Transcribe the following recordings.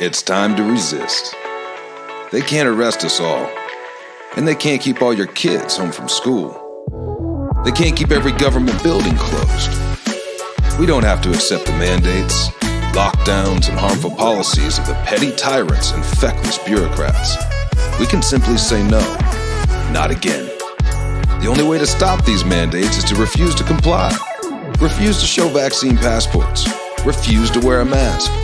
It's time to resist. They can't arrest us all, and they can't keep all your kids home from school. They can't keep every government building closed. We don't have to accept the mandates, lockdowns, and harmful policies of the petty tyrants and feckless bureaucrats. We can simply say no, not again. The only way to stop these mandates is to refuse to comply. Refuse to show vaccine passports. Refuse to wear a mask.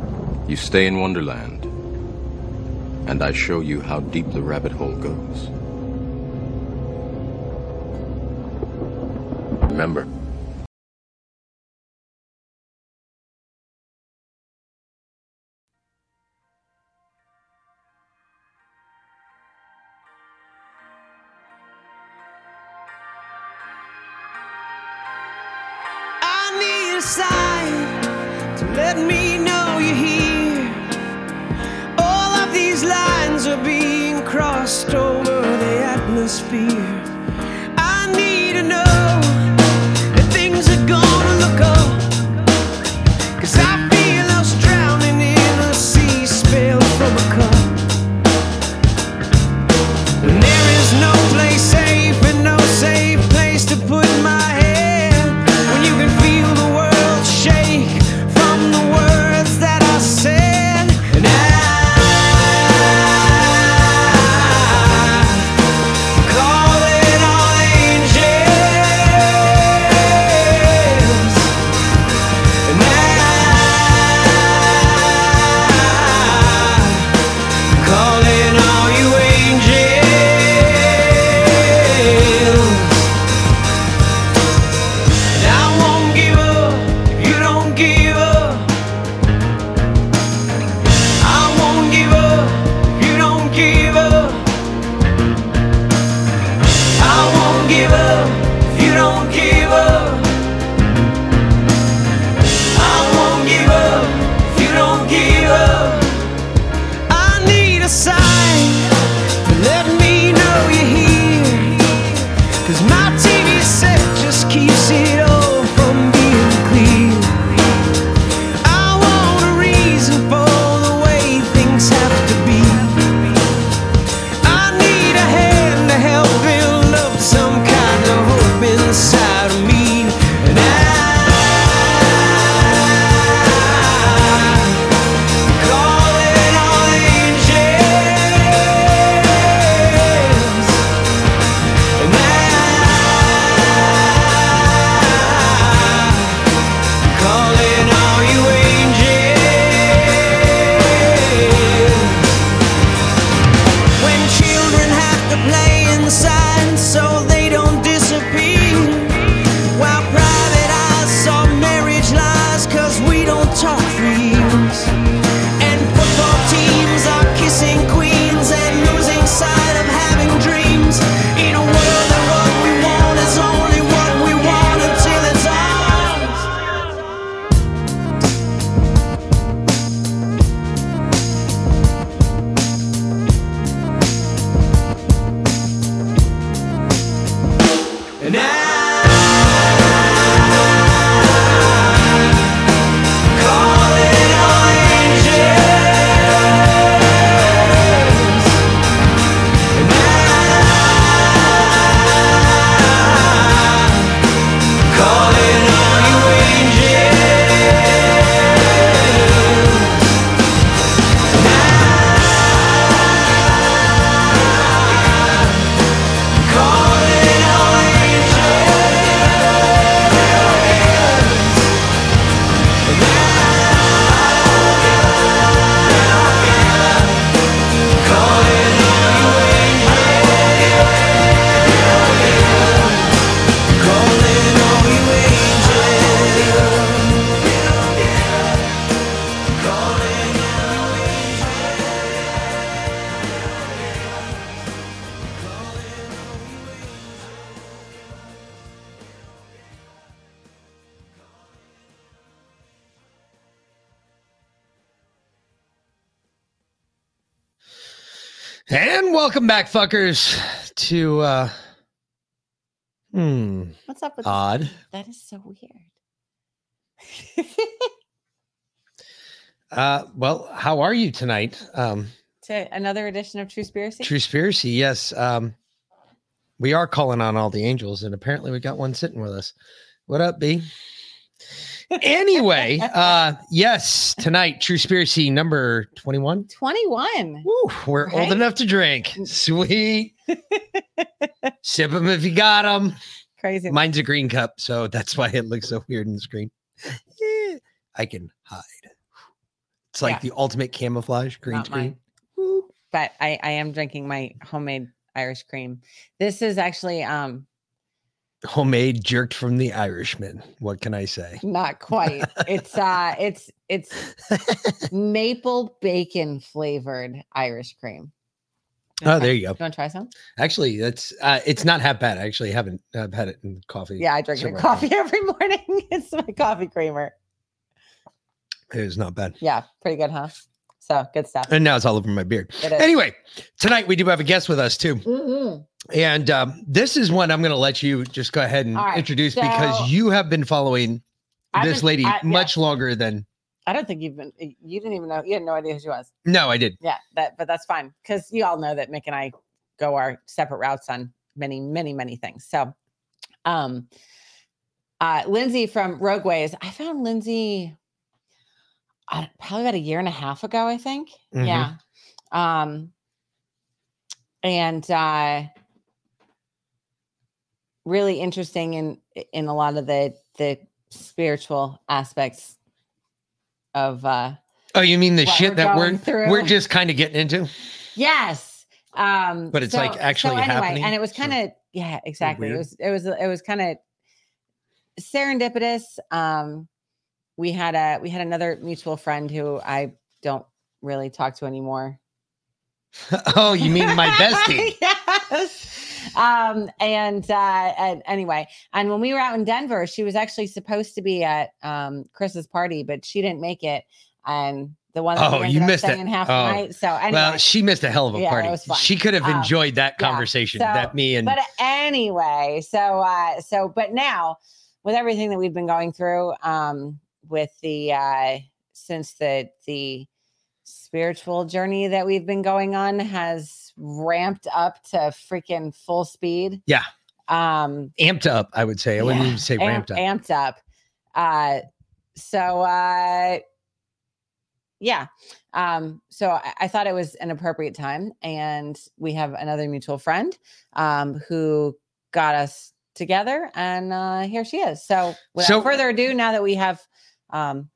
you stay in Wonderland, and I show you how deep the rabbit hole goes. Remember, atmosphere. Fuckers, to uh hmm What's up with this? odd. That is so weird. Uh well, how are you tonight? Um to another edition of Truspiracy. True Spiracy, yes. Um we are calling on all the angels, and apparently we got one sitting with us. What up, B? Anyway, uh yes, tonight, Truspiracy number 21. 21. Woo, we're Right? old enough to drink. Sweet. Sip them if you got them. Crazy. Mine's a green cup, so that's why it looks so weird in the screen. Eh, I can hide. It's like Yeah. the ultimate camouflage green Not screen. but I, I am drinking my homemade Irish cream. This is actually um Homemade jerked from the Irishman. What can I say? not quite. it's uh it's it's maple bacon flavored Irish cream. Oh, there you go. You want to try some? Actually, that's uh, it's not half bad. I actually haven't I've had it in coffee. Yeah, I drink it in coffee every morning. it's my coffee creamer. It is not bad. Yeah, pretty good, huh? So good stuff. And now it's all over my beard. Anyway, tonight we do have a guest with us too. Mhm. And um, this is one I'm going to let you just go ahead and right, introduce so- because you have been following I've this been- lady I- yeah, much longer than. I don't think you've been. You didn't even know. You had no idea who she was. No, I did. Yeah, that. But that's fine because you all know that Mick and I go our separate routes on many, many, many things. So, um, uh, Lindsay from Rogue Ways. I found Lindsay uh, probably about a year and a half ago. I think. Mhm. Yeah. Um, and uh, really interesting in in a lot of the the spiritual aspects of uh Oh, you mean the shit we're that we're through. we're just kind of getting into? Yes. Um But it's, like, actually so anyway, happening, And it was kind of yeah, exactly. It was it was it was kind of serendipitous. Um we had a we had another mutual friend who I don't really talk to anymore. oh, you mean my bestie? yes. Um and uh and anyway, and when we were out in Denver, she was actually supposed to be at um Chris's party, but she didn't make it. And the one that Oh, you missed it. half Oh. night. So anyway, Well, she missed a hell of a Yeah, party. She could have Um, enjoyed that yeah, conversation so- that me and but anyway so uh so but now with everything that we've been going through um with the uh since the the spiritual journey that we've been going on has ramped up to freaking full speed Yeah. um amped up, I would say. I wouldn't yeah, even say amp- ramped up. amped up uh so uh yeah um so I, I thought it was an appropriate time and we have another mutual friend um who got us together and uh here she is so without So- further ado now that we have um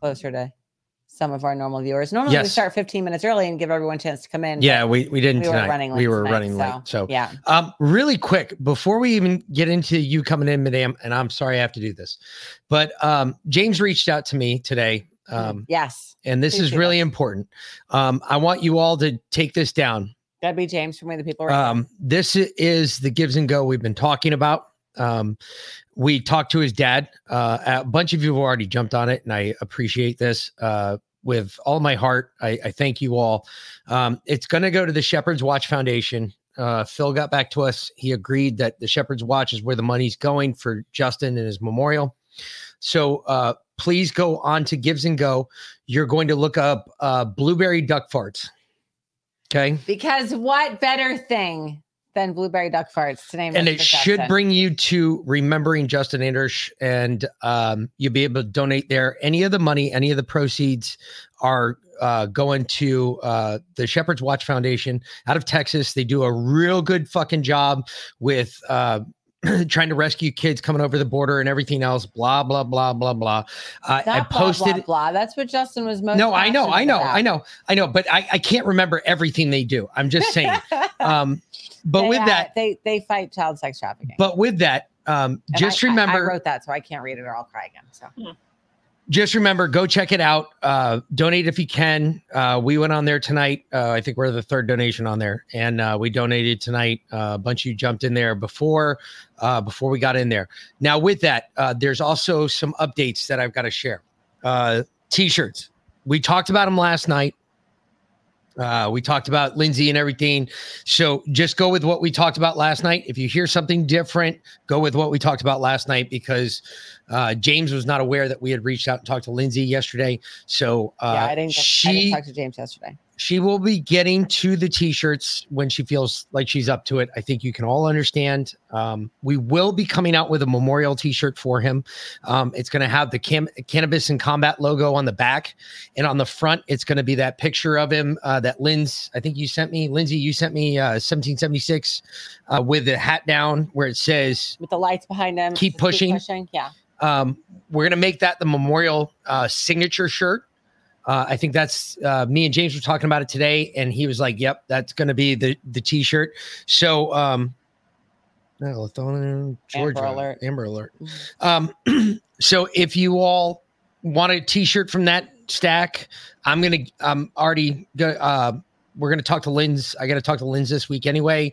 closer to some of our normal viewers normally we start 15 minutes early and give everyone a chance to come in yeah, we, we didn't we were running late we were tonight, running late. So yeah Um, really quick, before we even get into you coming in, madam, and I'm sorry I have to do this, but um, James reached out to me today, um, yes and this is Appreciate really important. Um, I want you all to take this down. that'd be james from where the people right Um, this is the GiveSendGo we've been talking about. Um, we talked to his dad. Uh, a bunch of you have already jumped on it, and I appreciate this uh, with all my heart. I, I thank you all. Um, it's going to go to the Shepherd's Watch Foundation. Uh, Phil got back to us. He agreed that the Shepherd's Watch is where the money's going for Justin and his memorial. So uh, please go on to GiveSendGo. You're going to look up uh, blueberry duck farts. Okay. Because what better thing than blueberry duck farts to name and it should bring you to remembering Justin Anders, and um, you'll be able to donate there. Any of the money, any of the proceeds are uh, going to uh, the Shepherd's Watch Foundation out of Texas. They do a real good fucking job with uh, trying to rescue kids coming over the border and everything else. Blah blah blah blah blah. Uh, I Not blah, posted. blah, blah. That's what Justin was most. no, I know, I know, about. I know, I know, but I, I can't remember everything they do. I'm just saying. um, but They, with uh, that, they they fight child sex trafficking. but with that, um, And just I- I- remember. I, wrote that, so I can't read it or I'll cry again. So just remember go check it out. Uh donate if you can. Uh we went on there tonight. Uh i think we're the third donation on there. And uh we donated tonight. Uh, a bunch of you jumped in there before uh before we got in there. Now with that there's also some updates that i've got to share t-shirts. We talked about them last night. We talked about Lindsay and everything. So just go with what we talked about last night. If you hear something different, go with what we talked about last night because uh, James was not aware that we had reached out and talked to Lindsay yesterday. So uh, yeah, I didn't, she I didn't talk to James yesterday. she will be getting to the t-shirts when she feels like she's up to it i think you can all understand um, we will be coming out with a memorial t-shirt for him um, it's going to have the cam- cannabis and combat logo on the back and on the front it's going to be that picture of him uh, that linz i think you sent me lindsay you sent me uh, 1776 uh, with the hat down where it says With the lights behind him. Keep Keep pushing. pushing. Yeah. Um, we're gonna make that the memorial uh, signature shirt. Uh, I think that's uh, me and James were talking about it today, and he was like, "Yep, that's gonna be the the t-shirt." So, um, Georgia, alert. Amber alert. Um, so if you all want a t-shirt from that stack, I'm gonna I'm already go, uh, we're gonna talk to Linz. I got to talk to Linz this week anyway.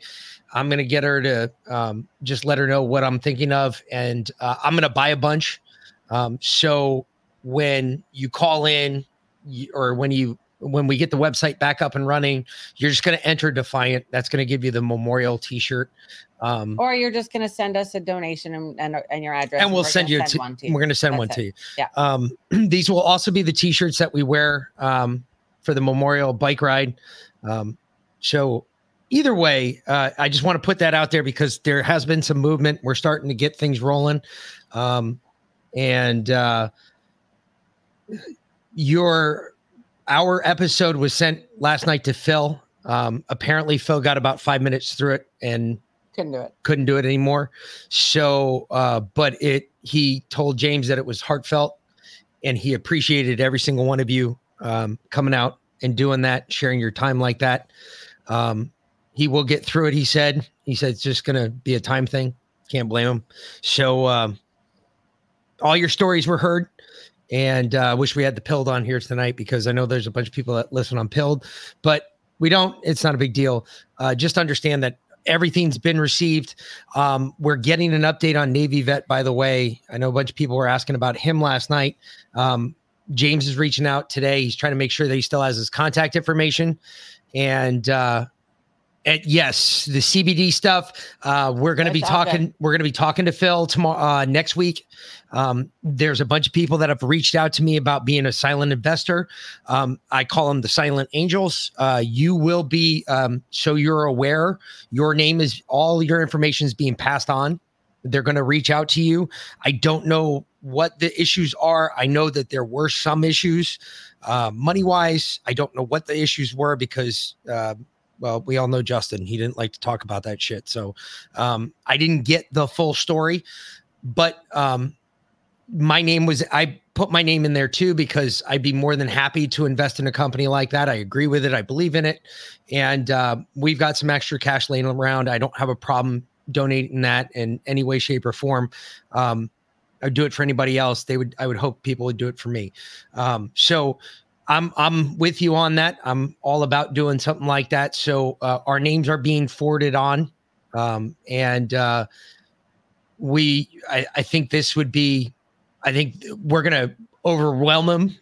I'm gonna get her to um, just let her know what I'm thinking of, and uh, I'm gonna buy a bunch. Um, so when you call in, you, or when you when we get the website back up and running, you're just gonna enter Defiant. That's gonna give you the memorial T-shirt. Um, Or you're just going to send us a donation and, and, and your address. and we'll send you. one to you. We're gonna send That's one it. to you. Yeah. Um, these will also be the T-shirts that we wear um, for the memorial bike ride. Um, so either way, uh, I just want to put that out there because there has been some movement. We're starting to get things rolling, um, and uh, your our episode was sent last night to Phil. Um, apparently, Phil got about five minutes through it and Couldn't do it. couldn't do it anymore. So, uh, but it he told James that it was heartfelt, and he appreciated every single one of you um, coming out and doing that, sharing your time like that. Um, he will get through it. He said. He said it's just gonna be a time thing. Can't blame him. So, um, all your stories were heard. And uh, I wish we had the pilled on here tonight because I know there's a bunch of people that listen on pilled, but we don't. It's not a big deal. Uh, just understand that everything's been received. Um, we're getting an update on Navy Vet, by the way. I know a bunch of people were asking about him last night. Um, James is reaching out today. He's trying to make sure that he still has his contact information. And, uh, and yes, the CBD stuff. Uh, we're going to be talking. We're going to be talking to Phil tomorrow, uh, next week. Um, there's a bunch of people that have reached out to me about being a silent investor. Um, I call them the silent angels. Uh, you will be, um, so you're aware, your name is all your information is being passed on. They're going to reach out to you. I don't know what the issues are. I know that there were some issues, uh, money wise. I don't know what the issues were because, uh, well, we all know Justin. He didn't like to talk about that shit. So um, I didn't get the full story, but um, my name was I put my name in there too because I'd be more than happy to invest in a company like that. I agree with it. I believe in it, and uh, we've got some extra cash laying around. I don't have a problem donating that in any way, shape, or form. Um, I'd do it for anybody else. They would. I would hope people would do it for me. Um, so. I'm I'm with you on that. I'm all about doing something like that. So uh, our names are being forwarded on, um, and uh, we I, I think this would be I think we're gonna overwhelm them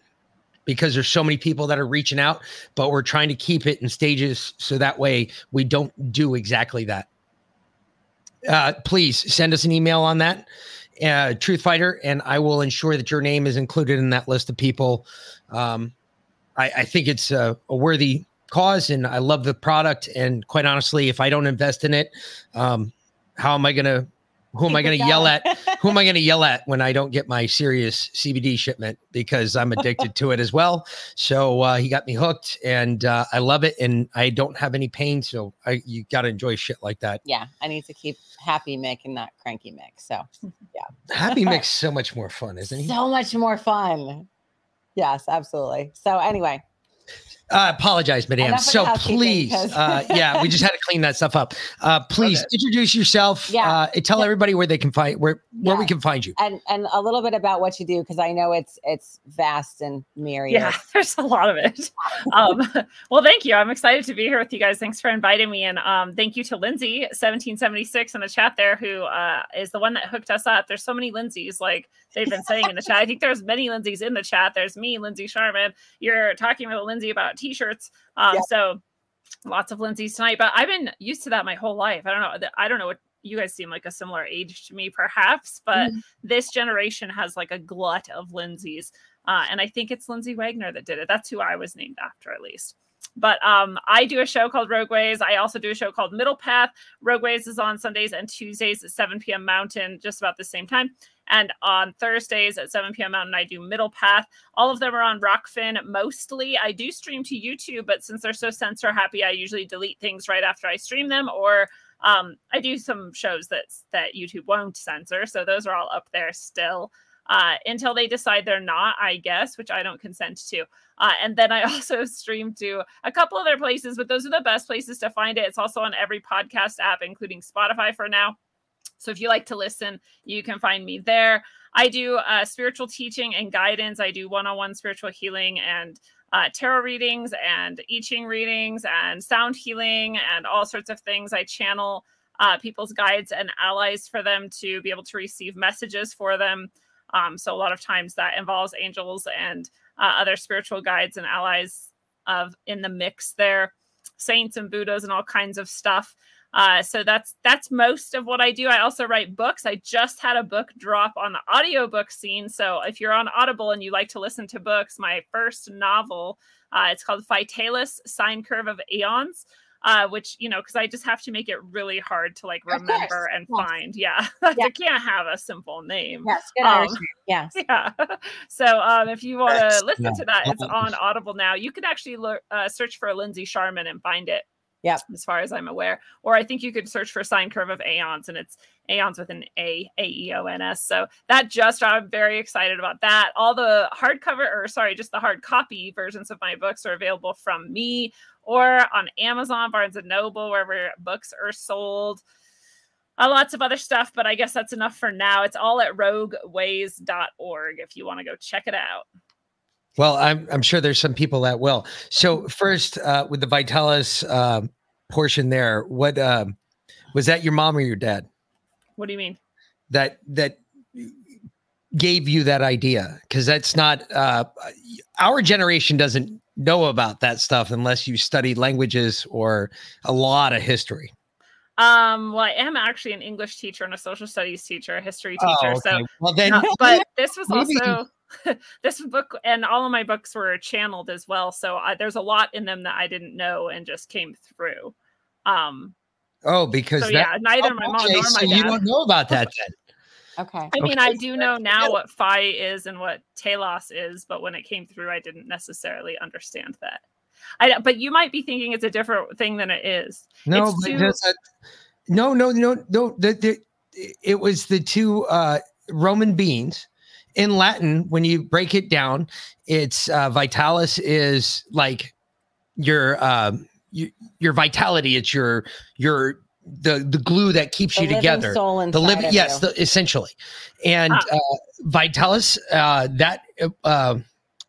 because there's so many people that are reaching out, but we're trying to keep it in stages so that way we don't do exactly that. Uh, please send us an email on that, uh, Truth Fighter, and I will ensure that your name is included in that list of people. Um, I, I think it's a, a worthy cause, and I love the product. And quite honestly, if I don't invest in it, um, how am I gonna? Who am I going to yell at? Who am I going to yell at when I don't get my serious CBD shipment because I'm addicted to it as well? So uh, he got me hooked, and uh, I love it, and I don't have any pain. So I you got to enjoy shit like that. Yeah, I need to keep happy Mick and not cranky Mick. So yeah, Happy Mick's so much more fun, isn't he? so much more fun. Yes, absolutely. So anyway, I apologize, madam. Enough of the So please, uh, yeah, we just had to clean that stuff up. Uh, please Okay. introduce yourself. Yeah. Uh, and tell Yeah. everybody where they can find where where we can find you. and and a little bit about what you do because I know it's it's vast and myriad. Yeah, there's a lot of it. Um, well, thank you. I'm excited to be here with you guys. Thanks for inviting me. And um, thank you to Lindsay, 1776 in the chat there, who uh, is the one that hooked us up. There's so many Lindsays, like they've been saying in the chat. I think there's many Lindsays in the chat. There's me, Lindsey Scharmyn. You're talking with Lindsay about t-shirts. Um, Yeah. so lots of Lindsay's tonight, but I've been used to that my whole life. I don't know. I don't know what you guys seem like a similar age to me, perhaps, but Mhm. this generation has like a glut of Lindsay's. Uh, and I think it's Lindsay Wagner that did it. That's who I was named after, at least. But um, I do a show called Rogueways. I also do a show called Middle Path. Rogueways is on Sundays and Tuesdays at 7 p.m. Mountain, just about the same time. And on Thursdays at 7 p.m. Mountain, I do Middle Path. All of them are on Rokfin mostly. I do stream to YouTube, but since they're so censor happy, I usually delete things right after I stream them, or um, I do some shows that that YouTube won't censor. So those are all up there still uh, until they decide they're not, I guess, which I don't consent to. Uh, and then I also stream to a couple other places, but those are the best places to find it. It's also on every podcast app, including Spotify for now. So if you like to listen, you can find me there. I do uh, spiritual teaching and guidance. I do one on one spiritual healing and uh, tarot readings and I Ching readings and sound healing and all sorts of things. I channel uh, people's guides and allies for them to be able to receive messages for them. Um, so a lot of times that involves angels and uh, other spiritual guides and allies of in the mix there, saints and Buddhas and all kinds of stuff. Uh, so that's that's most of what I do. I also write books. I just had a book drop on the audiobook scene. So if you're on Audible and you like to listen to books, my first novel, uh, it's called Phytalis, Sine Curve of Aeons. Uh, which you know, because I just have to make it really hard to like remember and yes. find. Yeah, Yeah. I can't have a simple name. Yes, good Um, Yes. Yeah. So um, if you want to listen yeah. to that, it's on Audible now. You can actually look, uh, search for Lindsey Scharmyn and find it. Yep. As far as I'm aware, or I think you could search for sine curve of aeons, and it's aeons with an A A E O N S. So that just I'm very excited about that. All the hardcover, or sorry, just the hard copy versions of my books are available from me or on Amazon, Barnes and Noble, wherever books are sold uh, lots of other stuff, but I guess that's enough for now. It's all at rogueways.org if you want to go check it out. Well, I'm I'm sure there's some people that will. So first, uh, with the Vitalis uh, portion there, what um, was that? Your mom or your dad What do you mean? that that gave you that idea? Because that's not uh, our generation doesn't know about that stuff unless you studied languages or a lot of history. Um, well, I am actually an English teacher and a social studies teacher, a history teacher. So, well then, no, but this was also this book, and all of my books were channeled as well. So I, there's a lot in them that I didn't know and just came through. Um, oh, because so that, yeah, neither my mom okay, nor so my you don't know about that then. Okay. I mean, Okay. I do know now what phi is and what telos is, but when it came through, I didn't necessarily understand that. I, but you might be thinking it's a different thing than it is. No, It's but too- a- no, no, no, no. The, the, it was the two uh, Roman beans in Latin. When you break it down, it's uh, vitalis is like your um, your, your vitality. It's your your the the glue that keeps The you together. soul The living, yes, the, essentially, and Ah. uh, vitalis. Uh, that uh,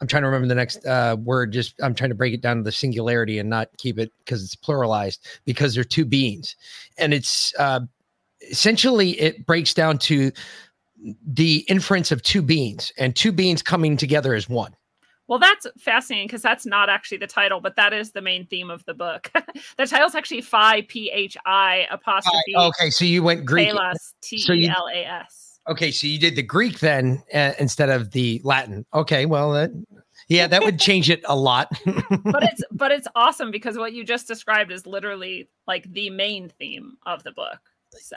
I'm trying to remember the next uh, word. Just I'm trying to break it down to the singularity and not keep it because it's pluralized because they're two beings, and it's uh, essentially it breaks down to the inference of two beings and two beings coming together as one. Well, that's fascinating because that's not actually the title, but that is the main theme of the book. the title's actually Phi P H I apostrophe Okay, so you went Greek. Telos T So you- L A S. Okay, so you did the Greek then uh, instead of the Latin. Okay, well, that, yeah, that would change it a lot. But it's but it's awesome because what you just described is literally like the main theme of the book.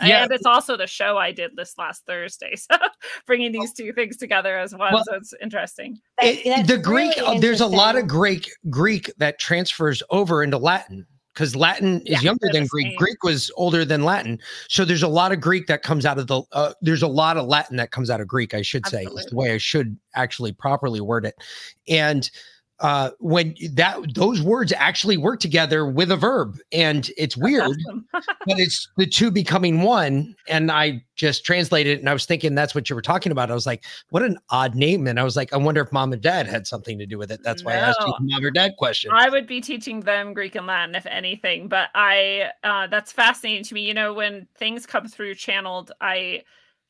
Yeah. And it's also the show I did this last Thursday. So bringing these two things together as one. Well- so it's interesting. It- the Greek, really uh, there's a lot of. Greek Greek that transfers over into Latin because Latin is Yeah, younger than Greek. same. Greek was older than Latin, so there's a lot of Greek that comes out of the. Uh, there's a lot of Latin that comes out of Greek. I should say is the way I should actually properly word it, and uh when that those words actually work together with a verb and it's weird Awesome. but it's the two becoming one. And I just translated it and I was thinking that's what you were talking about. I was like, what an odd name. And I was like, I wonder if mom and dad had something to do with it. That's why I asked you the mom or dad question. I would be teaching them Greek and Latin, if anything. But I, uh, that's fascinating to me. You know, when things come through channeled, I,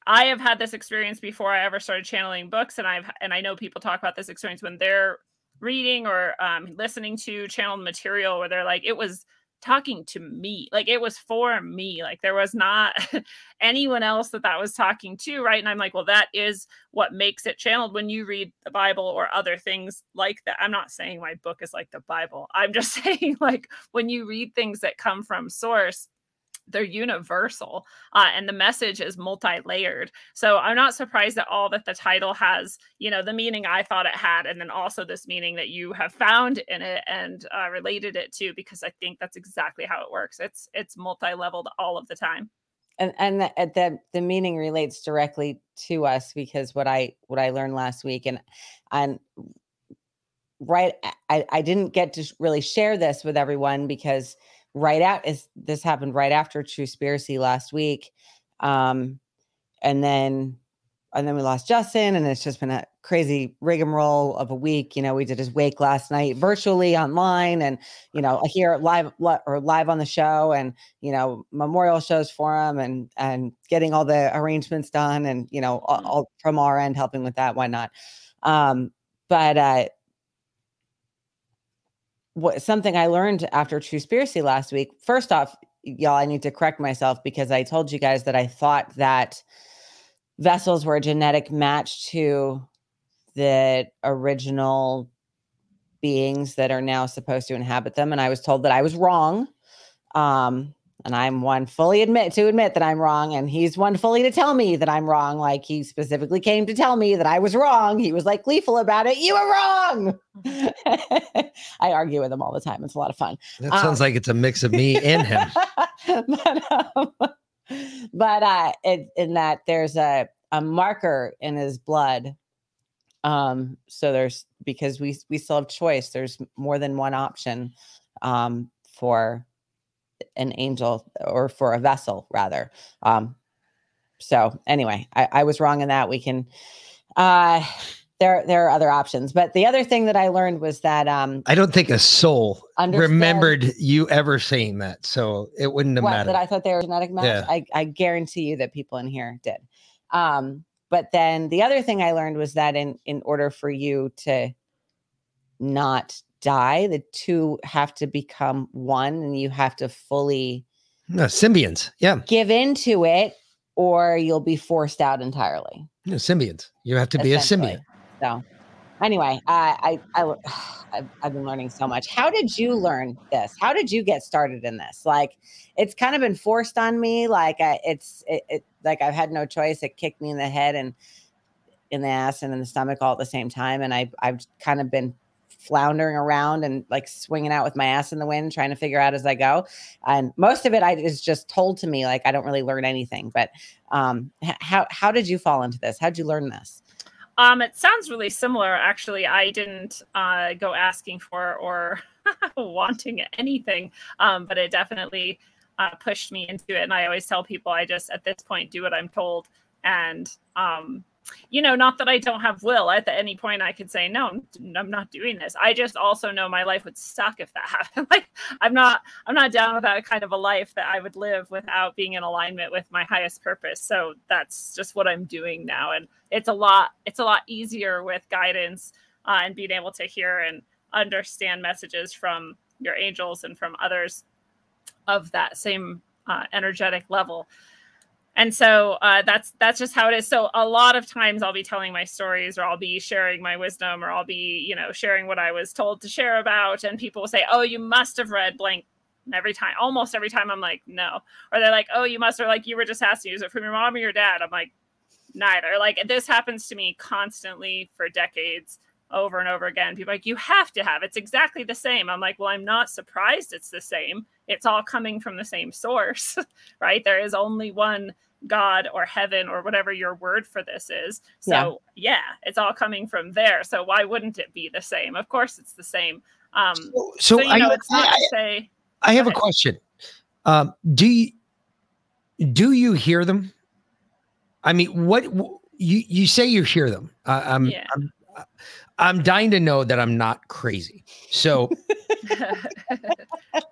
I have had this experience before I ever started channeling books, and I've and I know people talk about this experience when they're reading or um, listening to channeled material where they're like, it was talking to me like it was for me like there was not anyone else that that was talking to right? And i'm like well that is what makes it channeled when you read the bible or other things like that. I'm not saying my book is like the bible. I'm just saying like when you read things that come from source they're universal uh, and the message is multi-layered. So i'm not surprised at all that the title has you know the meaning i thought it had and then also this meaning that you have found in it and uh, related it to because i think that's exactly how it works. It's it's multi-leveled all of the time. And and the, uh, the the meaning relates directly to us because what i what i learned last week and and right i i didn't get to really share this with everyone because right out is this happened right after Truspiracy last week. Um, and then and then we lost Justin, and it's just been a crazy rigmarole of a week. You know, we did his wake last night virtually online, and you know, here live or live on the show, and you know, memorial shows for him, and and getting all the arrangements done, and you know, all, all from our end helping with that, why not? Um, but uh, what something I learned after Truspiracy last week. First off, y'all, I need to correct myself because I told you guys that I thought that vessels were a genetic match to the original beings that are now supposed to inhabit them, and I was told that I was wrong. Um, and I'm one fully admit to admit that I'm wrong, and he's one fully to tell me that I'm wrong. Like he specifically came to tell me that I was wrong. He was like gleeful about it. You were wrong. I argue with him all the time. It's a lot of fun. That sounds um, like it's a mix of me and him. but um, but uh, it, in that there's a a marker in his blood. Um, so there's because we we still have choice. There's more than one option um for an angel or for a vessel rather. Um, so anyway, I, I was wrong in that. We can uh there there are other options. But the other thing that I learned was that um I don't think a soul remembered you ever saying that. So it wouldn't have what, mattered. That I thought they were genetic match. Yeah. I, I guarantee you that people in here did. Um, but then the other thing I learned was that in in order for you to not die. The two have to become one, and you have to fully no, symbionts. Yeah, give into it, or you'll be forced out entirely. No, symbionts. You have to be a symbiont. So, anyway, I, I, I, I've, I've been learning so much. How did you learn this? How did you get started in this? Like, it's kind of been forced on me. Like, I, it's, it, it, like I've had no choice. It kicked me in the head and in the ass and in the stomach all at the same time. And I, I've kind of been floundering around and like swinging out with my ass in the wind, trying to figure out as I go. And most of it I, is just told to me. Like I don't really learn anything. But um, how how did you fall into this? How did you learn this? Um, it sounds really similar. Actually, I didn't uh, go asking for or wanting anything, um, but it definitely uh, pushed me into it. And I always tell people, I just at this point do what I'm told, and um, you know, not that I don't have will. At any point, I could say, no, I'm not doing this. I just also know my life would suck if that happened. like, I'm not, I'm not down with that kind of a life that I would live without being in alignment with my highest purpose. So that's just what I'm doing now, and it's a lot, it's a lot easier with guidance uh, and being able to hear and understand messages from your angels and from others of that same uh, energetic level and so uh, that's that's just how it is. So a lot of times i'll be telling my stories or i'll be sharing my wisdom or i'll be you know sharing what i was told to share about. And people will say oh you must have read blank every time almost every time i'm like no. Or they're like oh you must have like you were just asking is it from your mom or your dad. I'm like neither. Like this happens to me constantly for decades over and over again. People like you have to have it's exactly the same. I'm like well i'm not surprised it's the same it's all coming from the same source, right? There is only one God or heaven or whatever your word for this is. So, yeah, yeah it's all coming from there. So, why wouldn't it be the same? Of course, it's the same. Um, so, so, so you know, I, it's not I, to say. I have a question. Um, do you do you hear them? I mean, what you you say you hear them? Uh, I'm, yeah. I'm I'm dying to know that I'm not crazy. So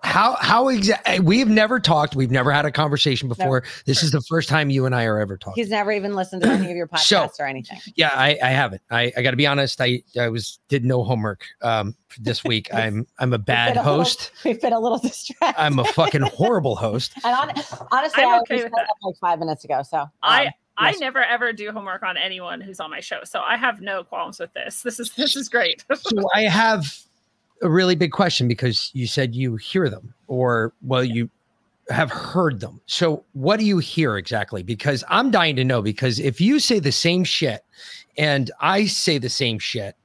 how how exactly we've never talked we've never had a conversation before this is the first time you and i are ever talking He's never even listened to any of your podcasts So- or anything. yeah i i haven't i i gotta be honest i i was did no homework um this week i'm i'm a bad been a little- host We've been a little distracted. i'm a fucking horrible host and hon- honestly, I'm I okay was with that. like five minutes ago. So I um, I yes. never ever do homework on anyone who's on my show, so I have no qualms with this. This is this is great. so i have a really big question because you said you hear them or well you have heard them. So what do you hear exactly? Because i'm dying to know because if you say the same shit and i say the same shit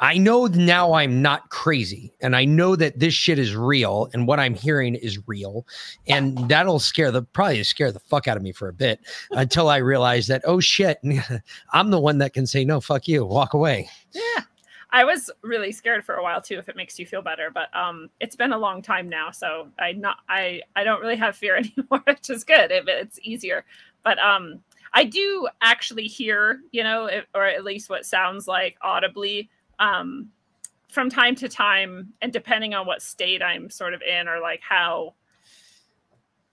i know now i'm not crazy and i know that this shit is real and what i'm hearing is real. And that'll scare the probably scare the fuck out of me for a bit until i realize that oh shit i'm the one that can say no fuck you walk away. Yeah. I was really scared for a while too, if it makes you feel better. But um, it's been a long time now, so I not I I don't really have fear anymore, which is good. It, it's easier. But um, I do actually hear, you know, it, or at least what sounds like audibly, um, from time to time, and depending on what state I'm sort of in, or like how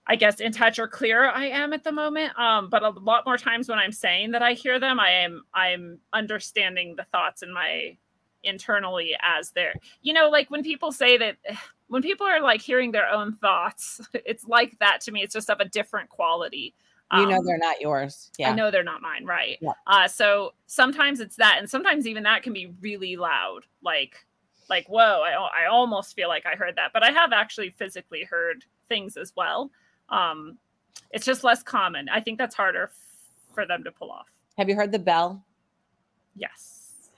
I guess in touch or clear I am at the moment. Um, but a lot more times when I'm saying that I hear them, I am I'm understanding the thoughts in my internally as they're you know like when people say that when people are like hearing their own thoughts, it's like that to me. It's just of a different quality. you know Um, they're not yours. Yeah. I know they're not mine, right? Yeah. Uh, so sometimes it's that, and sometimes even that can be really loud, like, like whoa, I, I almost feel like I heard that, but I have actually physically heard things as well. Um, it's just less common. I think that's harder f- for them to pull off. Have you heard the bell? Yes.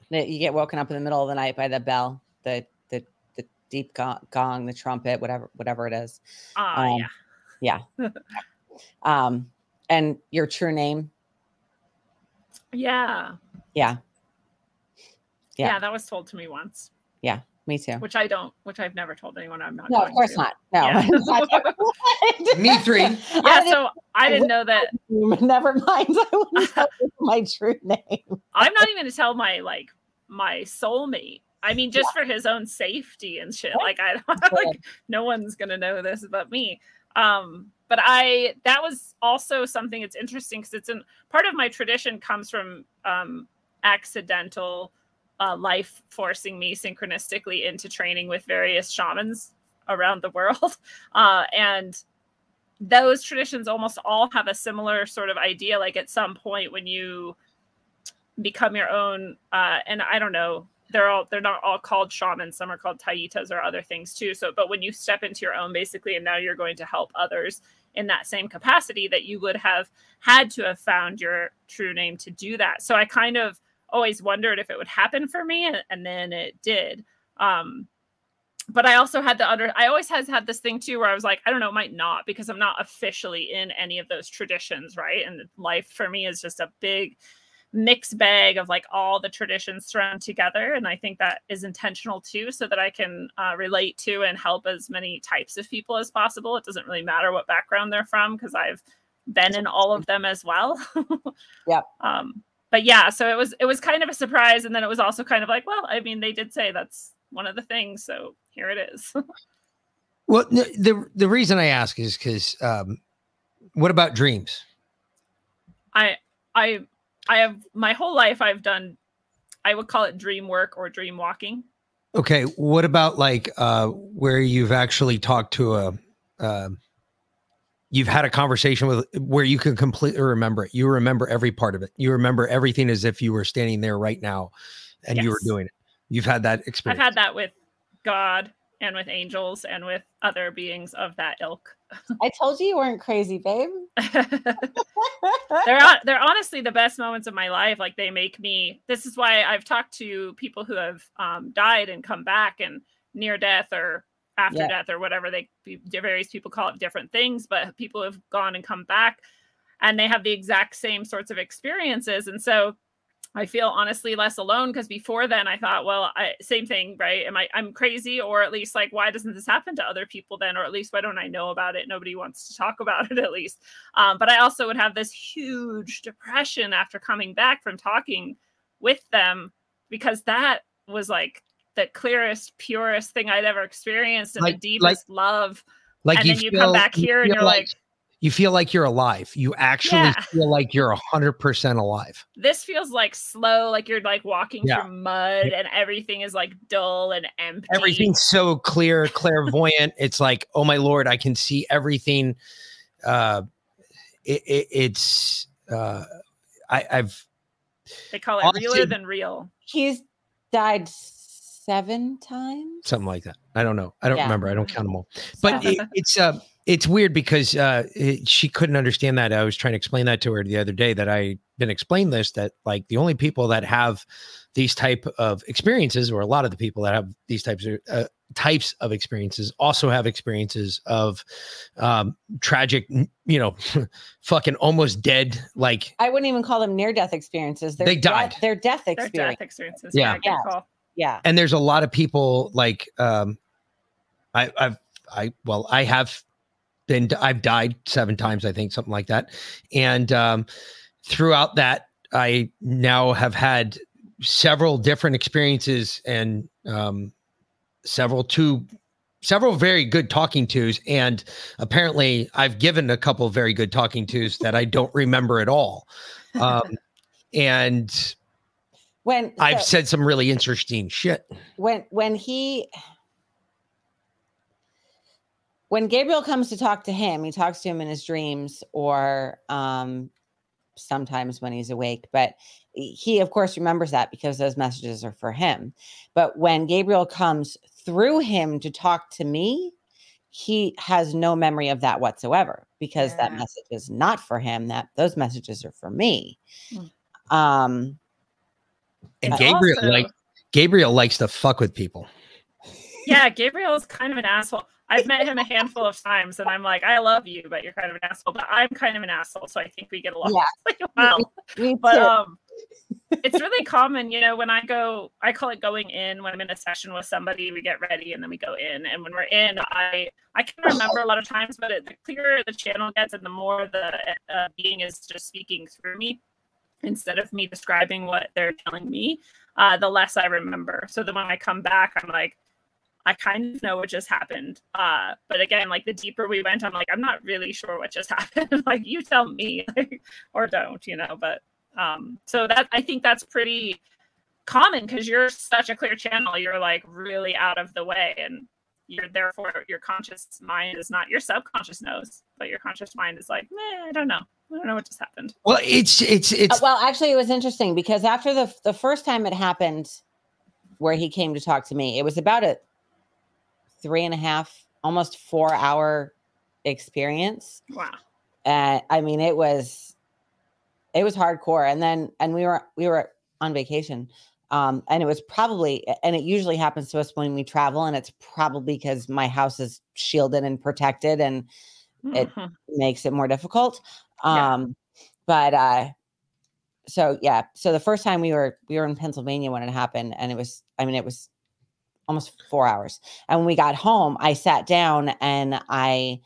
That you get woken up in the middle of the night by the bell, the the the deep gong, gong the trumpet, whatever whatever it is. Uh, Um, yeah. Um, and your true name. Yeah. Yeah, yeah. Yeah. That was told to me once, Yeah, me too. which I don't, which I've never told anyone. I'm not. No, of course to. not. No. Yeah. me three yeah. I So I didn't know that. Never mind. I wouldn't tell my true name. I'm not even gonna tell my like my soulmate. I mean, just for his own safety and shit. Like I don't like no one's gonna know this but me. Um, but I that was also something that's interesting because it's in part of my tradition comes from um accidental uh, life forcing me synchronistically into training with various shamans around the world. Uh, and those traditions almost all have a similar sort of idea. Like at some point when you become your own uh and i don't know they're all they're not all called shamans. Some are called taitas or other things too. So but when you step into your own basically and now you're going to help others in that same capacity that you would have had to have found your true name to do that. So i kind of always wondered if it would happen for me and, and then it did. Um but I also had the under I always has had this thing too where I was like, I don't know, it might not because I'm not officially in any of those traditions, right? And life for me is just a big mixed bag of like all the traditions thrown together. And I think that is intentional too, so that I can uh, relate to and help as many types of people as possible. It doesn't really matter what background they're from because I've been in all of them as well. Yep. Um, but yeah, so it was it was kind of a surprise, and then it was also kind of like, well, I mean, they did say that's one of the things, so here it is. Well, the the reason I ask is because um, what about dreams? I I I have my whole life I've done I would call it dream work or dream walking. Okay, what about like uh, where you've actually talked to a, um you've had a conversation with where you can completely remember it. You remember every part of it. You remember everything as if you were standing there right now, and you were doing it. You've had that experience. I've had that with God and with angels and with other beings of that ilk. I told you you weren't crazy, babe. they're they're honestly the best moments of my life. Like they make me. This is why I've talked to people who have um, died and come back and near death or after Yeah. death or whatever they various people call it different things. But people have gone and come back, and they have the exact same sorts of experiences. And so I feel honestly less alone because before then I thought, well, I, same thing, right? Am I I'm crazy, or at least like why doesn't this happen to other people then, or at least why don't I know about it? Nobody wants to talk about it at least. Um, but I also would have this huge depression after coming back from talking with them because that was like the clearest, purest thing I'd ever experienced and Like- the deepest love. Like and you then you feel, come back here and you're like, you feel like you're alive. You actually Yeah. feel like you're a hundred percent alive. this feels like slow, like you're like walking Yeah. through mud and everything is like dull and empty. Everything's so clear, clairvoyant. it's like, oh my lord, I can see everything. Uh, it, it, it's uh, I, I've They call it Honestly- realer than real. He's died seven times. something like that. I don't know. I don't Yeah. remember. I don't count them all. But it, it's uh it's weird because uh it, she couldn't understand that. I was trying to explain that to her the other day that I didn't explain this that like the only people that have these type of experiences or a lot of the people that have these types of uh, types of experiences also have experiences of um tragic you know fucking almost dead like I wouldn't even call them near death experiences. They're They death- died. They're death Their death experiences. Yeah. Yeah. Yeah. and there's a lot of people like um i i've i well i have been i've died seven times i think something like that. And um throughout that i now have had several different experiences and um several two several very good talking tos and apparently i've given a couple very good talking tos that i don't remember at all. Um and When i've said some really interesting shit. When when he when Gabriel comes to talk to him, he talks to him in his dreams or um sometimes when he's awake, but he of course remembers that because those messages are for him. But when Gabriel comes through him to talk to me, he has no memory of that whatsoever because that message is not for him that those messages are for me. Mm. Um and gabriel also- like gabriel likes to fuck with people Yeah, Gabriel is kind of an asshole. I've met him a handful of times, and I'm like, I love you, but you're kind of an asshole. But I'm kind of an asshole, so I think we get along Yeah. well. me But um, it's really common, you know, when I go, I call it going in. When I'm in a session with somebody, we get ready, and then we go in. And when we're in, I I can remember a lot of times, but it, the clearer the channel gets, and the more the uh, being is just speaking through me instead of me describing what they're telling me, uh, the less I remember. So then when I come back, I'm like, I kind of know what just happened. Uh, but again, like the deeper we went, I'm like, I'm not really sure what just happened. like you tell me, like, or don't, you know. But um, so that I think that's pretty common because you're such a clear channel. You're like really out of the way, and you're therefore your conscious mind is not your subconscious knows, but your conscious mind is like, meh, I don't know. I don't know what just happened. well it's it's it's Uh, well, actually, it was interesting because after the the first time it happened, where he came to talk to me, it was about a three and a half, almost four hour experience. Wow. Uh, I mean, it was it was hardcore. And then and we were we were on vacation. Um, and it was probably and it usually happens to us when we travel, and it's probably because my house is shielded and protected and It- Mhm. makes it more difficult. Yeah. Um, but uh, so yeah, so the first time we were we were in Pennsylvania when it happened, and it was I mean it was almost four hours. And when we got home, I sat down and I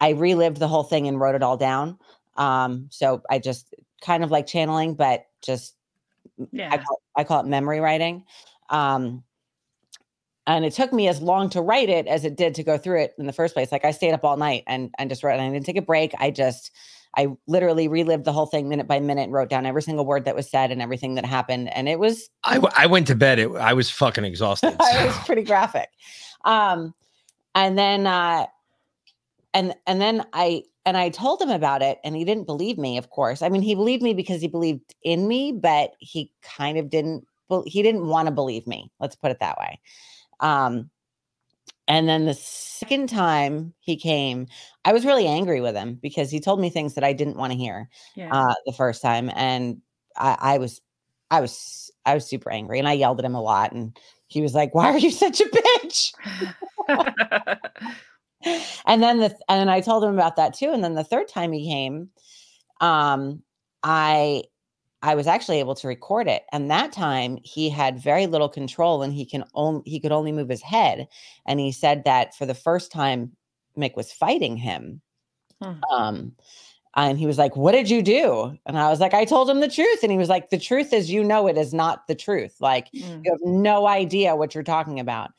I relived the whole thing and wrote it all down. Um, so I just kind of like channeling, but just I yeah. call, I call it memory writing. Um, and it took me as long to write it as it did to go through it in the first place. Like I stayed up all night and and just wrote. And I didn't take a break. I just I literally relived the whole thing minute by minute, and wrote down every single word that was said and everything that happened. And it was I, w- I went to bed it, i was fucking exhausted it was pretty graphic. Um, and then uh, and and then I and I told him about it, and he didn't believe me. Of course, I mean he believed me because he believed in me, but he kind of didn't. bel- He didn't want to believe me. Let's put it that way. Um, and then the second time he came, I was really angry with him because he told me things that I didn't want to hear Yeah. uh, the first time, and I, I was, I was, I was super angry, and I yelled at him a lot, and he was like, "Why are you such a bitch?" and then the and I told him about that too, and then the third time he came, um, I I was actually able to record it, and that time he had very little control, and he can only he could only move his head, and he said that for the first time Mick was fighting him, Hmm. um, And he was like, What did you do? And I was like, I told him the truth. And he was like, The truth is, you know, it is not the truth. Like, Mm. you have no idea what you're talking about.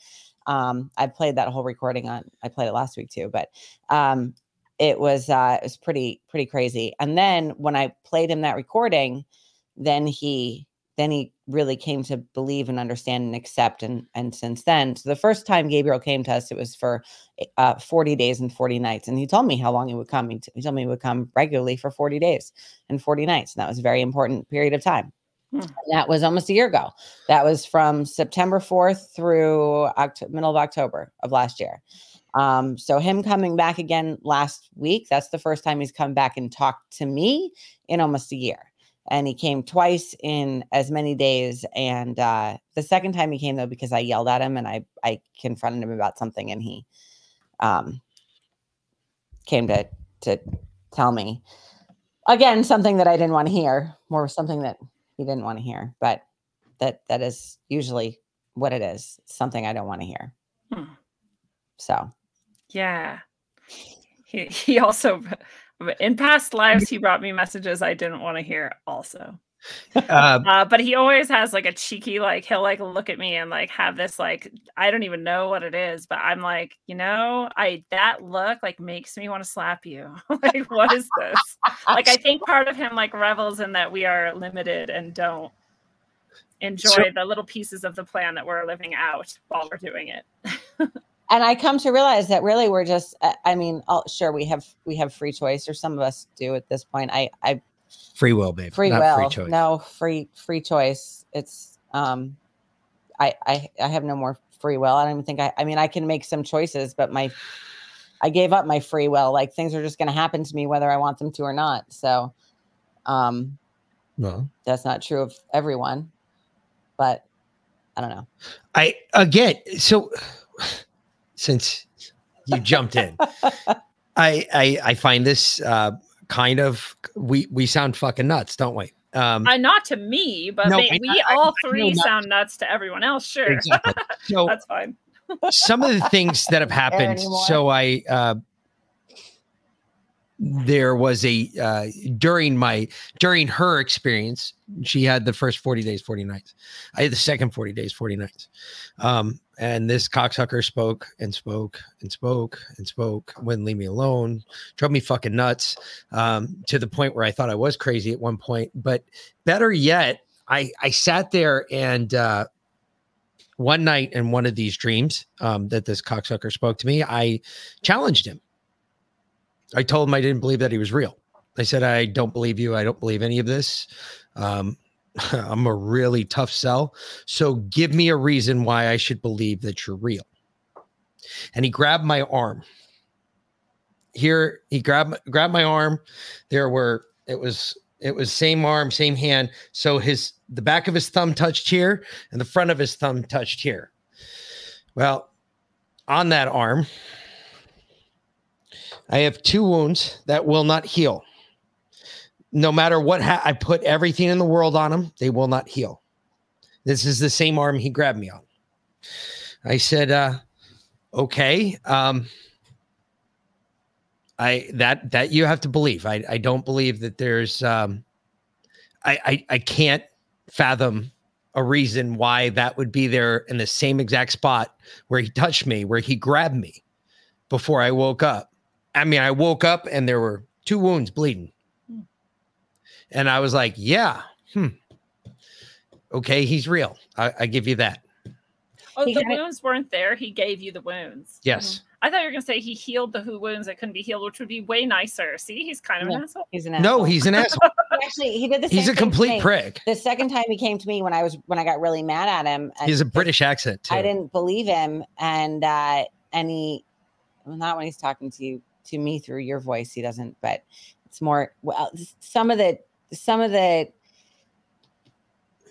Um, I played that whole recording on, I played it last week too, but um, it was, uh, it was pretty, pretty crazy. And then when I played him that recording, then he, then he really came to believe and understand and accept. And, and since then, so the first time Gabriel came to us, it was for uh, 40 days and 40 nights. And he told me how long he would come. He, t- he told me he would come regularly for 40 days and 40 nights. And that was a very important period of time. Hmm. That was almost a year ago. That was from September 4th through Oct- middle of October of last year. Um, so him coming back again last week, that's the first time he's come back and talked to me in almost a year. And he came twice in as many days. And uh, the second time he came though, because I yelled at him and I I confronted him about something, and he um, came to to tell me again something that I didn't want to hear, more something that he didn't want to hear. But that that is usually what it is. Something I don't want to hear. Hmm. So Yeah. He he also in past lives he brought me messages I didn't want to hear also. Uh, Uh, but he always has like a cheeky like he'll like look at me and like have this like I don't even know what it is, but I'm like, you know, I that look like makes me want to slap you. like what is this? Like I think part of him like revels in that we are limited and don't enjoy So- the little pieces of the plan that we're living out while we're doing it. and I come to realize that really we're just I- I mean, oh, sure we have we have free choice or some of us do at this point. I I free will, babe. free not will. Free choice. No, free free choice. It's um I I I have no more free will. I don't even think I I mean I can make some choices, but my I gave up my free will. Like things are just gonna happen to me whether I want them to or not. So um Well, that's not true of everyone. But I don't know. I again. So since you jumped in, I I I find this uh, kind of we we sound fucking nuts, don't we? Um, Uh, not to me, but No, may- I- we I- I- all I know three not- sound nuts to everyone else. Sure, exactly. So that's fine. some of the things that have happened. So I uh, there was a uh, during my during her experience, she had the first forty days, forty nights. I had the second forty days, forty nights. Um, and this cocksucker spoke and spoke and spoke and spoke. Wouldn't leave me alone. Drove me fucking nuts. Um, to the point where I thought I was crazy at one point. But better yet, I I sat there and. uh one night in one of these dreams um, that this cocksucker spoke to me, I challenged him. I told him I didn't believe that he was real. I said, I don't believe you. I don't believe any of this. Um, I'm a really tough sell. So give me a reason why I should believe that you're real. And he grabbed my arm. Here, he grabbed grabbed my arm. There were it was it was same arm, same hand. So his the back of his thumb touched here, and the front of his thumb touched here. Well, on that arm, I have two wounds that will not heal. No matter what, ha- I put everything in the world on them, they will not heal. This is the same arm he grabbed me on. I said, uh, "Okay, um, I that that you have to believe. I I don't believe that there's um, I I, I can't fathom a reason why that would be there in the same exact spot where he touched me, where he grabbed me before I woke up. I mean, I woke up and there were two wounds bleeding. And I was like, yeah, hmm. Okay, he's real. I, I give you that. Oh, He the kinda- wounds weren't there. He gave you the wounds. Yes. I thought you were gonna say he healed the who wounds that couldn't be healed, which would be way nicer. See, he's kind of an asshole. He's an asshole. No, he's an asshole. actually he did the He's same a thing to complete prick. The second time he came to me when I was when I got really mad at him. He's a British accent too. I didn't believe him, and uh, and he, well, not when he's talking to you to me through your voice, he doesn't. But it's more well, some of the some of the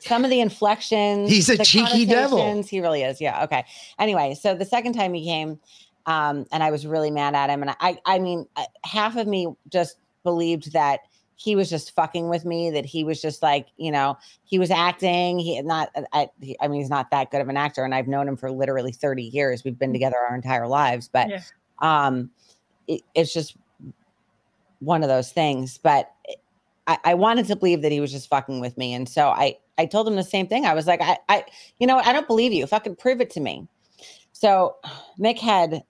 some of the inflections. He's a cheeky devil. He really is. Yeah. Okay. Anyway, so the second time he came, um, and I was really mad at him, and I, I mean, uh, half of me just believed that he was just fucking with me that he was just like you know he was acting he not I, he, I mean he's not that good of an actor and i've known him for literally 30 years we've been together our entire lives but Yeah. um it, it's just one of those things. But I, I wanted to believe that he was just fucking with me, and so I I told him the same thing. I was like, I I you know I don't believe you. Fucking prove it to me. So Mick had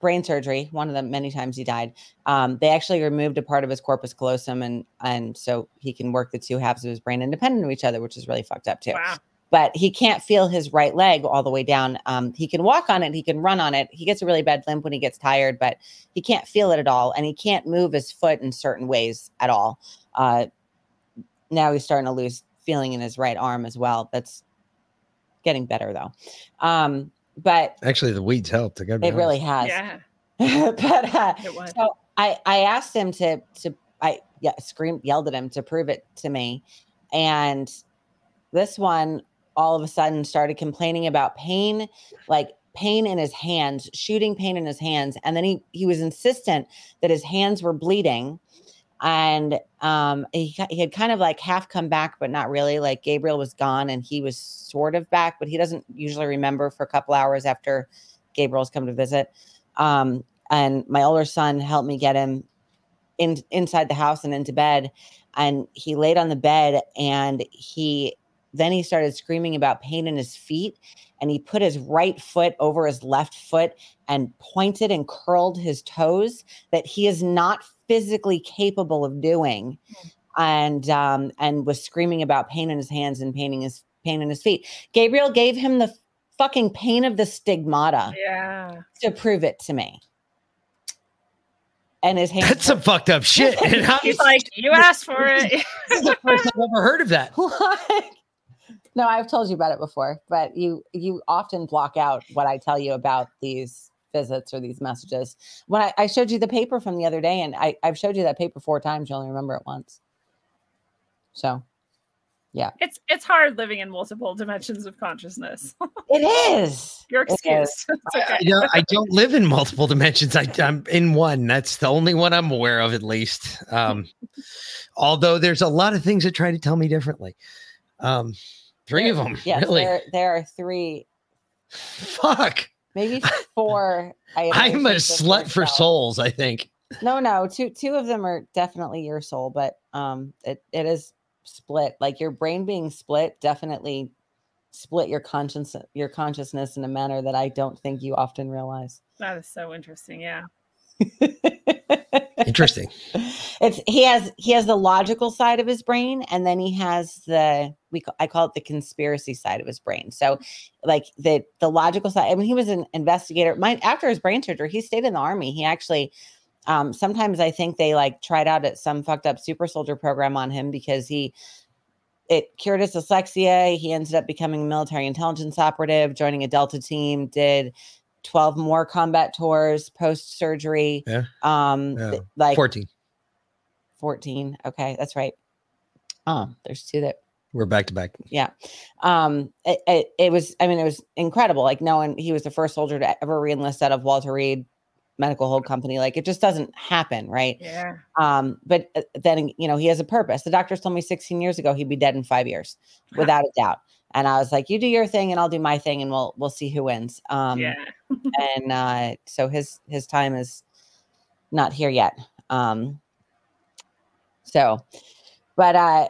brain surgery, one of the many times he died. Um, they actually removed a part of his corpus callosum, and and so he can work the two halves of his brain independent of each other, which is really fucked up too. Wow. But he can't feel his right leg all the way down. Um, he can walk on it, he can run on it. He gets a really bad limp when he gets tired, but he can't feel it at all, and he can't move his foot in certain ways at all. Uh, now he's starting to lose feeling in his right arm as well. That's getting better though. Um, but Actually, the weeds helped. I gotta it really has. Yeah. but uh, It was. so I I asked him to to I yeah screamed yelled at him to prove it to me, and this one all of a sudden started complaining about pain, like pain in his hands, shooting pain in his hands, and then he he was insistent that his hands were bleeding, and um he he had kind of like half come back but not really. Like Gabriel was gone and he was sort of back, but he doesn't usually remember for a couple hours after Gabriel's come to visit um, and my older son helped me get him in inside the house and into bed and he laid on the bed and he then he started screaming about pain in his feet and he put his right foot over his left foot and pointed and curled his toes that he is not physically capable of doing and um and was screaming about pain in his hands and pain in his pain in his feet gabriel gave him the fucking pain of the stigmata Yeah. to prove it to me. And his hands. That's some fucked up shit. And how He's like, you asked for it. this is the first I've ever heard of that. like, no, I've told you about it before, but you you often block out what I tell you about these visits or these messages. When I, I showed you the paper from the other day, and I, I've showed you that paper four times, you only remember it once. So yeah. it's it's hard living in multiple dimensions of consciousness. it is. You're It is. excused. It's okay. You know, I don't live in multiple dimensions. I, I'm in one. That's the only one I'm aware of, at least. Um, although there's a lot of things that try to tell me differently. Um, three of them, Yes, really. there, there are three, Fuck. maybe four. I'm a slut for yourself. souls. I think. No, no, two two of them are definitely your soul, but um it, it is split. Like your brain being split definitely split your conscience your consciousness in a manner that I don't think you often realize. That is so interesting. Yeah. Interesting. it's he has he has the logical side of his brain and then he has the we I call it the conspiracy side of his brain. So like the the logical side I mean he was an investigator. My after his brain surgery he stayed in the army. He actually um sometimes I think they like tried out at some fucked up super soldier program on him because he it cured his dyslexia. He ended up becoming a military intelligence operative, joining a Delta team, did 12 more combat tours post surgery. Yeah. Um Yeah. th- like 14. 14. Okay, that's right. Oh, there's two that We're back to back. Yeah. Um it, it, it was I mean it was incredible. Like no one, he was the first soldier to ever reenlist out of Walter Reed Medical Hold Company. Like it just doesn't happen, right? Yeah. Um, but uh, then you know he has a purpose. The doctors told me 16 years ago he'd be dead in five years, without a doubt. And I was like, you do your thing and I'll do my thing and we'll we'll see who wins. Um yeah. and uh so his his time is not here yet um so but uh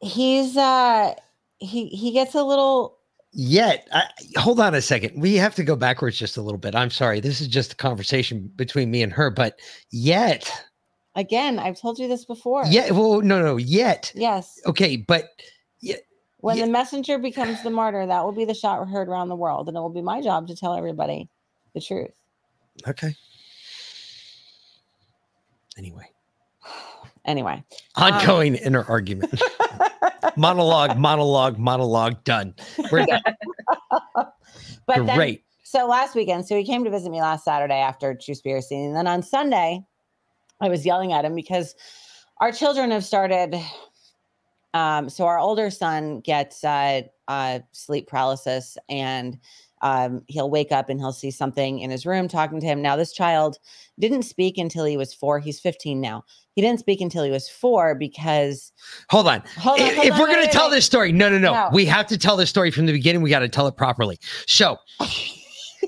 he's uh he he gets a little Yet, I, hold on a second. We have to go backwards just a little bit. I'm sorry. This is just a conversation between me and her, but yet, again i've told you this before yeah. Well, no, no, yet. yes Okay, but yeah when the messenger becomes the martyr that will be the shot heard around the world and it will be my job to tell everybody the truth okay. Anyway, anyway ongoing inner argument, monologue, monologue, monologue. Done. But then Great. So last weekend, so he came to visit me last Saturday after True Truspiracy, and then on Sunday, I was yelling at him because our children have started. Um, so our older son gets uh, uh, sleep paralysis, and um, he'll wake up and he'll see something in his room talking to him. Now, this child didn't speak until he was four. He's 15 now. He didn't speak until he was four because Hold on. hold on, if hold if on, we're going to tell wait. this story, no, no, no, No. We have to tell this story from the beginning. We got to tell it properly. So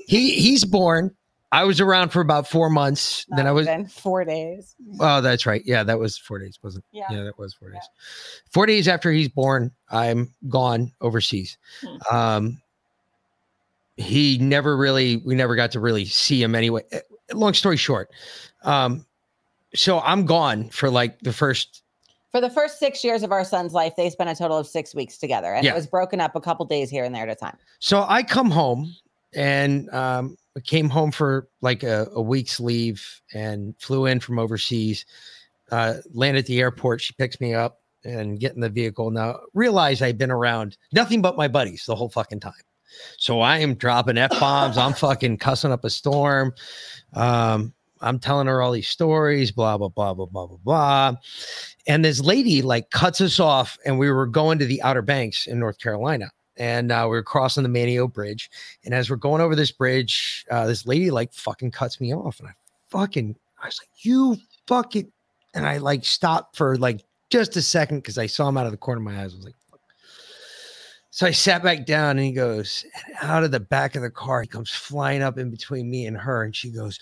he he's born I was around for about four months. then I was. Then four days. Oh, that's right. Yeah, that was four days, wasn't? Yeah. Yeah, that was four days. Four days after he's born, I'm gone overseas. Hmm. Um, he never really, we never got to really see him anyway. Eh, Long story short, um, so I'm gone for like the first. For the first six years of our son's life, they spent a total of six weeks together, and Yeah. it was broken up a couple days here and there at a time. So I come home and um, came home for like a, a week's leave and flew in from overseas. Uh, land at the airport. She picks me up and get in the vehicle. Now realize I've been around nothing but my buddies the whole fucking time. So I am dropping f bombs. I'm fucking cussing up a storm. Um, I'm telling her all these stories. Blah blah blah blah blah blah blah. And this lady like cuts us off, and we were going to the Outer Banks in North Carolina and uh, we were crossing the Manteo Bridge. And as we're going over this bridge, uh, this lady like fucking cuts me off, and I fucking I was like, "You fucking," and I like stopped for like just a second because I saw him out of the corner of my eyes. I was like. So I sat back down, and he goes, and out of the back of the car, he comes flying up in between me and her, and she goes.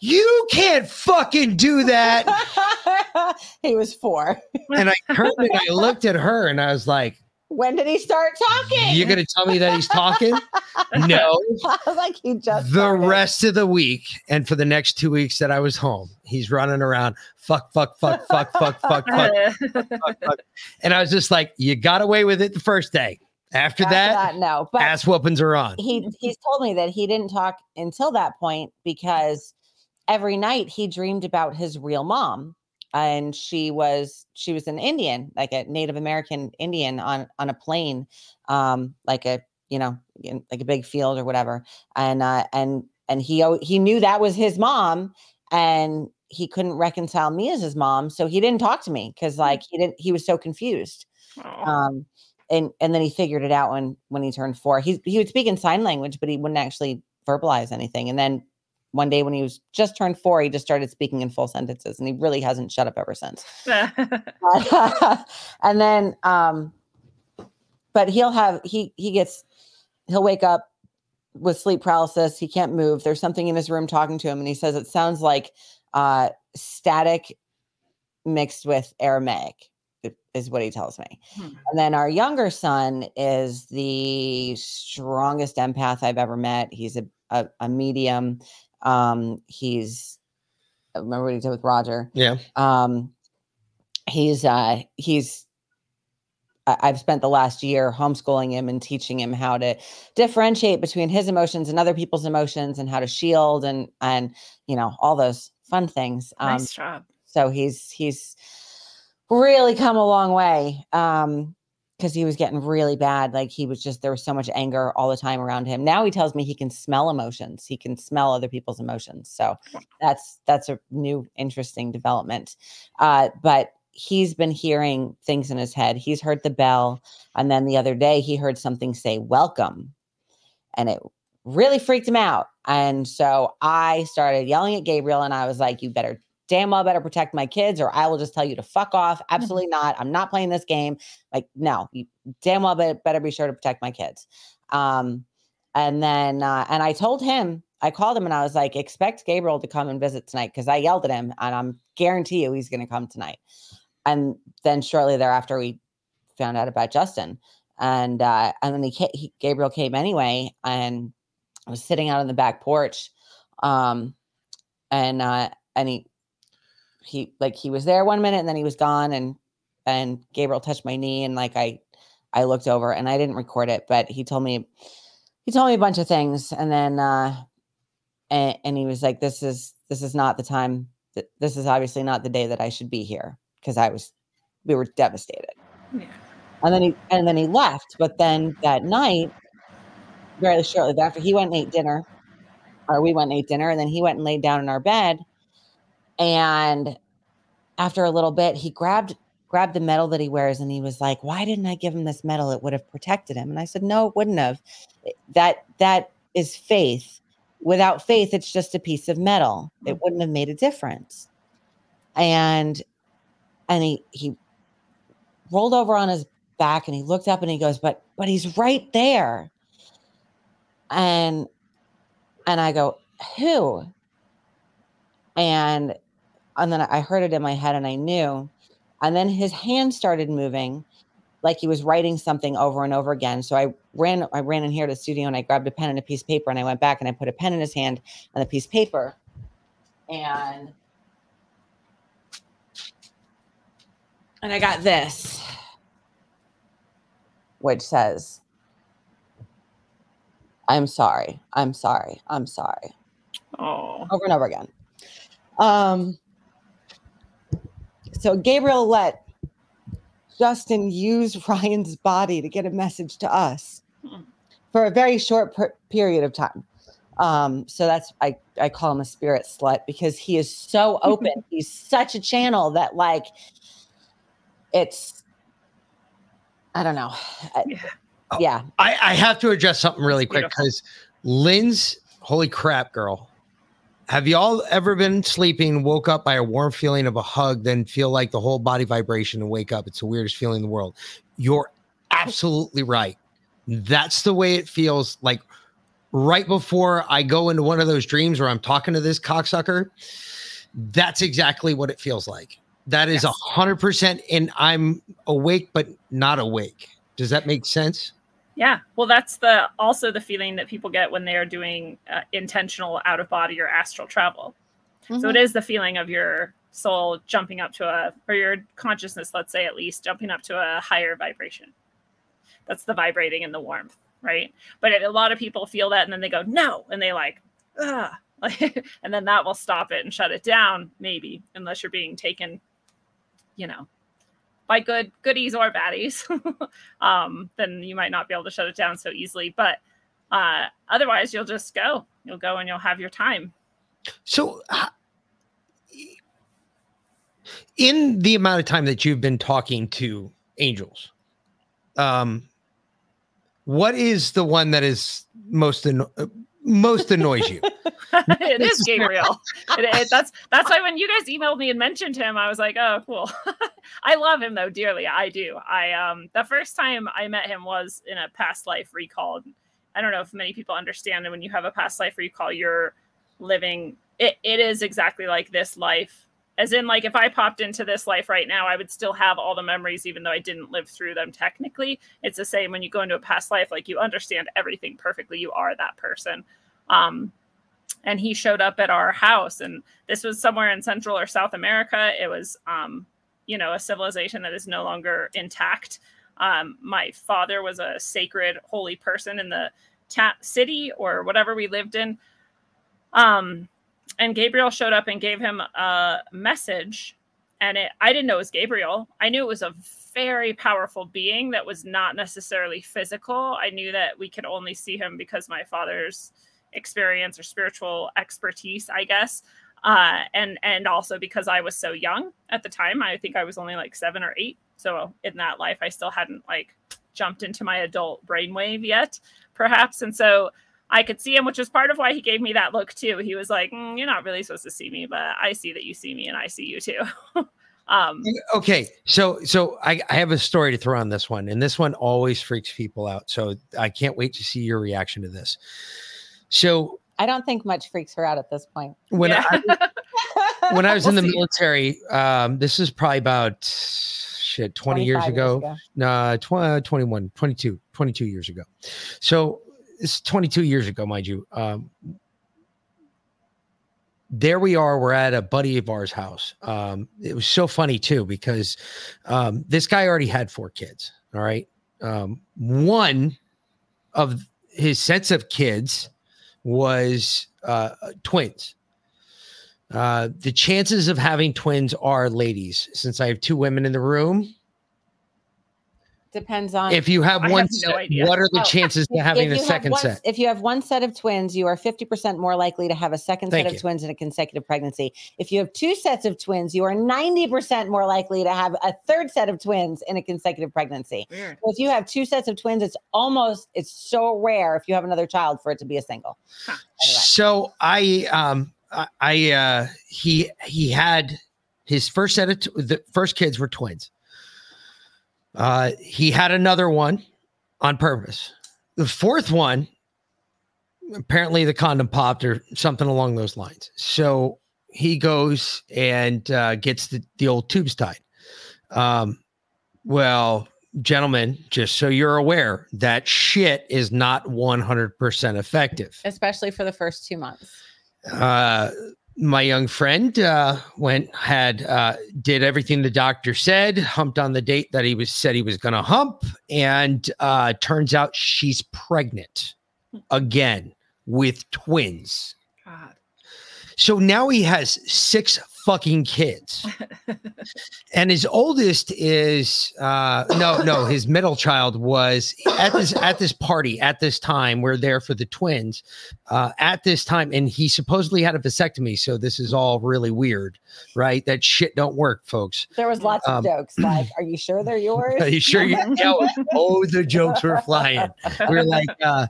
You can't fucking do that. he was four. And I turned and I looked at her and I was like, When did he start talking? You're going to tell me that he's talking? No. I was like he just the started. rest of the week and for the next two weeks that I was home, he's running around, fuck, fuck, fuck, fuck, fuck, fuck, fuck, fuck, fuck. And I was just like, you got away with it the first day. After, After that, no, but ass whoopings are on. he he's told me that he didn't talk until that point because every night he dreamed about his real mom and she was she was an indian like a native american indian on on a plane um like a you know in, like a big field or whatever and uh and and he al- he knew that was his mom and he couldn't reconcile me as his mom so he didn't talk to me because like he didn't he was so confused Aw. um and and then he figured it out when when he turned four. He he would speak in sign language but he wouldn't actually verbalize anything. And then one day when he was just turned four he just started speaking in full sentences and he really hasn't shut up ever since. And then um but he'll have he he gets he'll wake up with sleep paralysis. He can't move. There's something in his room talking to him and he says it sounds like uh static mixed with aramaic is what he tells me Hmm. and then our younger son is the strongest empath i've ever met he's a a, a medium um he's I remember what he did with roger Yeah. um he's uh he's I've spent the last year homeschooling him and teaching him how to differentiate between his emotions and other people's emotions and how to shield and and you know all those fun things. Um nice job. so he's he's really come a long way um because he was getting really bad. Like he was just there was so much anger all the time around him. Now he tells me he can smell emotions. He can smell other people's emotions. So that's that's a new interesting development. Uh but he's been hearing things in his head. He's heard the bell. And then the other day he heard something say welcome. And it really freaked him out. And so i started yelling at gabriel and i was like you better damn well better protect my kids or I will just tell you to fuck off. Absolutely not. I'm not playing this game. Like, no, you damn well better, better be sure to protect my kids. Um, and then, uh, and I told him, I called him and I was like, expect Gabriel to come and visit tonight because I yelled at him and I'm guarantee you he's going to come tonight. And then shortly thereafter, we found out about Justin. And, uh, and then he, ca- he Gabriel came anyway and I was sitting out on the back porch. Um, and, uh, and he, he like he was there one minute and then he was gone and and Gabriel touched my knee and like I I looked over and I didn't record it but he told me he told me a bunch of things and then uh and, and he was like this is this is not the time th- this is obviously not the day that I should be here because I was we were devastated Yeah. and then he and then he left but then that night very shortly after he went and ate dinner or we went and ate dinner and then he went and laid down in our bed and after a little bit he grabbed grabbed the medal that he wears and he was like why didn't i give him this medal it would have protected him. And i said no it wouldn't have. That that is faith. Without faith it's just a piece of metal. It mm-hmm. wouldn't have made a difference. And and he he rolled over on his back and he looked up and he goes but but he's right there. And and i go who? And and then I heard it in my head and I knew. And then his hand started moving like he was writing something over and over again. So I ran I ran in here to the studio and I grabbed a pen and a piece of paper and I went back and I put a pen in his hand and a piece of paper. And and I got this which says I'm sorry. I'm sorry. I'm sorry. Oh, Over and over again. Um so Gabriel let Justin use Ryan's body to get a message to us Hmm. for a very short per- period of time. Um, so that's I I call him a spirit slut because he is so open. He's such a channel that like it's I don't know. I- Yeah. yeah. I, I have to address something really quick because Lynn's holy crap, girl. Have y'all ever been sleeping, woke up by a warm feeling of a hug, then feel like the whole body vibration and wake up? It's the weirdest feeling in the world. You're absolutely right. That's the way it feels like right before I go into one of those dreams where I'm talking to this cocksucker. That's exactly what it feels like. That is a hundred percent, and I'm awake but not awake. Does that make sense? Yeah, well, that's the also the feeling that people get when they are doing uh, intentional out of body or astral travel. So Mhm. it is the feeling of your soul jumping up to a, or your consciousness, let's say at least, jumping up to a higher vibration. That's the vibrating and the warmth, right? But it, a lot of people feel that and then they go no, and they like, ah, like, and then that will stop it and shut it down, maybe, unless you're being taken, you know, by good goodies or baddies. um, then you might not be able to shut it down so easily. But uh, otherwise, you'll just go. You'll go and you'll have your time. So, in the amount of time that you've been talking to angels, um, what is the one that is most most annoys you? it is Gabriel. It, it, that's that's why when you guys emailed me and mentioned him, I was like, oh, cool. I love him though dearly. I do. I um the first time I met him was in a past life recall. I don't know if many people understand that when you have a past life recall, you're living. It, it is exactly like this life. As in, like if I popped into this life right now, I would still have all the memories, even though I didn't live through them technically. It's the same when you go into a past life, like you understand everything perfectly. You are that person. Um, and he showed up at our house and this was somewhere in central or south america it was um, you know a civilization that is no longer intact um, my father was a sacred holy person in the ta- city or whatever we lived in um, and gabriel showed up and gave him a message and it, i didn't know it was gabriel i knew it was a very powerful being that was not necessarily physical i knew that we could only see him because my father's experience or spiritual expertise, I guess. Uh, and and also because I was so young at the time, I think I was only like seven or eight. So in that life, I still hadn't like jumped into my adult brainwave yet, perhaps. And so I could see him, which is part of why he gave me that look too. He was like, "Mm, "You're not really supposed to see me, but I see that you see me, and I see you too." um, Okay, so so I, I have a story to throw on this one, and this one always freaks people out. So I can't wait to see your reaction to this. So I don't think much freaks her out at this point. when yeah. I when I was in We'll the see. military, um, this is probably about shit 20 years 25 ago. No, tw- uh, 21, 22, 22 years ago. So it's 22 years ago, mind you. Um, there we are. We're at a buddy of ours' house. Um, it was so funny too because um, this guy already had four kids. All right. Um, one of his sets of kids was uh, twins. Uh, the chances of having twins are ladies. Since I have two women in the room, Depends on if you have I one, have no set, idea. what are the Oh, chances to having a second one- set? If you have one set of twins, you are 50% more likely to have a second Thank set you. of twins in a consecutive pregnancy. If you have two sets of twins, you are 90% more likely to have a third set of twins in a consecutive pregnancy. Weird. If you have two sets of twins, it's almost it's so rare if you have another child for it to be a single. Anyway. So I um I, I uh he he had his first set of tw- the first kids were twins. Uh he had another one on purpose. The fourth one apparently the condom popped or something along those lines. So he goes and uh, gets the, the old tubes tied. Um, well, gentlemen, just so you're aware, that shit is not 100% effective. Especially for the first two months. Uh, my young friend uh, went had uh, did everything the doctor said humped on the date that he was said he was going to hump and uh, turns out she's pregnant again with twins God. so now he has six fucking kids. And his oldest is uh no no his middle child was at this at this party at this time we're there for the twins uh at this time and he supposedly had a vasectomy so this is all really weird right? That shit don't work folks. There was lots Um, of jokes like, "Are you sure they're yours?" are you sure you know oh the jokes were flying. We're like uh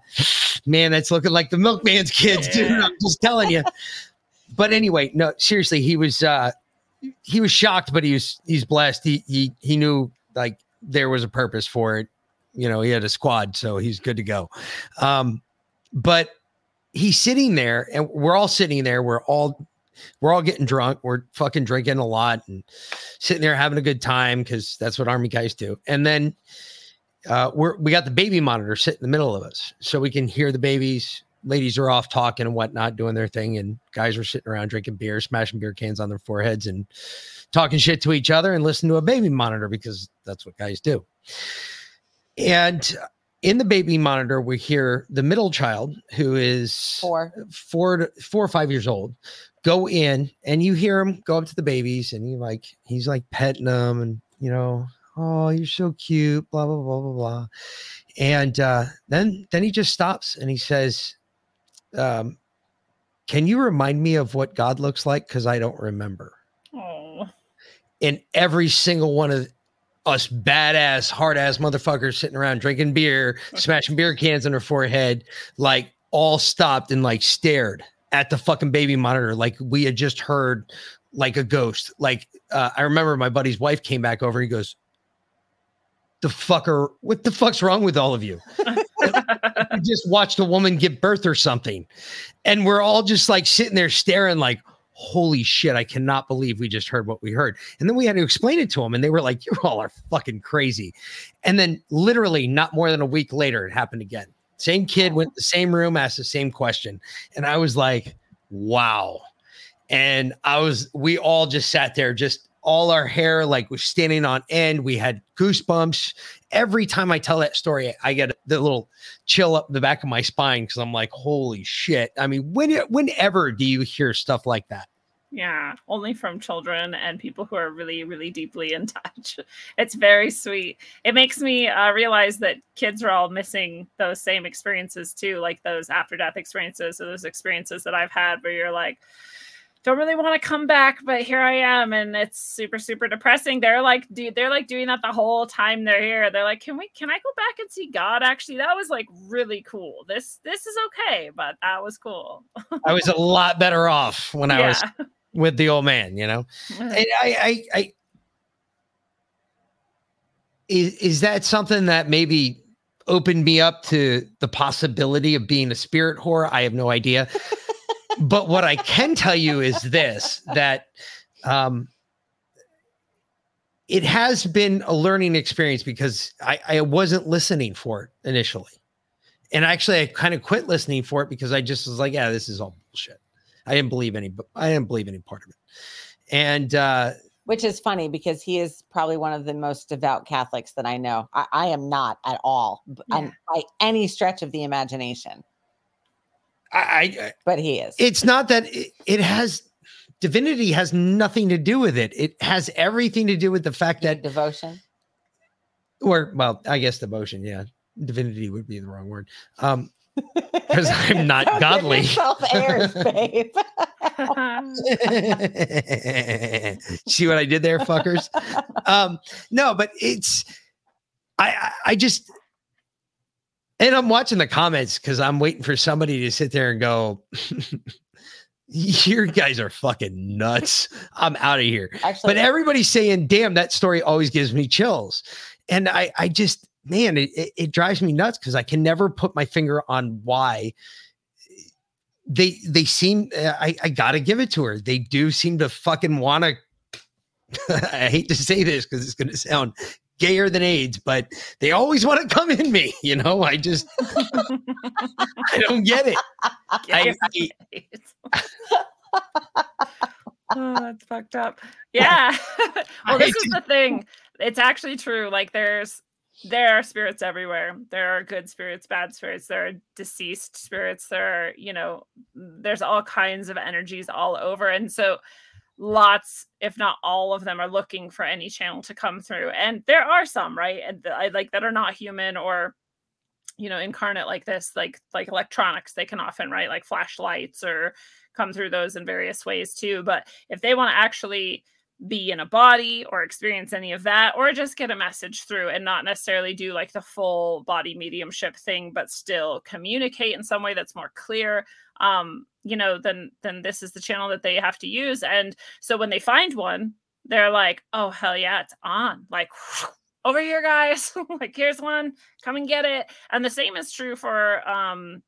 man that's looking like the milkman's kids dude i'm just telling you but anyway no seriously he was uh he was shocked but he was he's blessed. He he he knew like there was a purpose for it. You know he had a squad so he's good to go. Um but he's sitting there and we're all sitting there. We're all we're all getting drunk. We're fucking drinking a lot and sitting there having a good time because that's what army guys do. And then uh, we're we got the baby monitor sitting in the middle of us, so we can hear the babies. Ladies are off talking and whatnot, doing their thing, and guys are sitting around drinking beer, smashing beer cans on their foreheads, and talking shit to each other and listening to a baby monitor because that's what guys do. And in the baby monitor, we hear the middle child, who is Four. four to four or five years old go in and you hear him go up to the babies and he like he's like petting them and you know oh you're so cute blah blah blah blah blah and uh then then he just stops and he says um can you remind me of what god looks like? Because i don't remember. Oh. and every single one of us badass hard ass motherfuckers sitting around drinking beer smashing beer cans on her forehead like all stopped and like stared at the fucking baby monitor like we had just heard like a ghost. Like uh, i remember my buddy's wife came back over he goes the fucker what the fuck's wrong with all of you you just watched a woman give birth or something. And we're all just like sitting there staring like holy shit i cannot believe we just heard what we heard. And then we had to explain it to them and they were like you all are fucking crazy. And then literally not more than a week later it happened again. Same kid went to the same room asked the same question and i was like wow. And i was we all just sat there just all our hair like was standing on end we had goosebumps every time i tell that story i get the little chill up the back of my spine because i'm like holy shit i mean when whenever do you hear stuff like that Yeah, only from children and people who are really, really deeply in touch. It's very sweet. It makes me uh, realize that kids are all missing those same experiences too, like those after death experiences or those experiences that I've had where you're like, don't really want to come back, but here I am, and it's super, super depressing. They're like, dude, they're like doing that the whole time they're here. They're like, can we, can I go back and see God? Actually, that was like really cool. This, this is okay, but that was cool. i was a lot better off when i was with the old man you know And I, I, I, is, is that something that maybe opened me up to the possibility of being a spirit whore? I have no idea. but what I can tell you is this that um, it has been a learning experience because I, I wasn't listening for it initially. And actually, I kind of quit listening for it because I just was like, yeah, this is all bullshit. I didn't believe any, I didn't believe any part of it. And uh, Which is funny because he is probably one of the most devout Catholics that I know. I, I am not at all, b- and by any stretch of the imagination, I, I, but he is. it's not that it, it has divinity has nothing to do with it. It has everything to do with the fact that, devotion. or well, I guess devotion. Yeah, divinity would be the wrong word. Um, because I'm not Don't godly. airs, babe. See what I did there, fuckers? Um, no, but it's I, I just and I'm watching the comments because I'm waiting for somebody to sit there and go, You guys are fucking nuts. I'm out of here. Actually, But everybody's saying, damn, that story always gives me chills. And I I just man, it, it, it drives me nuts because I can never put my finger on why they they seem uh, I I gotta give it to her. They do seem to fucking want to. I hate to say this because it's going to sound gayer than AIDS, but they always want to come in me. You know, I just I don't get it. I, I, oh, that's fucked up. Yeah. well, this is the thing. It's actually true. Like there's there are spirits everywhere. There are good spirits, bad spirits, there are deceased spirits, there are, you know, there's all kinds of energies all over. And so lots, if not all of them, are looking for any channel to come through. And there are some, right? And I like that are not human or you know incarnate like this like like electronics they can often right like flashlights or come through those in various ways too but if they want to actually be in a body or experience any of that or just get a message through and not necessarily do like the full body mediumship thing but still communicate in some way that's more clear um you know then then this is the channel that they have to use. And so when they find one they're like oh hell yeah it's on. Like over here guys. Like here's one. Come and get it. And the same is true for um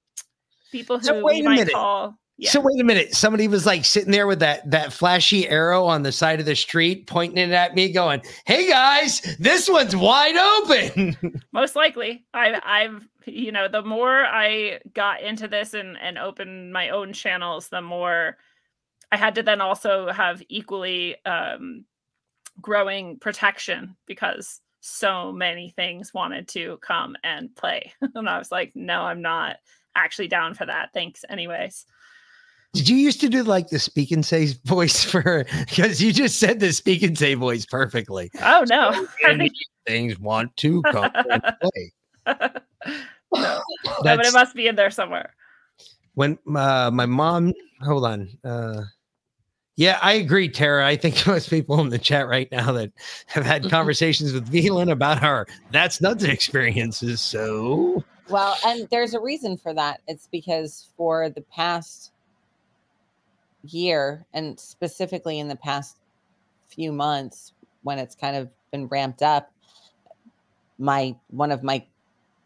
people who So wait a might minute. call yeah. So wait a minute. Somebody was like sitting there with that that flashy arrow on the side of the street, pointing it at me, going, "Hey guys, this one's wide open." most likely I've, i've you know the more i got into this and and opened my own channels the more i had to then also have equally um growing protection because so many things wanted to come and play and i was like no i'm not actually down for that thanks anyways Did you used to do like the speak and say voice for? Because you just said the speak and say voice perfectly. oh no And things want to come and play. no, but it must be in there somewhere when uh, my mom. Hold on. Uh, yeah, I agree, Tara. I think most people in the chat right now that have had conversations with Velan about our that's nuts experiences. So Well, and there's a reason for that. It's because for the past year, and specifically in the past few months, when it's kind of been ramped up, my one of my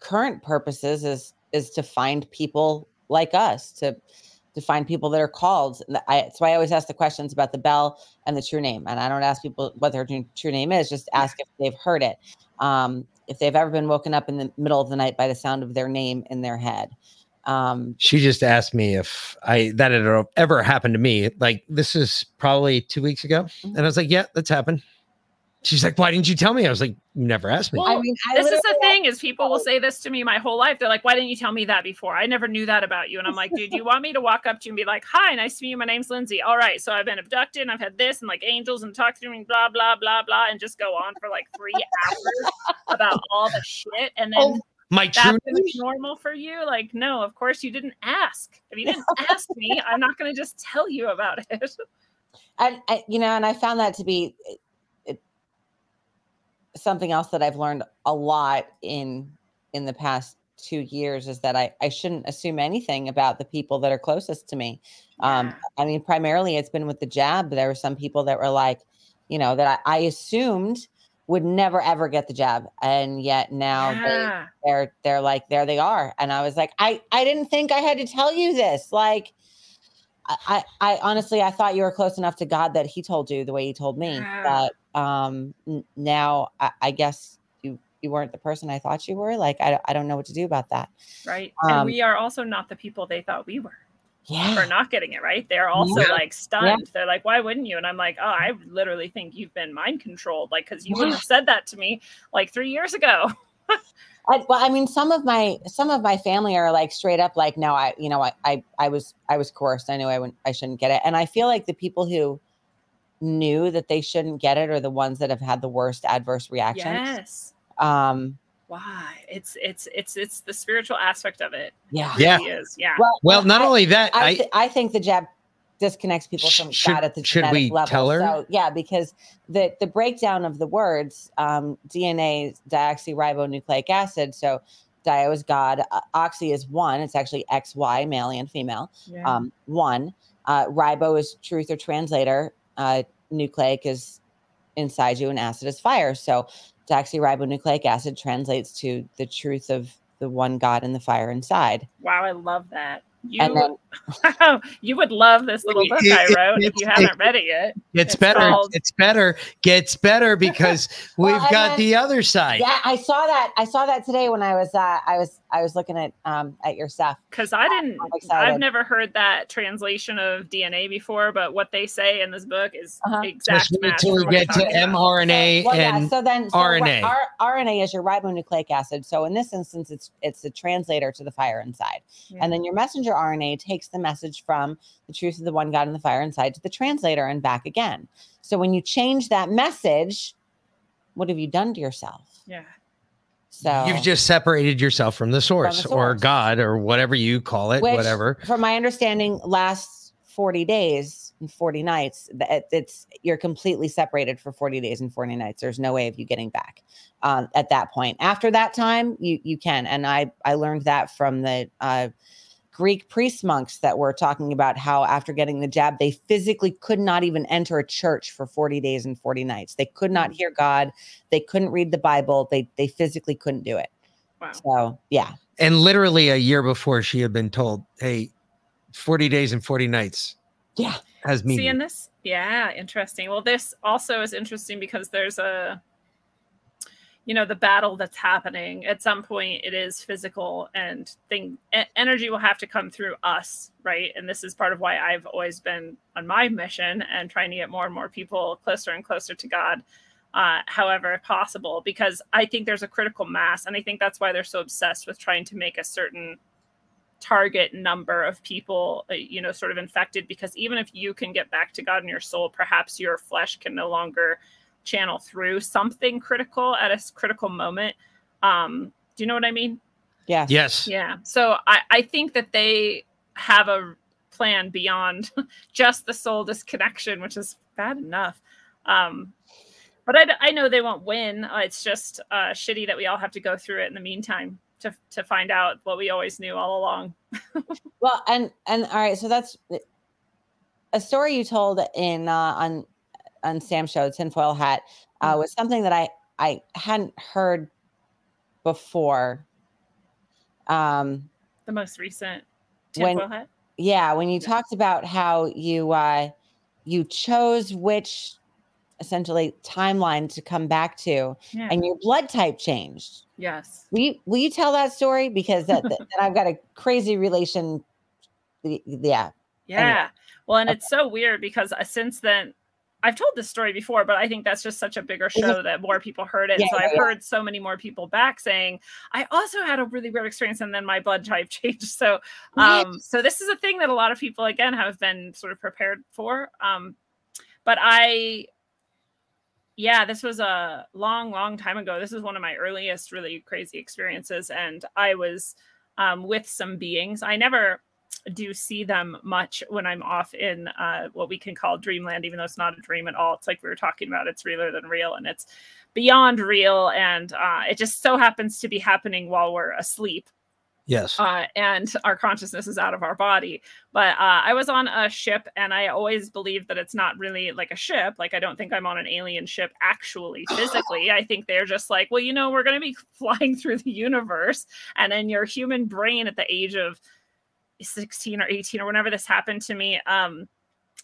current purposes is is to find people like us to to find people that are called. And I, so I always ask the questions about the bell and the true name, and I don't ask people what their true true name is. Just ask if they've heard it, um, if they've ever been woken up in the middle of the night by the sound of their name in their head. Um, she just asked me if I that had ever happened to me. Like this is probably two weeks ago, and I was like, "Yeah, that's happened." She's like, "Why didn't you tell me?" I was like, "You never asked me." I mean, I this is the thing is people will say this to me my whole life they're like why didn't you tell me that before i never knew that about you and i'm like dude you want me to walk up to you and be like hi nice to meet you my name's lindsey all right so i've been abducted and i've had this and like angels and talk to me blah blah blah blah and just go on for like three hours about all the shit and then Oh, My that's true gonna normal for you? Like no of course you didn't ask. If you didn't ask me i'm not going to just tell you about it. And I, you know, and I found that to be it, it- something else that I've learned a lot in in the past two years is that I I shouldn't assume anything about the people that are closest to me. Um, I mean, primarily it's been with the jab. There were some people that were like, you know, that I, I assumed would never ever get the jab, and yet now they yeah. they're they're like there they are and i was like i i didn't think i had to tell you this like I, I honestly I thought you were close enough to God that He told you the way He told me. Yeah. But um, now I, I guess you you weren't the person I thought you were. Like I I don't know what to do about that. right Um, and we are also not the people they thought we were for not getting it right. They're also Yeah. like stunned. They're like, why wouldn't you? And I'm like, oh, I literally think you've been mind controlled. Like, because you wouldn't have said that to me like three years ago. I, well, I mean, some of my some of my family are like straight up like, no, I you know I I, I was I was coerced. I knew I wouldn't I shouldn't get it. And I feel like the people who knew that they shouldn't get it are the ones that have had the worst adverse reactions. Yes. Um, Why? It's it's it's it's the spiritual aspect of it. yeah. It Yeah. is. Yeah. Well, Well, not I- only that, I, I, th- I think the jab disconnects people from Should- God at the should genetic we level. tell her? So yeah, because the the breakdown of the words, um, DNA deoxyribonucleic acid. So dio is God, uh, oxy is one. It's actually X Y, male and female. yeah. Um, one. Uh, ribo is truth or translator. Uh, nucleic is inside you, and acid is fire. So deoxyribonucleic acid translates to the truth of the one God and the fire inside. wow, I love that. You, and then you would love this little book I It- wrote if it's- you haven't read it yet. It's, It's better. called- It's better. Gets better because Well, we've got then- the other side. yeah, I saw that. I saw that today when I was uh, I was I was looking at um at your stuff. Because I didn't, I'm excited. I've never heard that translation of DNA before, but what they say in this book is Uh-huh. exact Just wait match. till from we what get to talking about. mRNA well, yeah. and So then so what- RNA. R- RNA is your ribonucleic acid. So in this instance, it's it's the translator to the fire inside, and then your messenger RNA takes the message from the truth of the one God in the fire inside to the translator and back again. So when you change that message, what have you done to yourself? yeah. So You've just separated yourself from the source, or source. God or whatever you call it, Which, whatever. From my understanding, lasts 40 days and 40 nights. It's you're completely separated for 40 days and 40 nights. There's no way of you getting back um, at that point. After that time, you you can. And I I learned that from the uh, Greek priest monks that were talking about how after getting the jab, they physically could not even enter a church for 40 days and 40 nights. They could not mm. hear God. They couldn't read the Bible. They they physically couldn't do it. Wow. So yeah. And literally a year before, she had been told, "Hey, forty days and forty nights Yeah. has meaning." Seeing this, yeah, interesting. Well, this also is interesting because there's a, you know, the battle that's happening. At some point, it is physical, and thing energy will have to come through us, right? And this is part of why I've always been on my mission and trying to get more and more people closer and closer to God. Uh, however possible, because I think there's a critical mass, and I think that's why they're so obsessed with trying to make a certain target number of people uh, you know sort of infected because even if you can get back to god in your soul perhaps your flesh can no longer channel through something critical at a critical moment um do you know what i mean Yeah. yes. yeah so i i think that they have a plan beyond just the soul disconnection which is bad enough um but I know they won't win. Uh, it's just uh, shitty that we all have to go through it in the meantime to, to find out what we always knew all along. Well, and and all right, so that's a story you told in uh, on on Sam's show, Tinfoil Hat, uh, was something that I I hadn't heard before. Um, The most recent When- tinfoil hat. yeah, when you Yeah. talked about how you uh, you chose which essentially timeline to come back to, Yeah. and your blood type changed. yes. Will you, will you tell that story because that, that, that I've got a crazy relation. Yeah, Yeah. Well, and it's so weird because uh, since then, I've told this story before, but I think that's just such a bigger show that more people heard it. Yeah, so yeah, I've yeah. heard so many more people back saying, I also had a really weird experience and then my blood type changed. So, um, so this is a thing that a lot of people, again, have been sort of prepared for. Um, but I, yeah, this was a long, long time ago. This is one of my earliest really crazy experiences. And I was um, with some beings. I never do see them much when I'm off in uh, what we can call dreamland, even though it's not a dream at all. It's like we were talking about, it's realer than real and it's beyond real. And uh, it just so happens to be happening while we're asleep Yes. uh, and our consciousness is out of our body. But uh, I was on a ship, and I always believe that it's not really like a ship. Like I don't think I'm on an alien ship actually, physically. I think they're just like, well, you know, we're going to be flying through the universe, and in your human brain at the age of 16 or 18 or whenever this happened to me, um,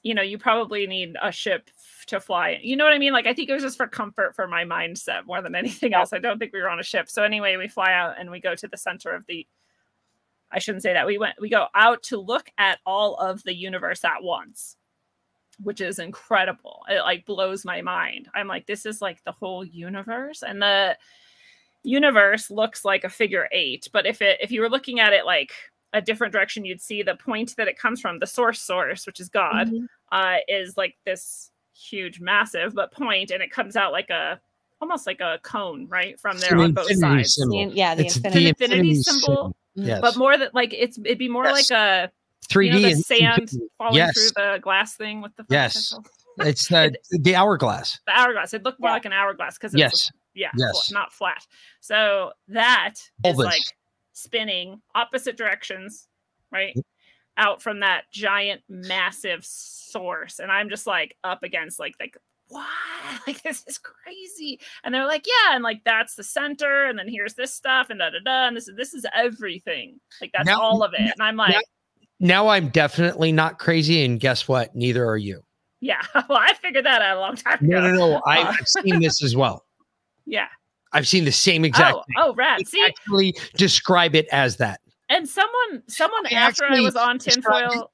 you know, you probably need a ship to fly. You know what I mean? Like I think it was just for comfort for my mindset more than anything else. I don't think we were on a ship. So anyway, we fly out and we go to the center of the I shouldn't say that. We went we go out to look at all of the universe at once, which is incredible. It like blows my mind. I'm like this is like the whole universe and the universe looks like a figure 8, but if it if you were looking at it like a different direction you'd see the point that it comes from, the source source, which is God, Mhm. uh is like this huge massive but point and it comes out like a almost like a cone, right? From there An on both sides. symbol. The- yeah, the It's infinity. infinity symbol. Yes. But more that like it's it'd be more Yes. like a 3D you know, the sand infinity. falling Yes. through the glass thing with the Yes. It's the the hourglass. the hourglass. It looked more Yeah. like an hourglass because it's Yes. yeah, Yes. fl- not flat. So that is Bulbous. like spinning opposite directions, right? Out from that giant, massive source, and I'm just like up against like like what? Like this is crazy. And they're like, yeah, and like that's the center, and then here's this stuff, and da da da, and this is this is everything. Like that's Now- all of it. And I'm like, now I'm definitely not crazy, and guess what? Neither are you. Yeah. Well, I figured that out a long time ago. No, no, no. I, Uh, I've seen this as well. Yeah. I've seen the same exact. Oh, thing. oh. You See, actually describe it as that and someone, someone I after I was on tinfoil.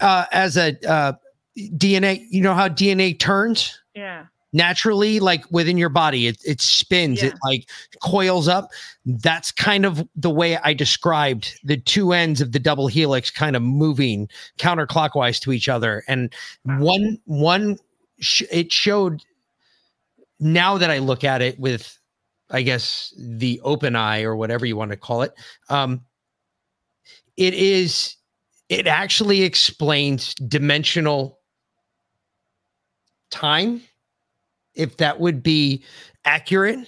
uh, as a uh, DNA. You know how DNA turns Yeah. naturally, like within your body. It it spins. Yeah. It like coils up. That's kind of the way I described the two ends of the double helix, kind of moving counterclockwise to each other. And one one sh- it showed. Now that I look at it with, I guess the open eye or whatever you want to call it, um, it is. It actually explains dimensional time if that would be accurate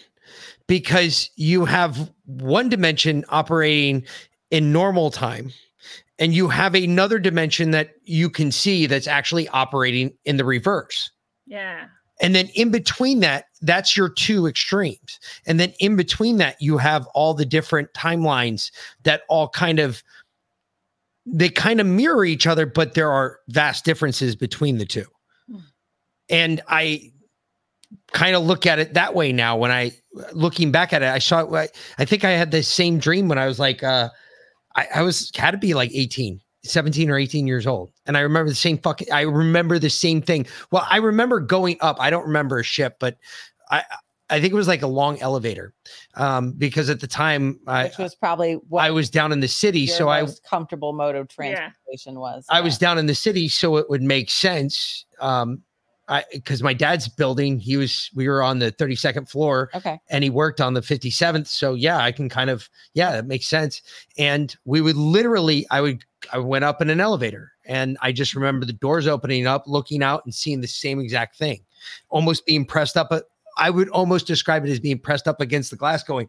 because you have one dimension operating in normal time and you have another dimension that you can see that's actually operating in the reverse Yeah. And then in between that that's your two extremes. And then in between that you have all the different timelines that all kind of they kind of mirror each other but there are vast differences between the two. Hmm. and i kind of look at it that way now. When i looking back at it i saw i think i had the same dream when i was like uh i, I was had to be like 18 17 or 18 years old and i remember the same fucking i remember the same thing well i remember going up i don't remember a ship but i i think it was like a long elevator um because at the time i which was probably what i was down in the city your so i most comfortable mode of Yeah. transportation was. I yeah. was down in the city, so it would make sense. Um, I because my dad's building, he was we were on the 32nd floor okay. and he worked on the 57th. So yeah, I can kind of yeah, that makes sense. And we would literally, I would I went up in an elevator and I just remember the doors opening up, looking out and seeing the same exact thing, almost being pressed up. But I would almost describe it as being pressed up against the glass, going,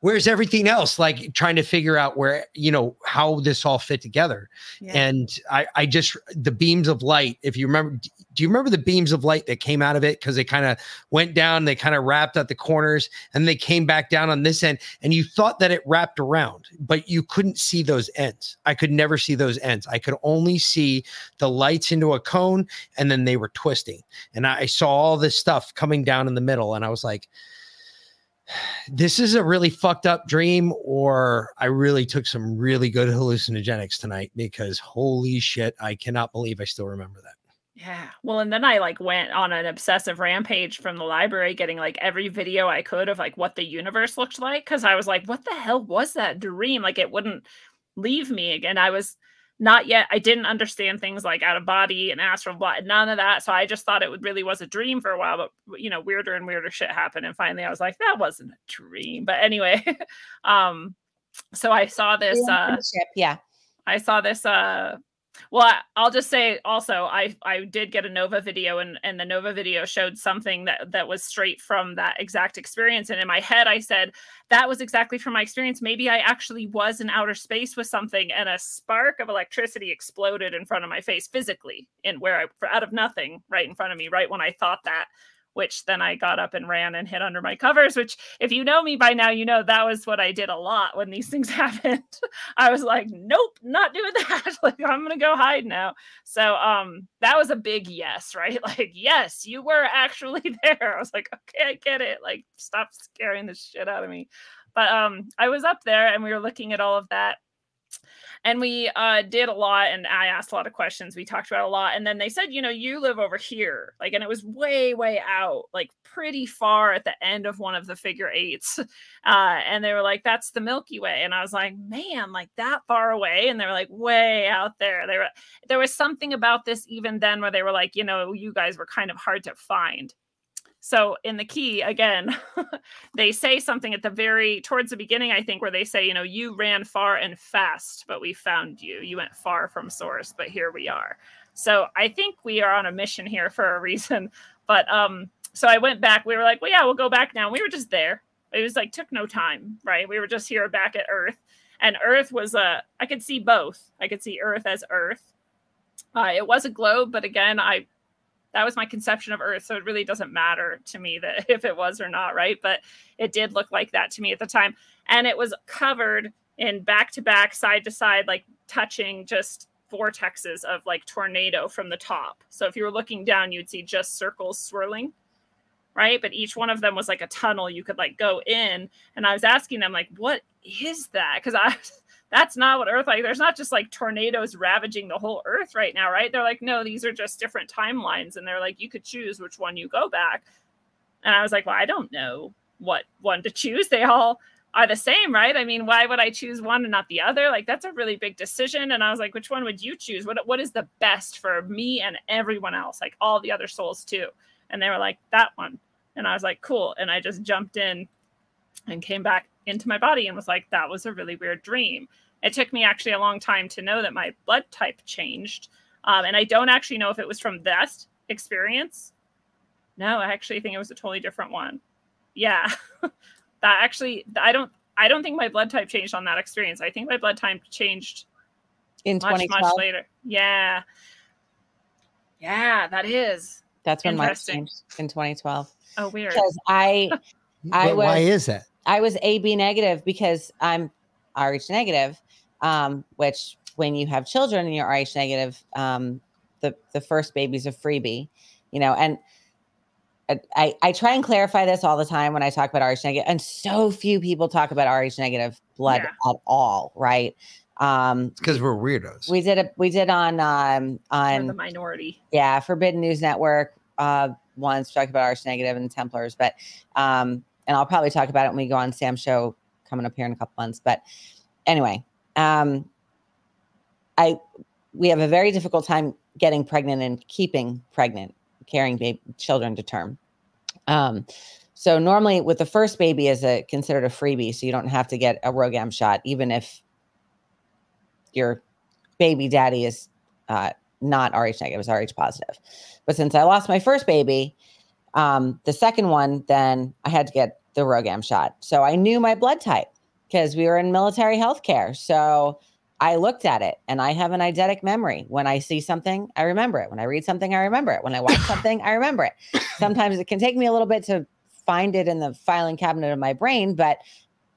Where's everything else? Like trying to figure out where, you know, how this all fit together Yeah. and I, I just the beams of light. If you remember, do you remember the beams of light that came out of it? Because they kind of went down, they kind of wrapped at the corners, and they came back down on this end. And you thought that it wrapped around, but you couldn't see those ends. I could never see those ends. I could only see the lights into a cone, and then they were twisting. And I saw all this stuff coming down in the middle, and I was like. This is a really fucked up dream, or I really took some really good hallucinogenics tonight because holy shit, I cannot believe I still remember that. Yeah. Well, and then I like went on an obsessive rampage from the library, getting like every video I could of like what the universe looked like. Cause I was like, what the hell was that dream? Like it wouldn't leave me again. I was not yet, I didn't understand things like out of body and astral body, none of that. So I just thought it would really was a dream for a while, but you know, weirder and weirder shit happened. And finally I was like, that wasn't a dream. But anyway, um, so I saw this uh yeah. I saw this uh well I'll just say also I I did get a Nova video and and the Nova video showed something that that was straight from that exact experience. And in my head I said that was exactly from my experience. Maybe I actually was in outer space with something and a spark of electricity exploded in front of my face physically in where I for out of nothing right in front of me right when I thought that which then I got up and ran and hid under my covers which if you know me by now you know that was what I did a lot when these things happened I was like, nope, not doing that. like I'm gonna go hide now. So um that was a big yes, right? Like, yes, you were actually there. I was like, okay, I get it. Like, stop scaring the shit out of me. But um I was up there and we were looking at all of that. And we uh did a lot and I asked a lot of questions. We talked about a lot. And then they said, you know, you live over here. Like, and it was way, way out, like pretty far at the end of one of the figure eights. Uh, and they were like, that's the Milky Way. And I was like, man, like that far away. And they were like, way out there. They were there was something about this even then where they were like, you know, you guys were kind of hard to find. So in the key again, they say something at the very towards the beginning, I think, where they say, you know, you ran far and fast, but we found you. You went far from source, but here we are. So I think we are on a mission here for a reason. But um, so I went back. We were like, well, yeah, we'll go back now. We were just there. It was like took no time, right? We were just here back at Earth, and Earth was a. I could see both. I could see Earth as Earth. Uh, it was a globe, but again, I that was my conception of Earth, so it really doesn't matter to me that if it was or not, right? But it did look like that to me at the time, and it was covered in back to back, side to side, like touching just vortexes of like tornado from the top. So if you were looking down, you'd see just circles swirling, right? But each one of them was like a tunnel you could like go in. And I was asking them, like, what is that? Because I that's not what Earth like. There's not just like tornadoes ravaging the whole Earth right now, right? They're like, no, these are just different timelines, and they're like, you could choose which one you go back. And I was like, well, I don't know what one to choose. They all are the same, right? I mean, why would I choose one and not the other? Like that's a really big decision. And I was like, which one would you choose? What what is the best for me and everyone else, like all the other souls too? And they were like, that one. And I was like, cool. And I just jumped in and came back into my body and was like, that was a really weird dream. It took me actually a long time to know that my blood type changed. Um, and I don't actually know if it was from that experience. No, I actually think it was a totally different one. Yeah. that actually I don't I don't think my blood type changed on that experience. I think my blood type changed in much, much later. Yeah. Yeah, that is. That's when mine changed in 2012. Oh, weird. Because I I was why is that? I was AB negative because I'm Rh negative, um, which when you have children and you're Rh negative, um, the the first baby's a freebie, you know, and I, I try and clarify this all the time when I talk about Rh negative, and so few people talk about Rh negative blood yeah. at all, right? Um, because we're weirdos. We did a we did on um on the minority, yeah, Forbidden News Network uh once talked about Rh negative and Templars, but um, and I'll probably talk about it when we go on Sam's show coming up here in a couple months. But anyway, um, I we have a very difficult time getting pregnant and keeping pregnant carrying baby, children to term. Um, so normally with the first baby is a considered a freebie, so you don't have to get a RhoGAM shot, even if your baby daddy is uh, not Rh negative, is Rh positive. But since I lost my first baby, um, the second one, then I had to get the RhoGAM shot. So I knew my blood type because we were in military healthcare. So I looked at it and I have an eidetic memory. When I see something, I remember it. When I read something, I remember it. When I watch something, I remember it. Sometimes it can take me a little bit to find it in the filing cabinet of my brain, but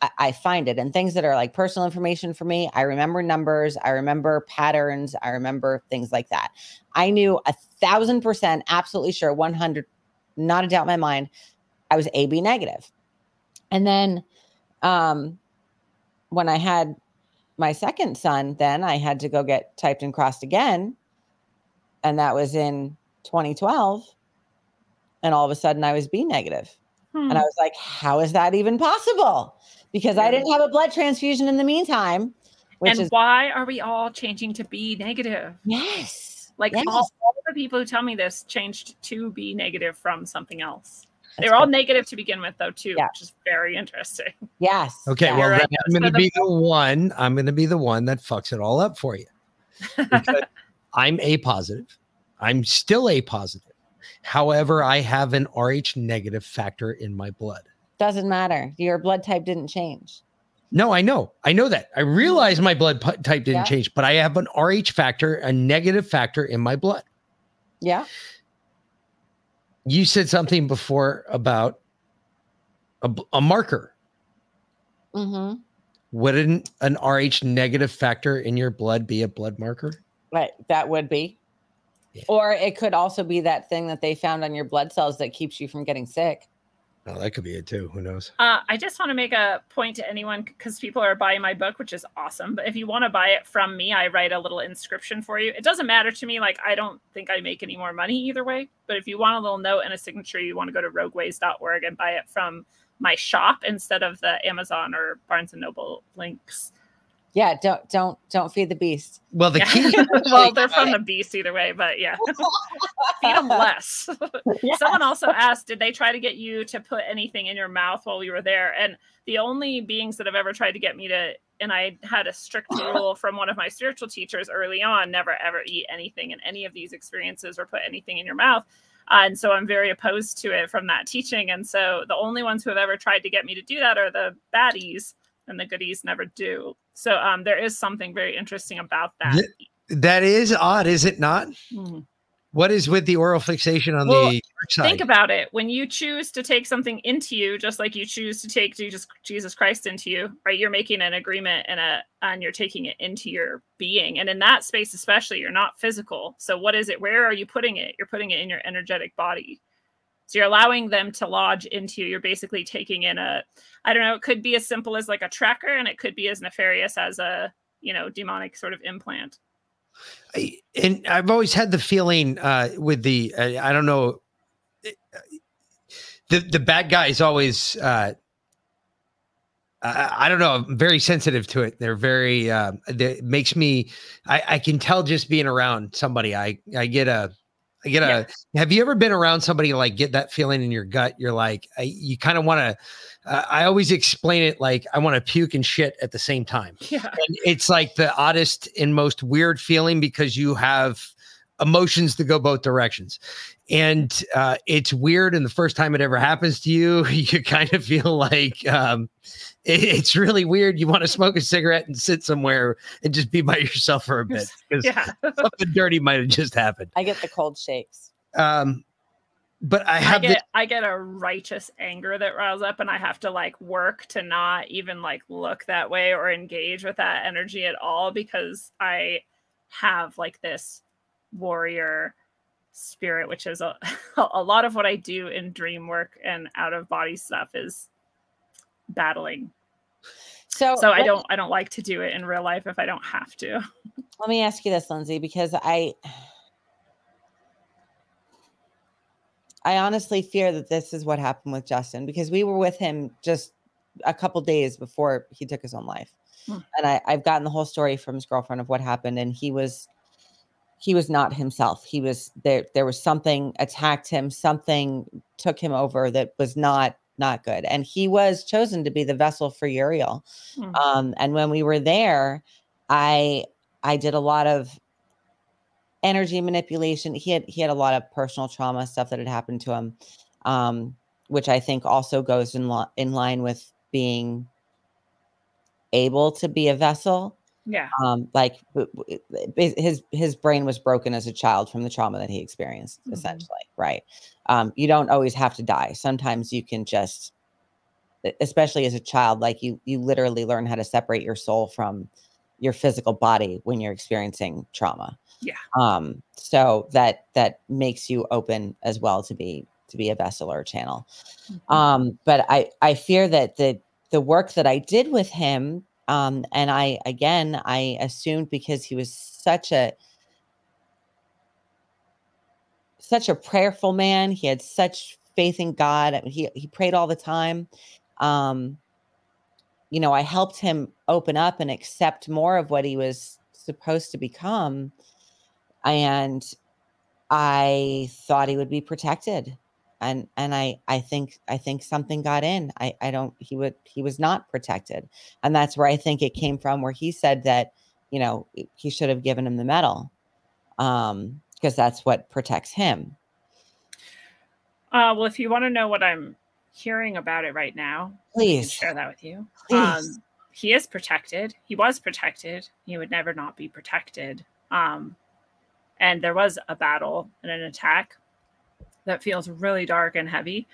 I, I find it. And things that are like personal information for me, I remember numbers, I remember patterns, I remember things like that. I knew a thousand percent, absolutely sure, 100, not a doubt in my mind, I was AB negative. And then um, when I had my second son, then I had to go get typed and crossed again. And that was in 2012. And all of a sudden I was B negative. Hmm. And I was like, how is that even possible? Because I didn't have a blood transfusion in the meantime. and is- why are we all changing to B negative? Yes. Like yes. All, all the people who tell me this changed to be negative from something else. That's They're all negative to begin with, though, too, yeah. which is very interesting. Yes. Okay. Yeah. Well, right. I'm going to so be the, the one. I'm going to be the one that fucks it all up for you. I'm a positive. I'm still a positive. However, I have an Rh negative factor in my blood. Doesn't matter. Your blood type didn't change. No, I know. I know that. I realize my blood type didn't yeah. change, but I have an Rh factor, a negative factor in my blood. Yeah you said something before about a, a marker. Mm-hmm. Wouldn't an Rh negative factor in your blood be a blood marker? Right, that would be. Yeah. Or it could also be that thing that they found on your blood cells that keeps you from getting sick. Oh, that could be it too. Who knows? Uh, I just want to make a point to anyone because people are buying my book, which is awesome. But if you want to buy it from me, I write a little inscription for you. It doesn't matter to me. Like, I don't think I make any more money either way. But if you want a little note and a signature, you want to go to rogueways.org and buy it from my shop instead of the Amazon or Barnes and Noble links yeah don't don't don't feed the beast. Well the key well they're from the beast either way but yeah. Feed them less. Yeah. someone also asked did they try to get you to put anything in your mouth while we were there? And the only beings that have ever tried to get me to and i had a strict rule from one of my spiritual teachers early on never ever eat anything in any of these experiences or put anything in your mouth. Uh, and so I'm very opposed to it from that teaching. And so the only ones who have ever tried to get me to do that are the baddies and the goodies never do. So um, there is something very interesting about that. that is odd, is it not? Mm-hmm. What is with the oral fixation on Well, the dark side? Think about it. When you choose to take something into you, just like you choose to take Jesus, Jesus Christ into you, right? You're making an agreement and a and you're taking it into your being. And in that space, especially, you're not physical. So what is it? Where are you putting it? You're putting it in your energetic body. So you're allowing them to lodge into you. You're basically taking in a, I don't know, it could be as simple as like a tracker, and it could be as nefarious as a, you know, demonic sort of implant. I- and I've always had the feeling uh, with the uh, I don't know the the bad guy is always uh, I, don't know I'm very sensitive to it. They're very uh, it makes me I, I can tell just being around somebody. I I get a I get a. Have you ever been around somebody like get that feeling in your gut? You're like I, you kind of want to. Uh, I always explain it like I want to puke and shit at the same time Yeah. and it's like the oddest and most weird feeling because you have emotions that go both directions and uh, it's weird and the first time it ever happens to you you kind of feel like um, it- it's really weird you want to smoke a cigarette and sit somewhere and just be by yourself for a bit because Yeah. something dirty might have just happened I get the cold shakes. um, but i I have get I get a righteous anger that riles up and I have to like work to not even like look that way or engage with that energy at all because I have like this warrior spirit which is a, a lot of what I do in dream work and out of body stuff is battling. So, So I don't I don't like to do it in real life if I don't have to. Let me ask you this, Lindsey, because I I honestly fear that this is what happened with Justin because we were with him just a couple days before he took his own life. Hmm. And I, I've gotten the whole story from his girlfriend of what happened, and he was he was not himself. He was there there was something attacked him, something took him over that was not not good. And he was chosen to be the vessel for Uriel. Hmm. Um, and when we were there, I I did a lot of energy manipulation. He had he had a lot of personal trauma stuff that had happened to him, um, which I think also goes in lo- in line with being able to be a vessel. Yeah. Um, like w- w- it- his his brain was broken as a child from the trauma that he experienced. Mhm. Essentially, right? Um, you don't always have to die. Sometimes you can just, especially as a child, like you you literally learn how to separate your soul from your physical body when you're experiencing trauma Yeah. um so that that makes you open as well to be to be a vessel or a channel Mhm. um but i i fear that the the work that i did with him um and i again i assumed because he was such a such a prayerful man he had such faith in god I mean, he he prayed all the time um you know i helped him open up and accept more of what he was supposed to become and i thought he would be protected and and i i think i think something got in i i don't he would he was not protected and that's where i think it came from where he said that you know he should have given him the medal um because that's what protects him Uh, well, if you want to know what I'm hearing about it right now, please share that with you. Please. Um, he is protected. He was protected. He would never not be protected. Um, and there was a battle and an attack that feels really dark and heavy.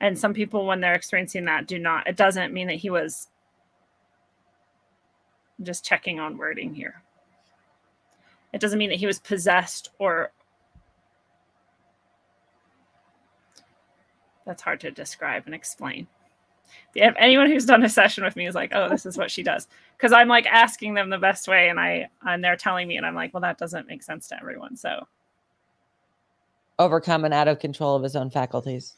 And some people, when they're experiencing that, do not. It doesn't mean that he was. Just checking on wording here. It doesn't mean that he was possessed or. That's hard to describe and explain if anyone who's done a session with me is like, oh, this is what she does, because I'm like asking them the best way, and I and they're telling me, and I'm like, well, that doesn't make sense to everyone. So overcome and out of control of his own faculties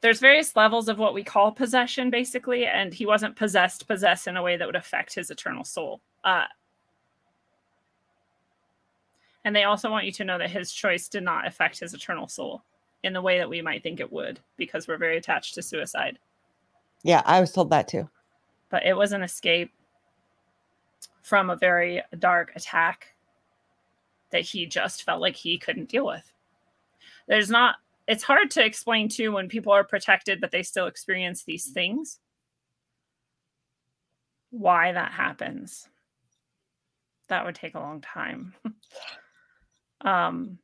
there's various levels of what we call possession, basically, and he wasn't possessed, possessed in a way that would affect his eternal soul. Uh, and they also want you to know that his choice did not affect his eternal soul in the way that we might think it would, because we're very attached to suicide. yeah i was told that too but it was an escape from a very dark attack that he just felt like he couldn't deal with. There's not, it's hard to explain too when people are protected, but they still experience these things. Why that happens. That would take a long time. Um,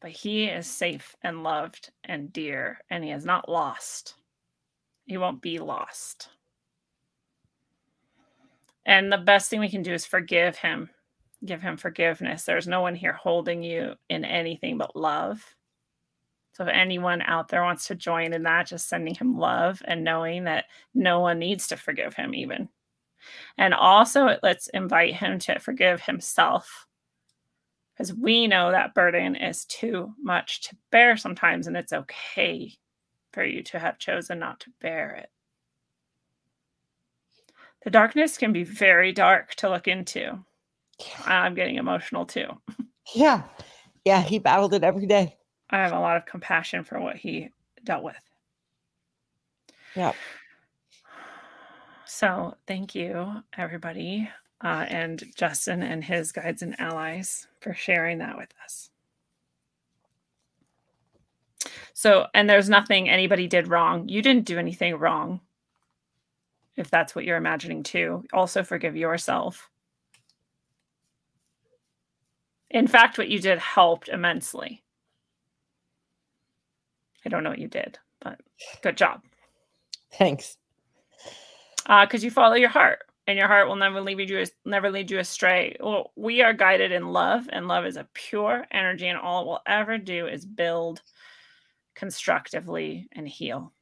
but he is safe and loved and dear, and he is not lost. He won't be lost. And the best thing we can do is forgive him, give him forgiveness. There's no one here holding you in anything but love. So if anyone out there wants to join in that, just sending him love and knowing that no one needs to forgive him, even. And also, let's invite him to forgive himself because we know that burden is too much to bear sometimes, and it's okay for you to have chosen not to bear it. The darkness can be very dark to look into. I'm getting emotional too. Yeah. Yeah. He battled it every day. I have a lot of compassion for what he dealt with. Yeah. So thank you, everybody uh, and Justin and his guides and allies for sharing that with us. So, and there's nothing anybody did wrong. You didn't do anything wrong. If that's what you're imagining too, also forgive yourself. In fact, what you did helped immensely. I don't know what you did, but good job. Thanks. Because uh, you follow your heart and your heart will never leave you never lead you astray well we are guided in love and love is a pure energy and all it will ever do is build constructively and heal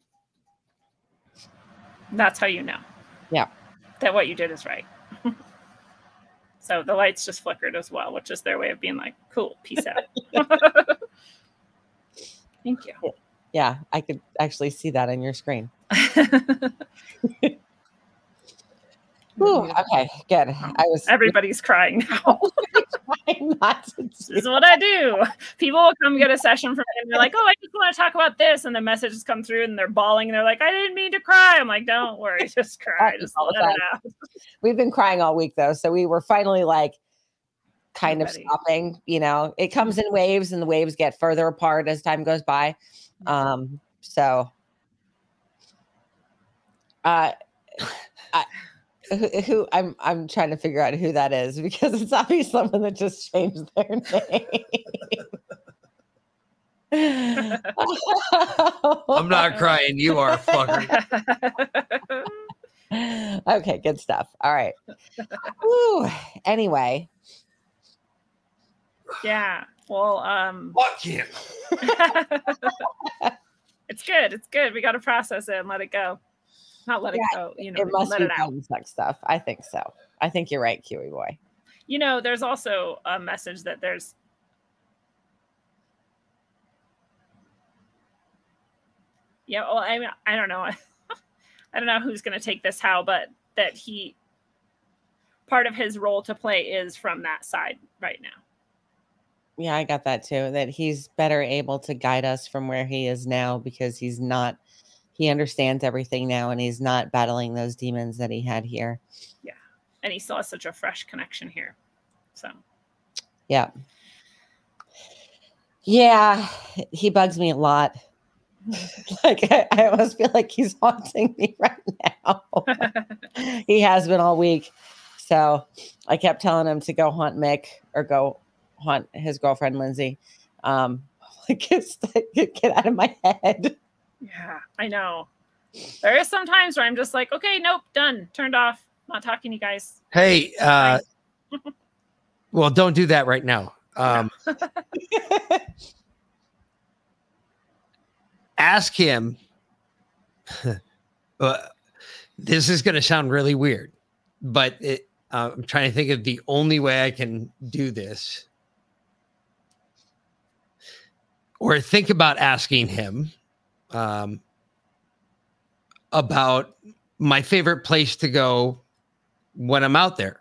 that's how you know yeah that what you did is right so the lights just flickered as well which is their way of being like cool peace out. Thank you. Yeah i could actually see that on your screen Ooh, okay, good. I was everybody's crying now. this is what I do. People will come get a session from me and they're like, Oh, I just want to talk about this. And the messages come through and they're bawling and they're like, I didn't mean to cry. I'm like, Don't worry, just cry. Just let it out. We've been crying all week though. So we were finally like kind of stopping. You know, it comes in waves and the waves get further apart as time goes by. Um, so uh I who, who, I'm I'm trying to figure out who that is because it's obviously someone that just changed their name. I'm not crying. You are, a fucker. okay, good stuff. All right. Woo. Anyway. Yeah. Well, um fuck you. it's good. It's good. We got to process it and let it go not let yeah, it go. You know, it must let be it out. sex stuff. I think so. I think you're right, Kiwi boy. You know, there's also a message that there's yeah. Well, I mean, I don't know. I don't know who's going to take this how, but that he part of his role to play is from that side right now. Yeah, I got that too. That he's better able to guide us from where he is now because he's not he understands everything now and he's not battling those demons that he had here. Yeah. And he still has such a fresh connection here. So, yeah. Yeah. He bugs me a lot. like, I, I almost feel like he's haunting me right now. he has been all week. So I kept telling him to go haunt Mick or go haunt his girlfriend, Lindsay. Um, like, get, get out of my head. Yeah, I know. There is some times where I'm just like, okay, nope, done, turned off, not talking to you guys. Hey, uh, well, don't do that right now. Um, ask him. uh, this is going to sound really weird, but it, uh, I'm trying to think of the only way I can do this. Or think about asking him um, about my favorite place to go when I'm out there.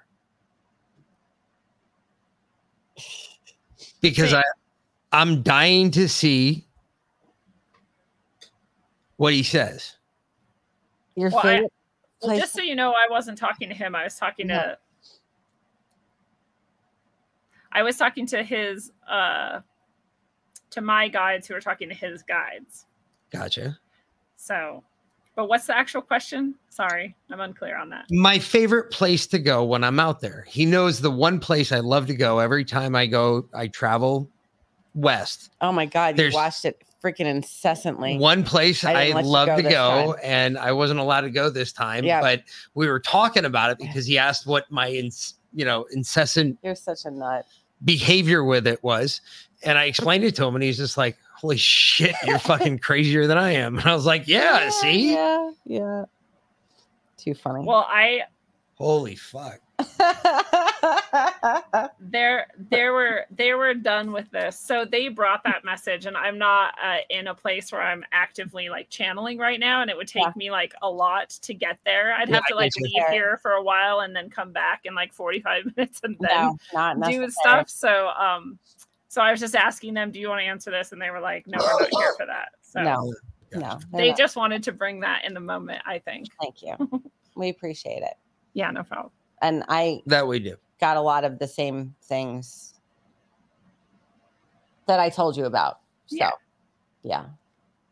Because I I'm dying to see what he says. Your well, favorite I, well, just so you know, I wasn't talking to him. I was talking yeah. to I was talking to his uh to my guides who were talking to his guides. Gotcha. So But what's the actual question? Sorry, I'm unclear on that. My favorite place to go when I'm out there. He knows the one place I love to go every time I go, I travel west. Oh my god, There's- you watched it freaking incessantly. One place I I, didn't let you love go to go, time. and I wasn't allowed to go this time. Yeah. But we were talking about it because he asked what my, ins- you know, incessant You're such a nut. behavior with it was, and I explained it to him, and he's just like, "Holy shit, you're fucking crazier than I am." And I was like, "Yeah, see, Yeah, yeah. Too funny. Well, I holy fuck." there there were they were done with this so they brought that message and i'm not uh, in a place where i'm actively like channeling right now and it would take Yeah. me like a lot to get there i'd Yeah, have to like get you. leave here for a while and then come back in like 45 minutes and then no, not do stuff so um so i was just asking them do you want to answer this and they were like no we're not here for that so No, no. they're not. just wanted to bring that in the moment i think Thank you. we appreciate it. yeah no problem And I That we do. got a lot of the same things that I told you about. So, Yeah. yeah.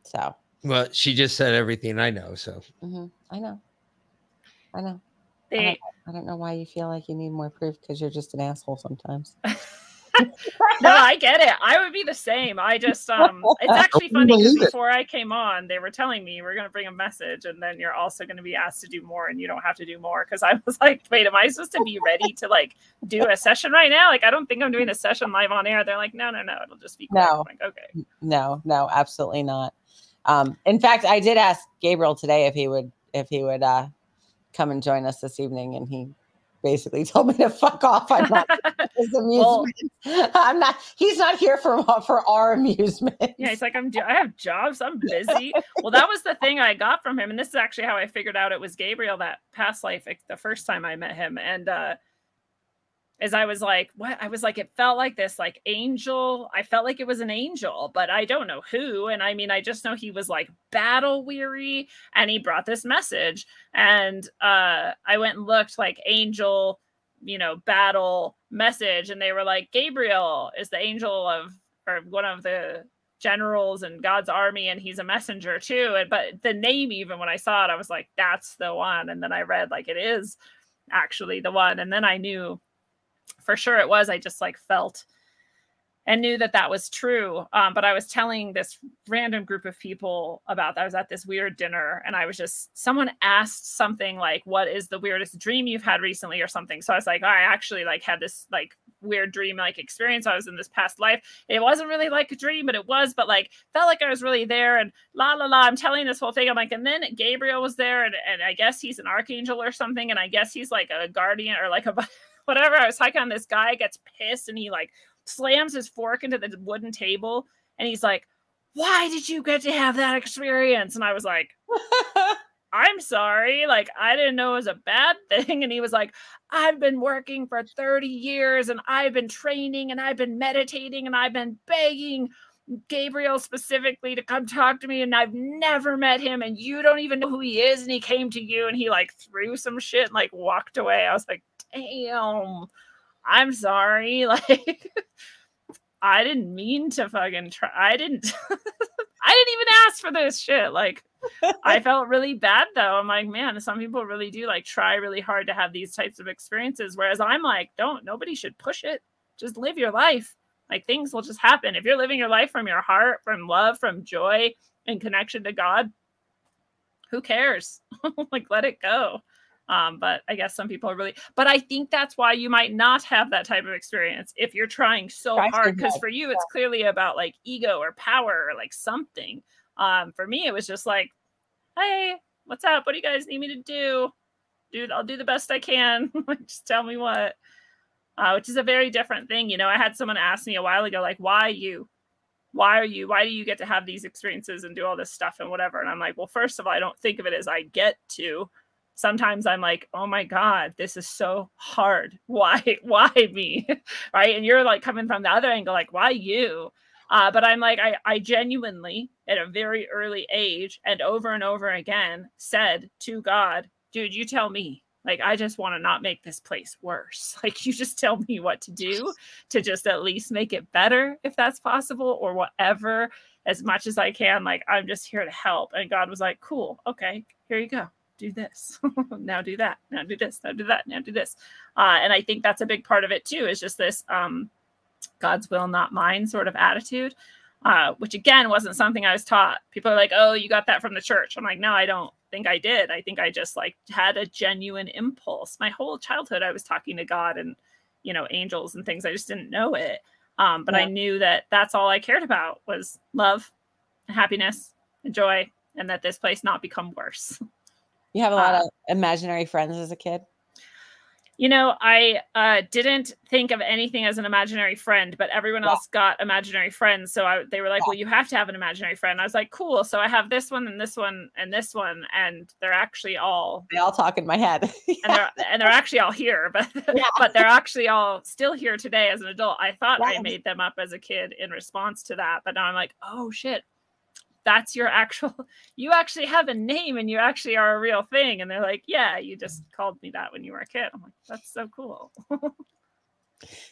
So, Well, she just said everything I know. So mhm, I know. I know. they I don't know why you feel like you need more proof because you're just an asshole sometimes. no, I get it. I would be the same. I just um it's actually funny because it. before I came on, they were telling me we're gonna bring a message and then you're also gonna be asked to do more and you don't have to do more. Cause I was like, wait, am I supposed to be ready to like do a session right now? Like I don't think I'm doing a session live on air. They're like, no, no, no, it'll just be quick. No. Like, okay. No, no, absolutely not. Um, in fact, I did ask Gabriel today if he would if he would uh come and join us this evening, and he basically told me to fuck off. I'm not his amusement. I'm not. He's not here for for our amusement. Yeah, he's like, I'm. I have jobs. I'm busy. well, that was the thing I got from him, and this is actually how I figured out it was Gabriel that past life the first time I met him, and uh as I was like, what? I was like, it felt like this, like angel. I felt like it was an angel, but I don't know who. And I mean, I just know he was like battle weary, and he brought this message. And uh I went and looked like angel, you know, battle message, and they were like, Gabriel is the angel of or one of the generals and God's army and he's a messenger too and but the name even when I saw it I was like that's the one and then I read like it is actually the one and then I knew for sure it was. I just like felt and knew that that was true. Um, but I was telling this random group of people about that. I was at this weird dinner and I was just someone asked something like what is the weirdest dream you've had recently? or something. So I was like I actually like had this like weird dream like experience I was in this past life. It wasn't really like a dream, but it was, but like felt like I was really there and la la la. I'm telling this whole thing. I'm like, and then Gabriel was there, and, and I guess he's an archangel or something, and I guess he's like a guardian or like a whatever. I was hiking on this guy gets pissed and he like slams his fork into the wooden table and he's like, Why did you get to have that experience? And I was like, I'm sorry. Like, I didn't know it was a bad thing. And he was like, I've been working for 30 years and I've been training and I've been meditating and I've been begging Gabriel specifically to come talk to me. And I've never met him and you don't even know who he is. And he came to you and he like threw some shit and like walked away. I was like, damn, I'm sorry. Like, I didn't mean to fucking try. I didn't. I didn't even ask for this shit. Like, I felt really bad though. I'm like, man, some people really do like try really hard to have these types of experiences. Whereas I'm like, don't, nobody should push it. Just live your life. Like things will just happen. If you're living your life from your heart, from love, from joy and connection to God, who cares? like, let it go. Um, but I guess some people are really, but I think that's why you might not have that type of experience if you're trying so Try hard. Because for you, it's clearly about like ego or power or like something. Um, for me, it was just like, hey, what's up? What do you guys need me to do? Dude, I'll do the best I can. Just tell me what. Uh, which is a very different thing. You know, I had someone ask me a while ago, like, why you? Why are you? Why do you get to have these experiences and do all this stuff and whatever? And I'm like, well, first of all, I don't think of it as I get to. Sometimes I'm like, oh my God, this is so hard. Why? Why me? right? And you're like coming from the other angle, like, why you? Uh, but I'm like, I, I genuinely, at a very early age and over and over again, said to God, dude, you tell me. Like, I just want to not make this place worse. Like, you just tell me what to do to just at least make it better if that's possible or whatever. as much as I can. Like, I'm just here to help. And God was like, cool. Okay, here you go. Do this. now do that. Now do this. Now do that. Now do this. Uh, and I think that's a big part of it too, is just this um, God's will, not mine sort of attitude. Uh, which again wasn't something I was taught. People are like, "Oh, you got that from the church." I'm like, "No, I don't think I did. I think I just like had a genuine impulse. My whole childhood, I was talking to God and you know angels and things. I just didn't know it, um, but yeah. I knew that that's all I cared about was love, and happiness, and joy, and that this place not become worse. You have a lot uh, of imaginary friends as a kid you know, I uh, didn't think of anything as an imaginary friend, but everyone yeah. else got imaginary friends. So I, they were like, yeah. "Well, you have to have an imaginary friend." I was like, "Cool." So I have this one and this one and this one, and they're actually all they all talk in my head, and they're and they're actually all here, but yeah. but they're actually all still here today as an adult. I thought I made them up as a kid in response to that, but now I'm like, "Oh shit." That's your actual you actually have a name and you actually are a real thing. And they're like yeah you just called me that when you were a kid. I'm like that's so cool.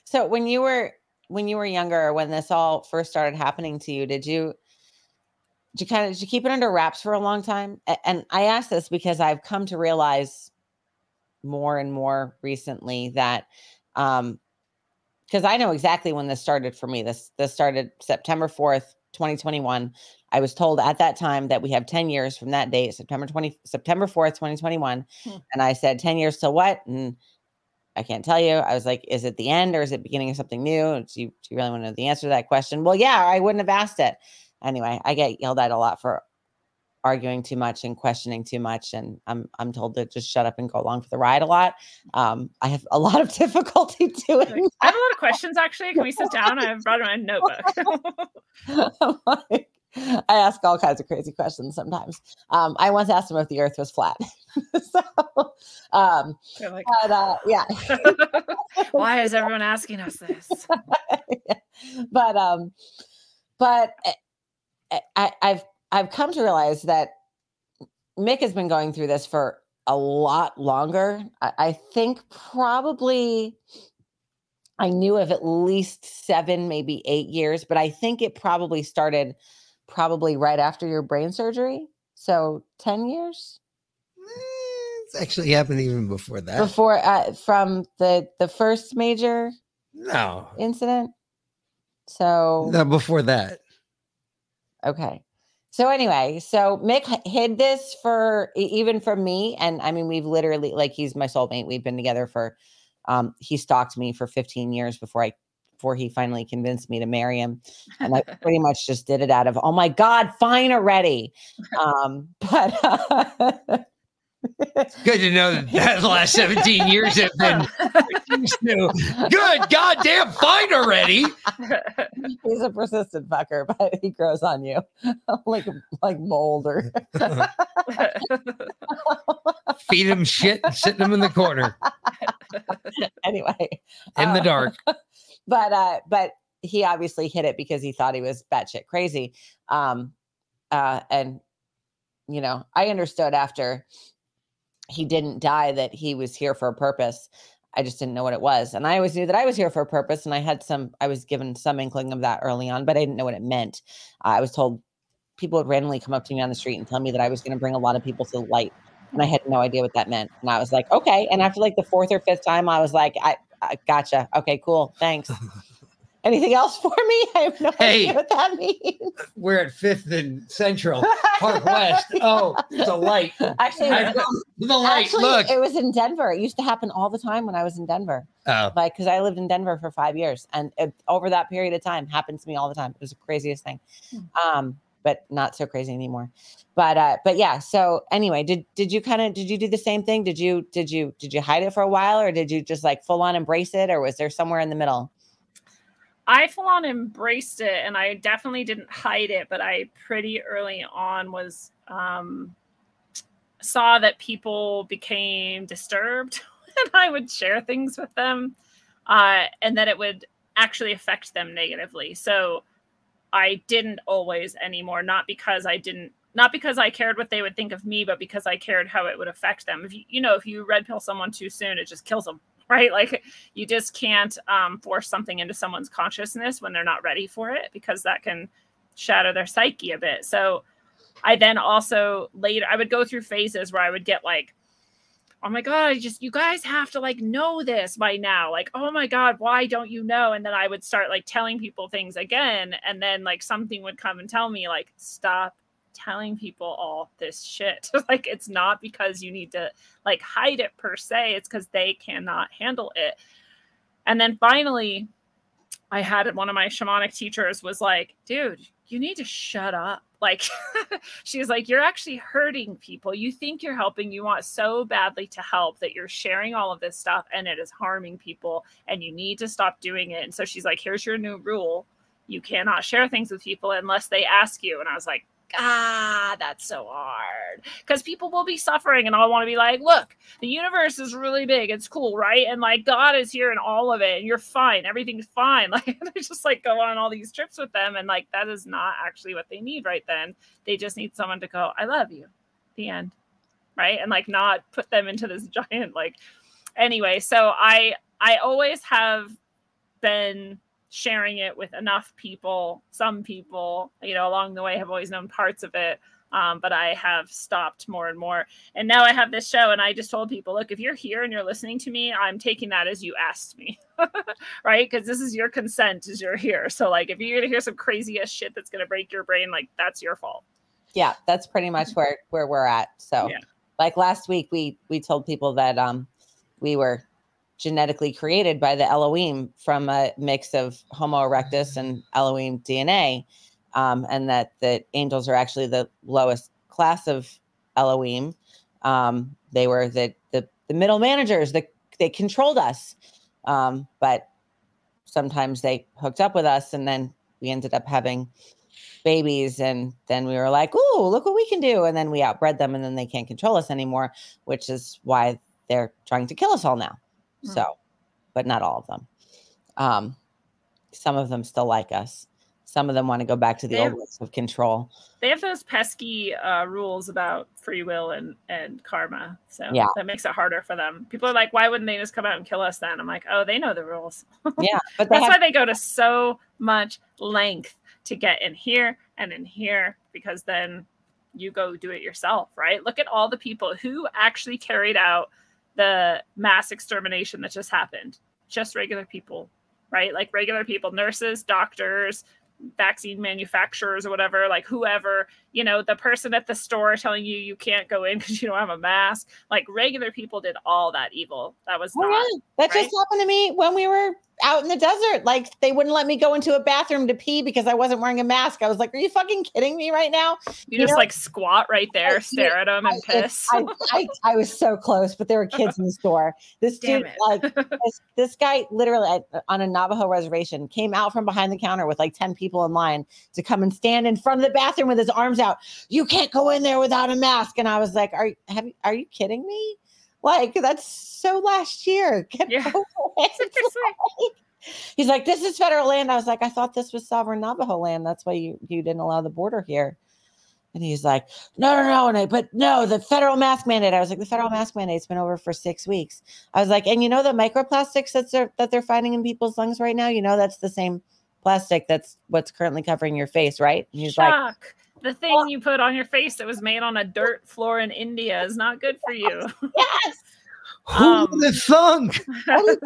So when you were when you were younger when this all first started happening to you did you did you kind of did you keep it under wraps for a long time? And i ask this because i've come to realize more and more recently that um because i know exactly when this started for me. This this started september 4th 2021 I was told at that time that we have 10 years from that date, September 20, September 4th, 2021. Hmm. And I said, 10 years to what? And I can't tell you. I was like, is it the end or is it beginning of something new? Do you, do you really want to know the answer to that question? Well, yeah, I wouldn't have asked it. Anyway, I get yelled at a lot for arguing too much and questioning too much and i'm i'm told to just shut up and go along for the ride a lot um, i have a lot of difficulty doing that. i have a lot of questions actually can we sit down i've brought my notebook I ask all kinds of crazy questions sometimes. Um, I once asked him if the Earth was flat. so, um, like, but, uh, yeah. Why is everyone asking us this? but um, but eh, eh, I, I've I've come to realize that Mick has been going through this for a lot longer. I, I think probably I knew of at least seven, maybe eight years, but I think it probably started probably right after your brain surgery. So 10 years? Eh, it's actually happened even before that. Before uh, from the the first major no incident. So no, before that. Okay. So anyway, so Mick hid this for even from me, and I mean we've literally like he's my soulmate. We've been together for um he stalked me for 15 years before I before he finally convinced me to marry him. And I pretty much just did it out of, oh my God, fine already. Um, but uh, good to know that, that the last 17 years have been good. Goddamn, fine already. He's a persistent fucker, but he grows on you like like mold or feed him shit and sit him in the corner. Anyway, in the dark but uh, but he obviously hit it because he thought he was batshit crazy. Um, uh, and you know, I understood after he didn't die that he was here for a purpose. I just didn't know what it was. And I always knew that I was here for a purpose. And I had some, I was given some inkling of that early on, but I didn't know what it meant. Uh, I was told people would randomly come up to me on the street and tell me that I was going to bring a lot of people to the light. And I had no idea what that meant. And I was like, okay. And after like the fourth or fifth time, I was like, I, I gotcha. Okay, cool. Thanks. Anything else for me? I have no hey, idea what that means. We're at Fifth and Central Park West. Oh, it's a light. Actually, the light. Actually, Look, it was in Denver. It used to happen all the time when I was in Denver. Oh, like because I lived in Denver for five years, and it, over that period of time, happened to me all the time. It was the craziest thing. Hmm. Um, but not so crazy anymore. But uh, but yeah. So anyway, did did you kind of did you do the same thing? Did you did you did you hide it for a while, or did you just like full on embrace it, or was there somewhere in the middle? I full on embraced it, and I definitely didn't hide it. But I pretty early on was um, saw that people became disturbed, and I would share things with them, uh, and that it would actually affect them negatively. So I didn't always anymore, not because I didn't not because I cared what they would think of me, but because I cared how it would affect them. If you you know, if you red pill someone too soon, it just kills them, right? Like you just can't um, force something into someone's consciousness when they're not ready for it, because that can shatter their psyche a bit. So I then also later I would go through phases where I would get like oh my god I just you guys have to like know this by now like oh my god why don't you know and then i would start like telling people things again and then like something would come and tell me like stop telling people all this shit. Like it's not because you need to like hide it per se it's because they cannot handle it. And then finally i had one of my shamanic teachers was like dude you need to shut up. Like she's like you're actually hurting people. You think you're helping. You want so badly to help that you're sharing all of this stuff and it is harming people and you need to stop doing it. And so she's like here's your new rule. You cannot share things with people unless they ask you. And i was like ah, that's so hard. Because people will be suffering, and I want to be like, look, the universe is really big. It's cool, right? And like God is here in all of it, and you're fine. Everything's fine. Like they just like go on all these trips with them, and like that is not actually what they need right then. They just need someone to go, I love you. The end. Right. And like not put them into this giant like anyway. So I I always have been sharing it with enough people. Some people, you know, along the way have always known parts of it. Um, but I have stopped more and more. And now I have this show, and I just told people, look, if you're here and you're listening to me, I'm taking that as you asked me, right? Because this is your consent as you're here. So, like, if you're gonna hear some crazy ass shit that's gonna break your brain, like, that's your fault. Yeah, that's pretty much where where we're at. So, Yeah. like last week, we we told people that um we were genetically created by the Elohim from a mix of Homo erectus and Elohim DNA, um, and that that angels are actually the lowest class of Elohim. Um, they were the, the the middle managers that they controlled us, um, but sometimes they hooked up with us, and then we ended up having babies and then we were like oh look what we can do and then we outbred them and then they can't control us anymore which is why they're trying to kill us all now Hmm. so but not all of them um some of them still like us some of them want to go back to the old They're- ways of control They have those pesky uh, rules about free will and, and karma. So Yeah. that makes it harder for them. People are like, why wouldn't they just come out and kill us then? I'm like, oh, they know the rules. yeah but That's have why they go to so much length to get in here and in here because then you go do it yourself, right? Look at all the people who actually carried out the mass extermination that just happened. Just regular people, right? Like regular people, nurses, doctors, vaccine manufacturers or whatever, like whoever, you know, the person at the store telling you you can't go in because you don't have a mask. Like regular people did all that evil. That was Oh, not yeah. That right? just happened to me when we were out in the desert. Like they wouldn't let me go into a bathroom to pee because I wasn't wearing a mask. I was like, "Are you fucking kidding me right now?" you, you just know- like squat right there, I- stare at them and I- piss. I, I, I was so close, but there were kids in the store. This Damn dude, it. like this, this guy, literally on a Navajo reservation, came out from behind the counter with like ten people in line to come and stand in front of the bathroom with his arms out. You can't go in there without a mask, and I was like, "Are have you, are you kidding me?" Like that's so last year. Get Yeah. He's like, "This is federal land." I was like, "I thought this was sovereign Navajo land. That's why you you didn't allow the border here." And he's like, "No, no, no, and I, but no, the federal mask mandate." I was like, "The federal mask mandate's been over for six weeks." I was like, "And you know the microplastics that's are, that they're finding in people's lungs right now? You know that's the same plastic that's what's currently covering your face, right?" And he's like, Shock. The thing you put on your face that was made on a dirt floor in India is not good for you. "Yes." Who Um, would have thunk? That's so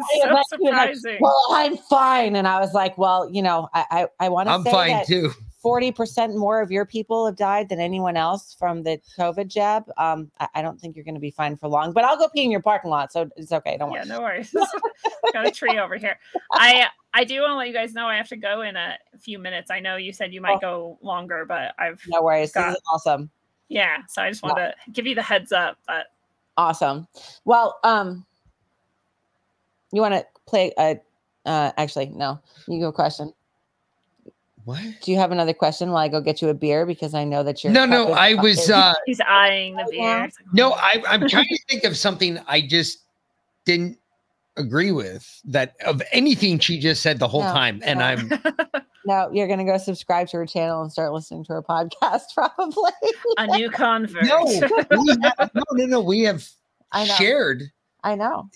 but he was like. Well, I'm fine, and I was like, "Well, you know, I I, I want to I'm say fine that too. forty percent more of your people have died than anyone else from the COVID jab. Um, I, I don't think you're going to be fine for long, but I'll go pee in your parking lot, so it's okay. Don't worry. yeah, no worries. Got a tree over here. I I do want to let you guys know I have to go in a few minutes. I know you said you might go longer, but I've No worries. This Got- is awesome. yeah. So I just wanted to give you the heads up. But Awesome. Well, um, you want to play? Uh, uh, actually, no. You go question. What? Do you have another question while I go get you a beer? Because I know that you're. No, no. I was. uh he's eyeing the beer. now? It's like, No, oh, I, I'm trying to think of something I just didn't agree with that of anything she just said the whole No, time, and no. I'm no. You're gonna go subscribe to her channel and start listening to her podcast, probably. a new convert. no, we have, no, no, no. We have I know. shared I know.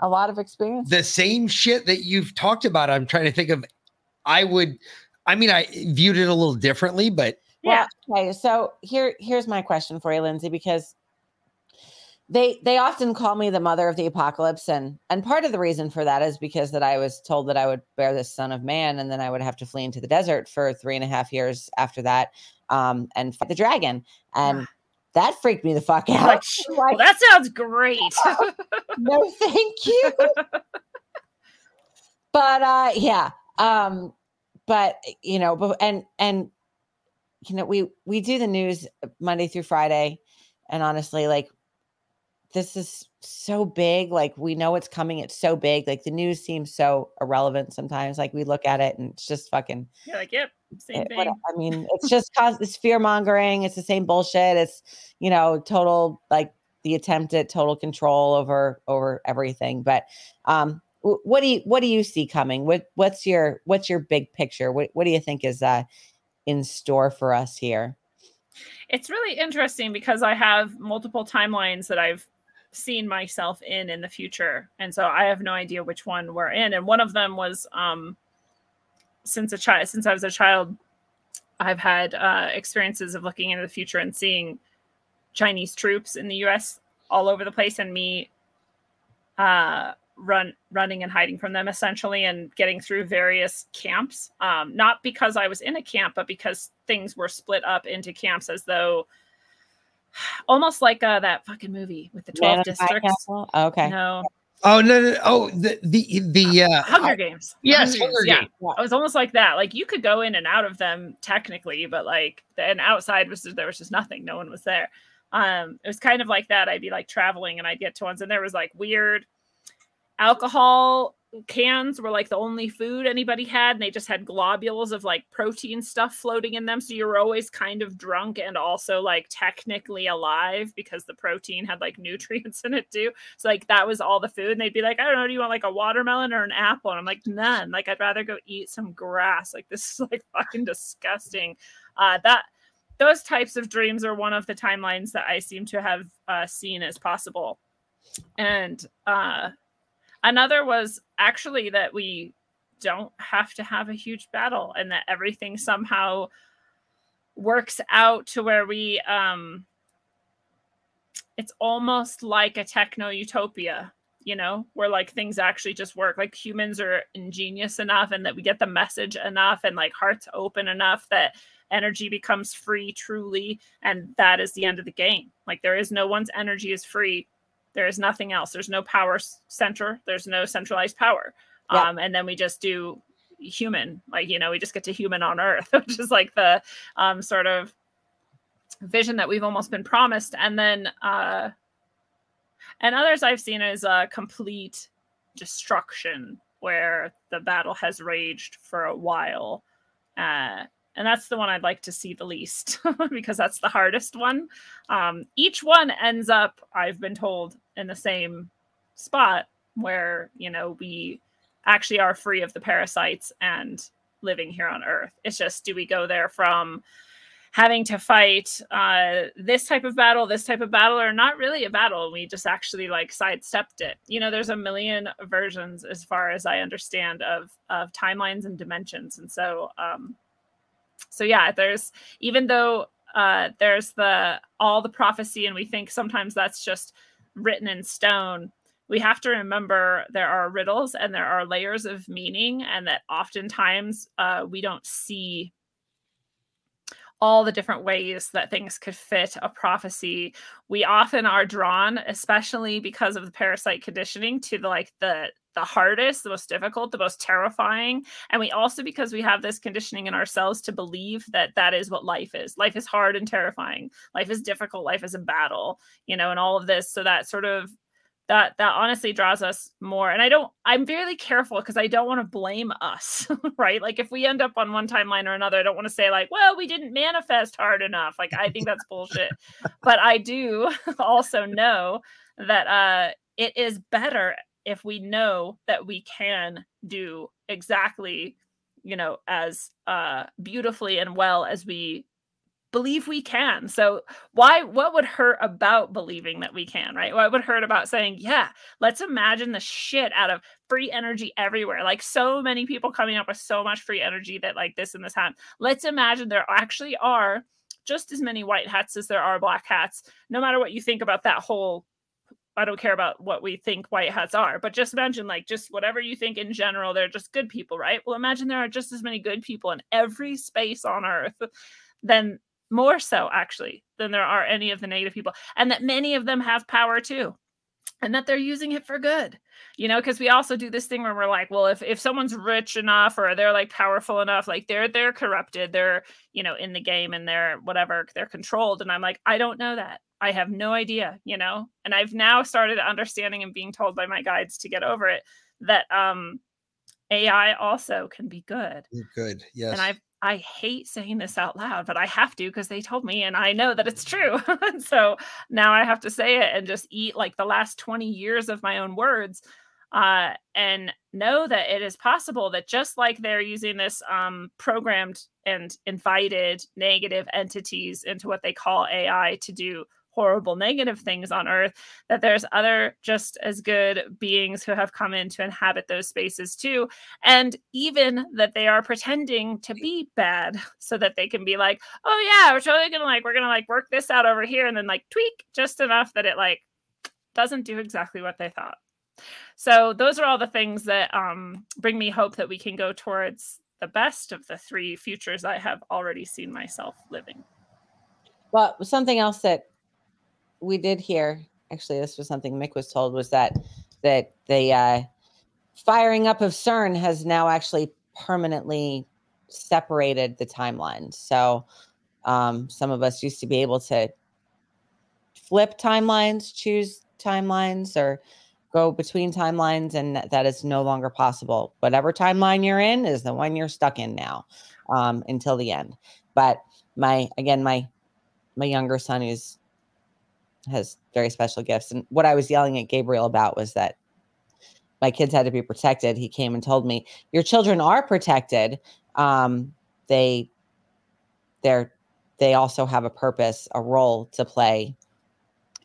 A lot of experience. the same shit that you've talked about. I'm trying to think of. I would. I mean, I viewed it a little differently, but Yeah. Well, okay. So here, here's my question for you, Lindsey, because they they often call me the mother of the apocalypse, and and part of the reason for that is because that I was told that I would bear the son of man, and then I would have to flee into the desert for three and a half years after that, um, and fight the dragon, and that freaked me the fuck out. Like, Well, that sounds great. no, thank you. but uh yeah um but you know and and you know we we do the news monday through friday and honestly like this is so big like we know it's coming it's so big like the news seems so irrelevant sometimes like we look at it and it's just fucking You're like, yep, same it- what- thing. i mean it's just cause it's fear mongering it's the same bullshit it's you know total like the attempt at total control over over everything but um what do you what do you see coming? What what's your what's your big picture? What, what do you think is uh in store for us here? It's really interesting because I have multiple timelines that I've seen myself in in the future, and so I have no idea which one we're in. And one of them was um, since a child, since I was a child, I've had uh, experiences of looking into the future and seeing Chinese troops in the U.S. all over the place, and me uh, run running and hiding from them essentially, and getting through various camps. Um, not because I was in a camp, but because things were split up into camps, as though almost like uh, that fucking movie with the twelve Man districts. Okay No, oh no, no, oh the the the uh, Hunger Games. yes, Hunger Hunger Games, Games. yeah. It was almost like that. Like you could go in and out of them technically, but like the, and outside was there was just nothing. No one was there. Um, it was kind of like that. I'd be like traveling and I'd get to ones and there was like weird alcohol cans were like the only food anybody had, and they just had globules of like protein stuff floating in them. So you were always kind of drunk and also like technically alive because the protein had like nutrients in it too. So like that was all the food. And they'd be like, I don't know, do you want like a watermelon or an apple? And I'm like, none. Like I'd rather go eat some grass. Like this is like fucking disgusting. Uh that those types of dreams are one of the timelines that I seem to have uh, seen as possible. And uh another was actually that we don't have to have a huge battle and that everything somehow works out to where we um it's almost like a techno utopia you know where like things actually just work. Like humans are ingenious enough and that we get the message enough and like hearts open enough that energy becomes free truly and that is the end of the game. Like there is no one's energy is free there is nothing else. There's no power center. There's no centralized power. Yeah. um and then we just do human like you know we just get to human on earth which is like the um sort of vision that we've almost been promised. And then uh and others i've seen is a complete destruction where the battle has raged for a while. Uh and that's the one i'd like to see the least because that's the hardest one um each one ends up i've been told in the same spot where you know we actually are free of the parasites and living here on earth it's just do we go there from having to fight uh, this type of battle, this type of battle, or not really a battle. We just actually like sidestepped it. You know, there's a million versions as far as I understand of of timelines and dimensions, and so um, so yeah, there's even though uh, there's the all the prophecy, and we think sometimes that's just written in stone. We have to remember there are riddles and there are layers of meaning, and that oftentimes uh, we don't see all the different ways that things could fit a prophecy. We often are drawn especially because of the parasite conditioning to the like the the hardest the most difficult the most terrifying. And we also because we have this conditioning in ourselves to believe that that is what life is. Life is hard and terrifying. Life is difficult. Life is a battle you know and all of this. So that sort of that that honestly draws us more. And i don't i'm very careful because i don't want to blame us right? Like if we end up on one timeline or another i don't want to say like well we didn't manifest hard enough. Like i think that's bullshit. But i do also know that uh it is better if we know that we can do exactly you know as uh beautifully and well as we believe we can. So why what would hurt about believing that we can, right? What would hurt about saying, yeah, let's imagine the shit out of free energy everywhere. Like so many people coming up with so much free energy that like this and this happen. Let's imagine there actually are just as many white hats as there are black hats. No matter what you think about that whole I don't care about what we think white hats are, but just imagine like just whatever you think in general, they're just good people, right? Well, imagine there are just as many good people in every space on earth than more so actually than there are any of the negative people and that many of them have power too and that they're using it for good you know because we also do this thing where we're like well if if someone's rich enough or they're like powerful enough like they're they're corrupted they're you know in the game and they're whatever they're controlled and i'm like i don't know that i have no idea you know and i've now started understanding and being told by my guides to get over it that um ai also can be good Good. Yes. and I've I hate saying this out loud, but I have to because they told me and I know that it's true. And so now I have to say it and just eat like the last 20 years of my own words uh, and know that it is possible that just like they're using this um, programmed and invited negative entities into what they call AI to do horrible negative things on earth that there's other just as good beings who have come in to inhabit those spaces too. And even that they are pretending to be bad so that they can be like oh yeah we're totally gonna like we're gonna like work this out over here and then like tweak just enough that it like doesn't do exactly what they thought. So those are all the things that um bring me hope that we can go towards the best of the three futures i have already seen myself living. Well, something else that we did hear, actually, this was something Mick was told, was that that the uh, firing up of CERN has now actually permanently separated the timelines. So um, some of us used to be able to flip timelines, choose timelines, or go between timelines, and that- that is no longer possible. Whatever timeline you're in is the one you're stuck in now um, until the end. But my again, my my younger son is has very special gifts. And what I was yelling at Gabriel about was that my kids had to be protected. He came and told me, "Your children are protected. Um, they, they're, they also have a purpose, a role to play."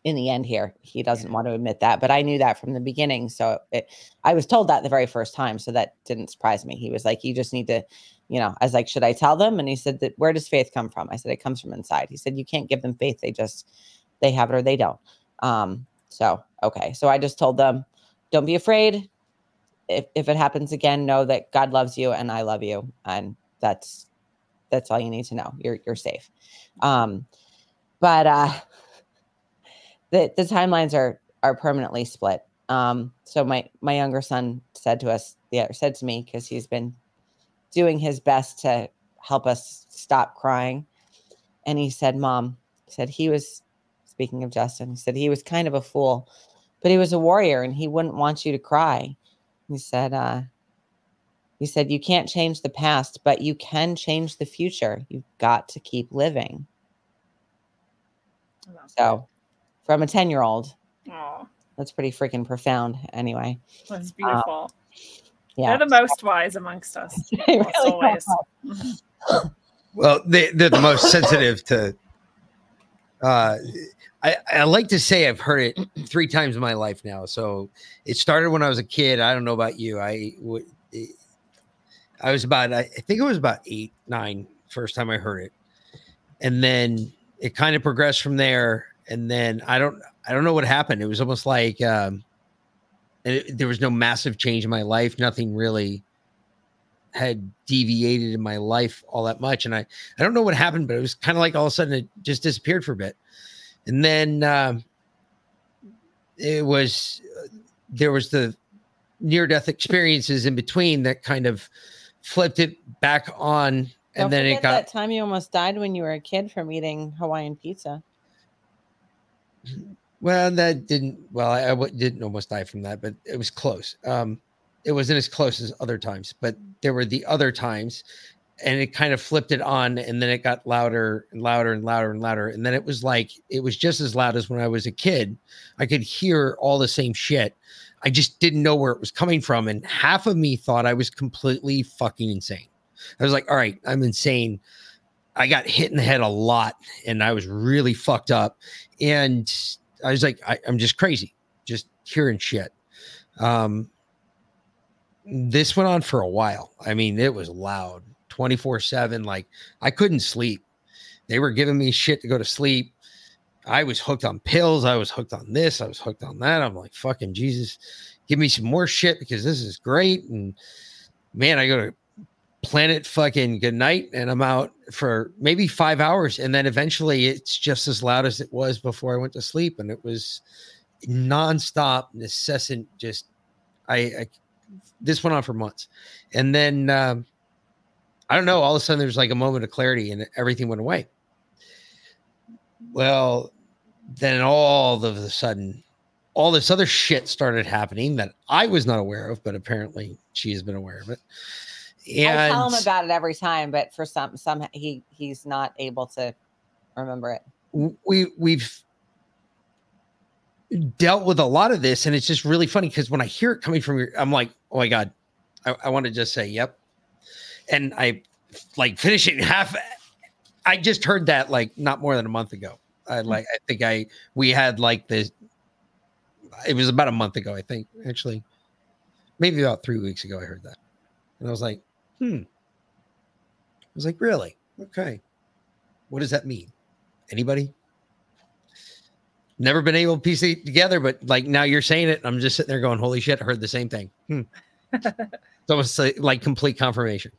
In the end, here he doesn't want to admit that, but I knew that from the beginning. So it, I was told that the very first time, so that didn't surprise me. He was like, "You just need to." You know, I was like, should I tell them? And he said that where does faith come from? I said, it comes from inside. He said, you can't give them faith. They just they have it or they don't. Um, so okay. So I just told them, don't be afraid. If if it happens again, know that God loves you and I love you. And that's that's all you need to know. You're you're safe. Um, but uh the the timelines are are permanently split. Um, so my my younger son said to us, yeah, said to me, because he's been doing his best to help us stop crying. And he said, Mom, he said he was speaking of Justin, he said he was kind of a fool, but he was a warrior and he wouldn't want you to cry. He said, uh, he said, you can't change the past, but you can change the future. You've got to keep living. So from a 10 year old, Oh, that's pretty freaking profound anyway. that's beautiful. Yeah. They're the most wise amongst us. Really always. Well, they, they're the most sensitive to. Uh, I, I like to say I've heard it three times in my life now. So it started when I was a kid. I don't know about you. I would, I was about I think it was about eight nine first time I heard it, and then it kind of progressed from there. And then I don't I don't know what happened. It was almost like um, it, there was no massive change in my life. Nothing really had deviated in my life all that much. And I, I don't know what happened, but it was kind of like all of a sudden it just disappeared for a bit. And then um, it was, there was the near death experiences in between that kind of flipped it back on. And Don't then it got, that time you almost died when you were a kid from eating Hawaiian pizza. well, that didn't, well, I didn't almost die from that, but it was close. Um, it wasn't as close as other times, but there were the other times and it kind of flipped it on and then it got louder and louder and louder and louder and then it was like it was just as loud as when i was a kid i could hear all the same shit i just didn't know where it was coming from and half of me thought i was completely fucking insane i was like all right i'm insane I got hit in the head a lot and I was really fucked up. And I was like, I, I'm just crazy, just hearing shit. Um, this went on for a while. I mean, it was loud 24 7. Like, I couldn't sleep. They were giving me shit to go to sleep. I was hooked on pills. I was hooked on this. I was hooked on that. I'm like, fucking Jesus, give me some more shit because this is great. And man, I go to planet fucking good night and I'm out for maybe five hours. And then eventually it's just as loud as it was before I went to sleep. And it was nonstop, incessant, just I, I this went on for months. And then um, I don't know, all of a sudden there's like a moment of clarity and everything went away. Well, then all of a sudden, all this other shit started happening that I was not aware of, but apparently she has been aware of it. And I tell him about it every time, but for some, some he he's not able to remember it. we we've dealt with a lot of this, and it's just really funny because when I hear it coming from your, I'm like, oh my god, I, I want to just say yep, and I like finishing half. I just heard that like not more than a month ago. I like I think I we had like this. It was about a month ago, I think actually, maybe about three weeks ago. I heard that, and I was like, hmm. I was like, really? Okay. What does that mean? Anybody? Never been able to piece it together, but like now you're saying it, I'm just sitting there going, "Holy shit!" I heard the same thing. Hmm. it's almost like, like complete confirmation.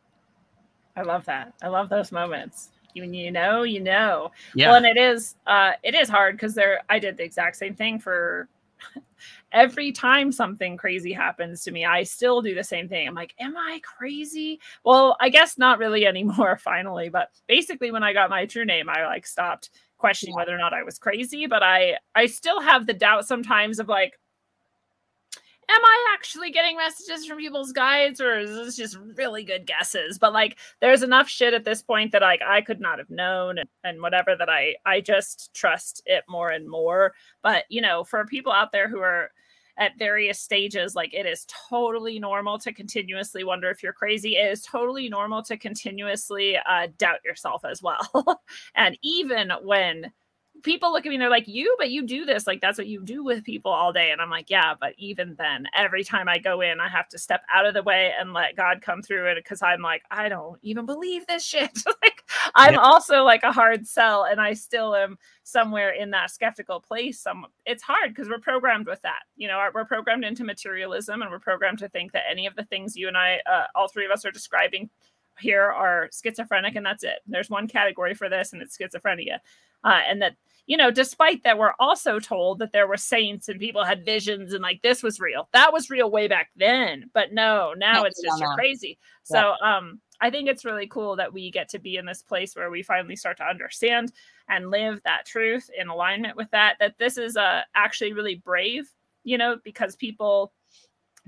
I love that. I love those moments. You you know, you know. Yeah. Well, and it is uh it is hard because there I did the exact same thing for every time something crazy happens to me, I still do the same thing. I'm like, am I crazy? Well, I guess not really anymore, finally. But basically, when I got my true name, I like stopped questioning whether or not I was crazy. But I I still have the doubt sometimes of like, am I actually getting messages from people's guides or is this just really good guesses? But like there's enough shit at this point that like I could not have known and, and whatever that I I just trust it more and more. But you know, for people out there who are at various stages, like it is totally normal to continuously wonder if you're crazy. It is totally normal to continuously uh, doubt yourself as well. and even when people look at me and they're like, you, but you do this. Like, that's what you do with people all day. And I'm like, yeah, but even then, every time I go in, I have to step out of the way and let God come through it because I'm like, I don't even believe this shit. like, I'm Yeah. also like a hard sell and I still am somewhere in that skeptical place. Some it's hard because we're programmed with that. You know, we're programmed into materialism and we're programmed to think that any of the things you and I, uh, all three of us are describing here are schizophrenic and that's it. There's one category for this and it's schizophrenia. Uh, and that you know, despite that, we're also told that there were saints and people had visions and like this was real. That was real way back then. But no, now it's just you're crazy. So um I think it's really cool that we get to be in this place where we finally start to understand and live that truth in alignment with that. That this is uh actually really brave, you know, because people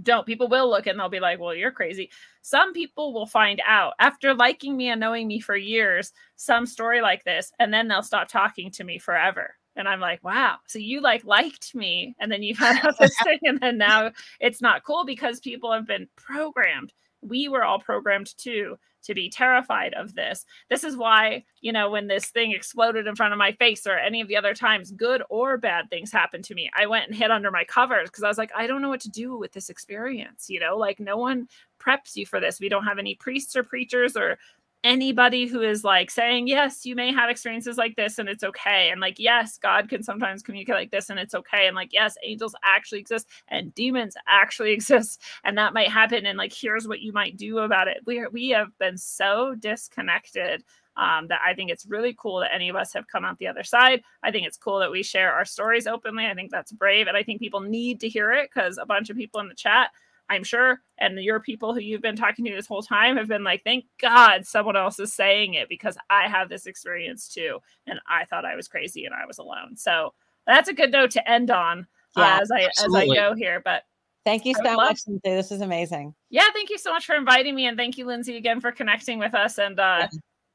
don't people will look and they'll be like well you're crazy. Some people will find out after liking me and knowing me for years some story like this and then they'll stop talking to me forever. And i'm like wow so you like liked me and then you found out this thing and then now it's not cool because people have been programmed we were all programmed too to be terrified of this. This is why you know when this thing exploded in front of my face or any of the other times good or bad things happened to me i went and hid under my covers because i was like i don't know what to do with this experience you know like no one preps you for this. We don't have any priests or preachers or anybody who is like saying yes you may have experiences like this and it's okay and like yes god can sometimes communicate like this and it's okay and like yes angels actually exist and demons actually exist and that might happen and like here's what you might do about it we are, we have been so disconnected um, that I think it's really cool that any of us have come out the other side. I think it's cool that we share our stories openly. I think that's brave, and I think people need to hear it because a bunch of people in the chat, I'm sure, and your people who you've been talking to this whole time have been like, "Thank God someone else is saying it because I have this experience too, and I thought I was crazy and I was alone." So that's a good note to end on uh, as I absolutely. as I go here, but. Thank you so much, Lindsey. This is amazing. yeah thank you so much for inviting me and thank you lindsay again for connecting with us and uh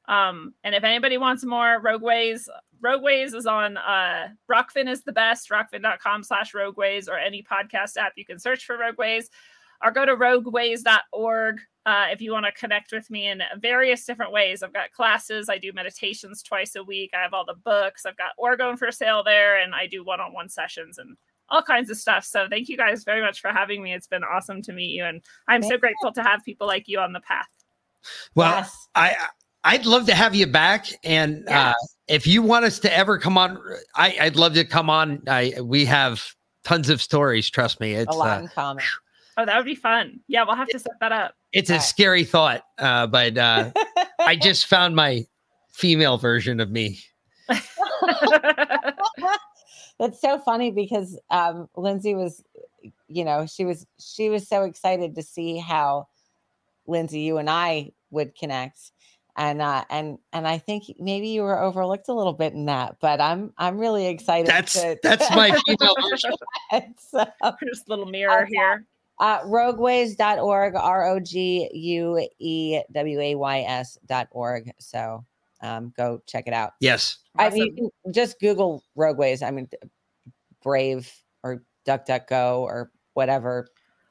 um and if anybody wants more rogueways rogueways is on uh Rokfin is the best rokfin.com slash rogueways or any podcast app you can search for rogueways or go to rogueways.org uh, if you want to connect with me in various different ways. I've got classes, I do meditations twice a week, I have all the books, I've got Orgone for sale there, and I do one on one sessions and all kinds of stuff. So thank you guys very much for having me. It's been awesome to meet you, and I'm so Thank grateful to have people like you on the path. Well, Yes. I I'd love to have you back, and Yeah. uh, if you want us to ever come on, I, I'd love to come on. I we have tons of stories. Trust me, it's a lot uh, in common. Oh, that would be fun. Yeah, we'll have to set that up. it's a Right. scary thought, uh, but uh, I just found my female version of me. That's so funny because um, Lindsay was, you know, she was she was so excited to see how Lindsey, you and I would connect, and uh, and and I think maybe you were overlooked a little bit in that, but I'm I'm really excited. That's to, that's my female version. so, Just a little mirror Okay. here. Uh, rogueways.org, R O G U E W A Y S.org. So um, go check it out. Yes, I mean, Awesome. you can just Google Rogueways. I mean, Brave or DuckDuckGo or whatever.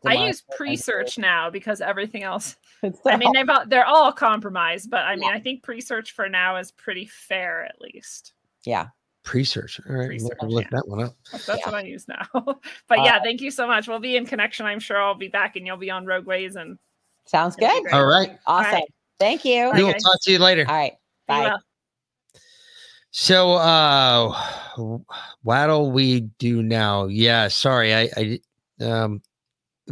I use word Presearch now because everything else. is. I mean, they've all, they're all compromised, but I mean, I think Presearch for now is pretty fair, at least. yeah. Pre-search. All right, Presearch, look, look yeah. that one up. That's Yeah. what I use now. but Uh, yeah, thank you so much. We'll be in connection. I'm sure I'll be back, and you'll be on Rogueways, and Sounds good. All right, Awesome. right. Thank you. We will guys. talk to you later. All right. Bye. So, uh, what'll we do now? Yeah, sorry, I, I, um,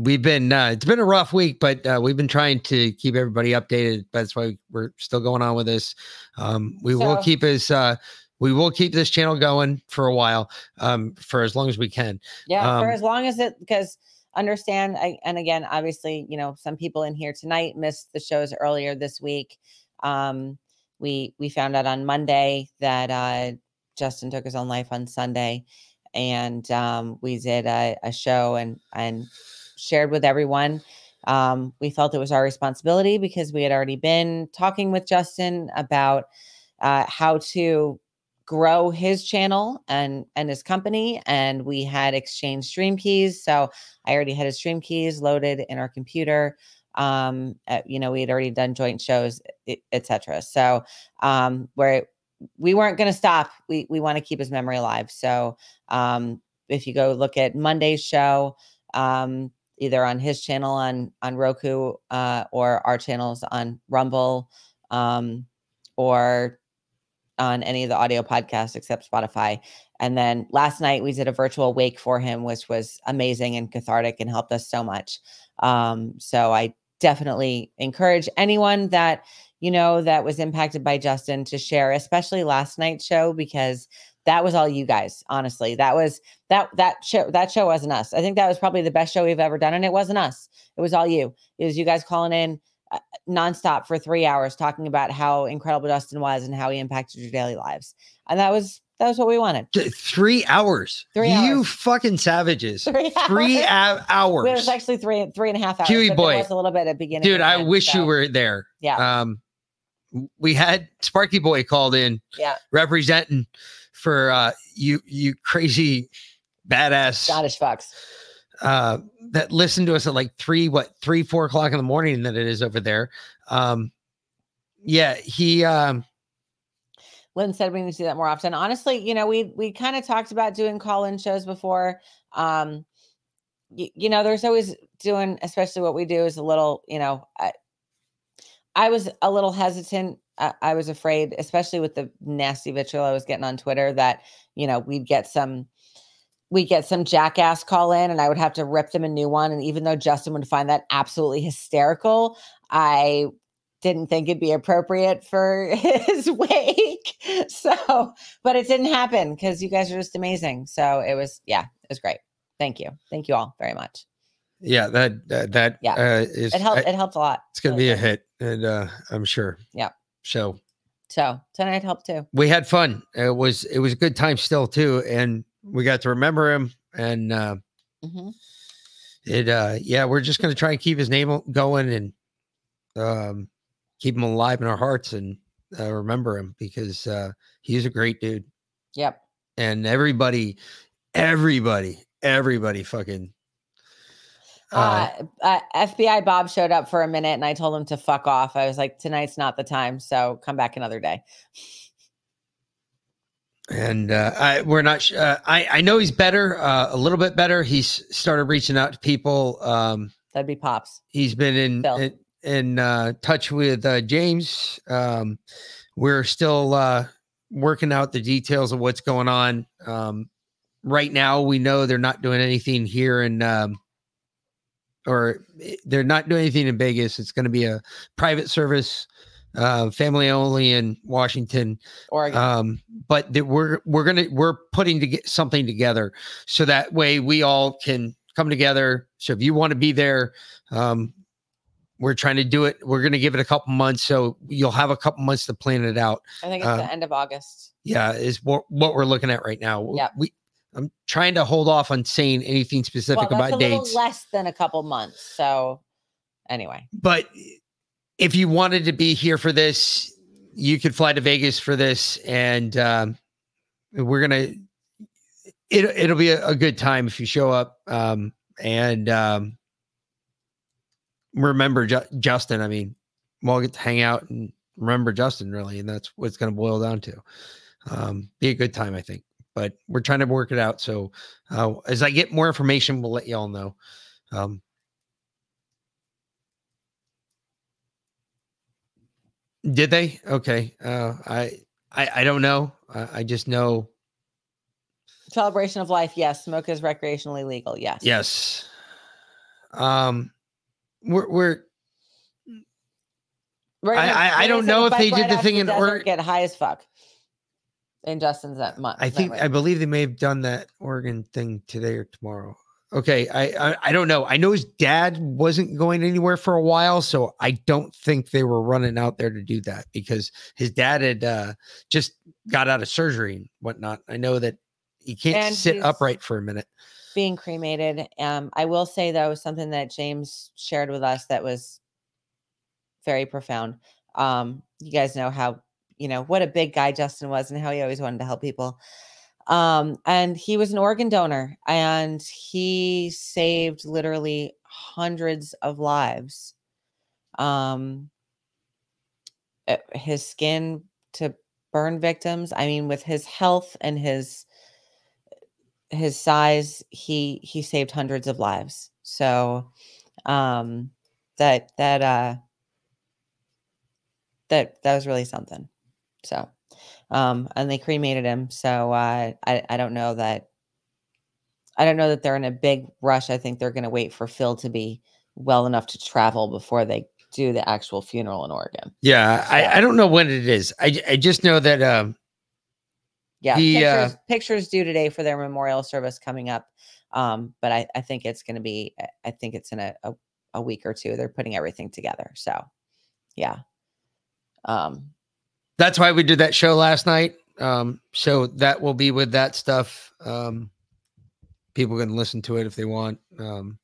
we've been, uh, it's been a rough week, but uh, we've been trying to keep everybody updated. That's why we're still going on with this. Um, we will keep us, uh, we will keep this channel going for a while, um, for as long as we can. Yeah, for Um, as long as it because understand I, and again, obviously, you know, some people in here tonight missed the shows earlier this week. Um, we we found out on Monday that uh Justin took his own life on Sunday, and um, we did a, a show and and shared with everyone. Um, we felt it was our responsibility because we had already been talking with Justin about uh, how to grow his channel and and his company and we had exchanged stream keys so i already had his stream keys loaded in our computer um uh, you know we had already done joint shows etc so um where we weren't going to stop we we want to keep his memory alive. So um if you go look at monday's show um either on his channel on on roku uh or our channels on rumble um or on any of the audio podcasts except Spotify. And then last night we did a virtual wake for him, which was amazing and cathartic and helped us so much. Um, so I definitely encourage anyone that you know that was impacted by Justin to share, especially last night's show because that was all you guys. Honestly, that was that that show that show wasn't us. I think that was probably the best show we've ever done, and it wasn't us. It was all you. It was you guys calling in nonstop for three hours talking about how incredible Justin was and how he impacted your daily lives. And that was that was what we wanted. Th- Three hours. Three you hours. fucking savages. Three Three hours. hou- hours. It was actually three three and a half hours. Huey boy. Was a little bit at the beginning. Dude, I end, wish you were there. Yeah. Um, we had Sparky Boy called in Yeah. representing for uh you you crazy badass Scottish fucks. Uh that listened to us at like three what three four o'clock in the morning that it is over there um yeah he um Lynn said we need to do that more often. Honestly, you know, we we kind of talked about doing call-in shows before. Um, you, you know, there's always doing, especially what we do is a little, you know, I, I was a little hesitant. I, I was afraid, especially with the nasty vitriol I was getting on Twitter, that you know we'd get some we get some jackass call in and I would have to rip them a new one. And even though Justin would find that absolutely hysterical, I didn't think it'd be appropriate for his wake. So, but it didn't happen because you guys are just amazing. So it was, yeah, it was great. Thank you. Thank you all very much. yeah that that, that Yeah. uh is It helped. I- It helped a lot. it's gonna Really be a hit and uh i'm sure Yeah. so So tonight helped too. we had fun it was it was a good time still too and we got to remember him and uh hmm it uh yeah we're just gonna try and keep his name going and um keep him alive in our hearts and uh, remember him because uh he's a great dude Yep. and everybody everybody everybody fucking Uh, Uh, uh, FBI Bob showed up for a minute and I told him to fuck off. I was like, tonight's not the time. So come back another day. And uh, I, we're not. Uh, I I know he's better, uh, a little bit better. He's started reaching out to people. Um, That'd be Pops. he's been in in, in uh, touch with uh, James. Um, we're still uh, working out the details of what's going on. Um, right now, we know they're not doing anything here in, um, or eh, they're not doing anything in Vegas. It's going to be a private service, uh, family only in Washington. Oregon. Um, but that we're we're gonna we're putting to get something together so that way we all can come together. So if you want to be there, um, we're trying to do it. We're gonna give it a couple months, so you'll have a couple months to plan it out. I think it's uh, the end of August. Yeah, is what what we're looking at right now. Yep. We I'm trying to hold off on saying anything specific Well, about dates. less than a couple months. So anyway, but if you wanted to be here for this, you could fly to Vegas for this, and um, we're gonna. It, it'll be a, a good time if you show up. Um, and um, remember Ju- Justin. I mean, we'll get to hang out and remember Justin, really, and that's what it's going to boil down to. Um, be a good time, I think. But we're trying to work it out. So uh, as I get more information, we'll let you all know. Um, Did they? Okay. Uh, I, I I don't know. I, I just know. celebration of life. Yes. Smoke is recreationally legal. Yes. Yes. Um, we're we're We're I- gonna- I- I we're don't know if they did the thing in Oregon- Get high as fuck. In Justin's that month. I think I believe they may have done that Oregon thing today or tomorrow. Okay, I, I I don't know. I know his dad wasn't going anywhere for a while, so I don't think they were running out there to do that because his dad had uh, just got out of surgery and whatnot. I know that he can't And sit upright for a minute. being cremated. Um, I will say though, something that James shared with us that was very profound. Um, you guys know how, you know, what a big guy Justin was and how he always wanted to help people. Um, and he was an organ donor and he saved literally hundreds of lives. Um, uh, his skin to burn victims. I mean, with his health and his his size, he he saved hundreds of lives. So um that that uh that that was really something. So um and they cremated him. So uh I I don't know that I don't know that they're in a big rush. I think they're going to wait for Phil to be well enough to travel before they do the actual funeral in Oregon. Yeah, I, I don't know when it is. I I just know that um, Yeah, The, uh, pictures, pictures due today for their memorial service coming up. Um, but I, I think it's going to be, I- I think it's in a, a, a week or two. They're putting everything together. So, yeah. Um, that's why we did that show last night. Um, so that will be with that stuff. Um, people can listen to it if they want. Um,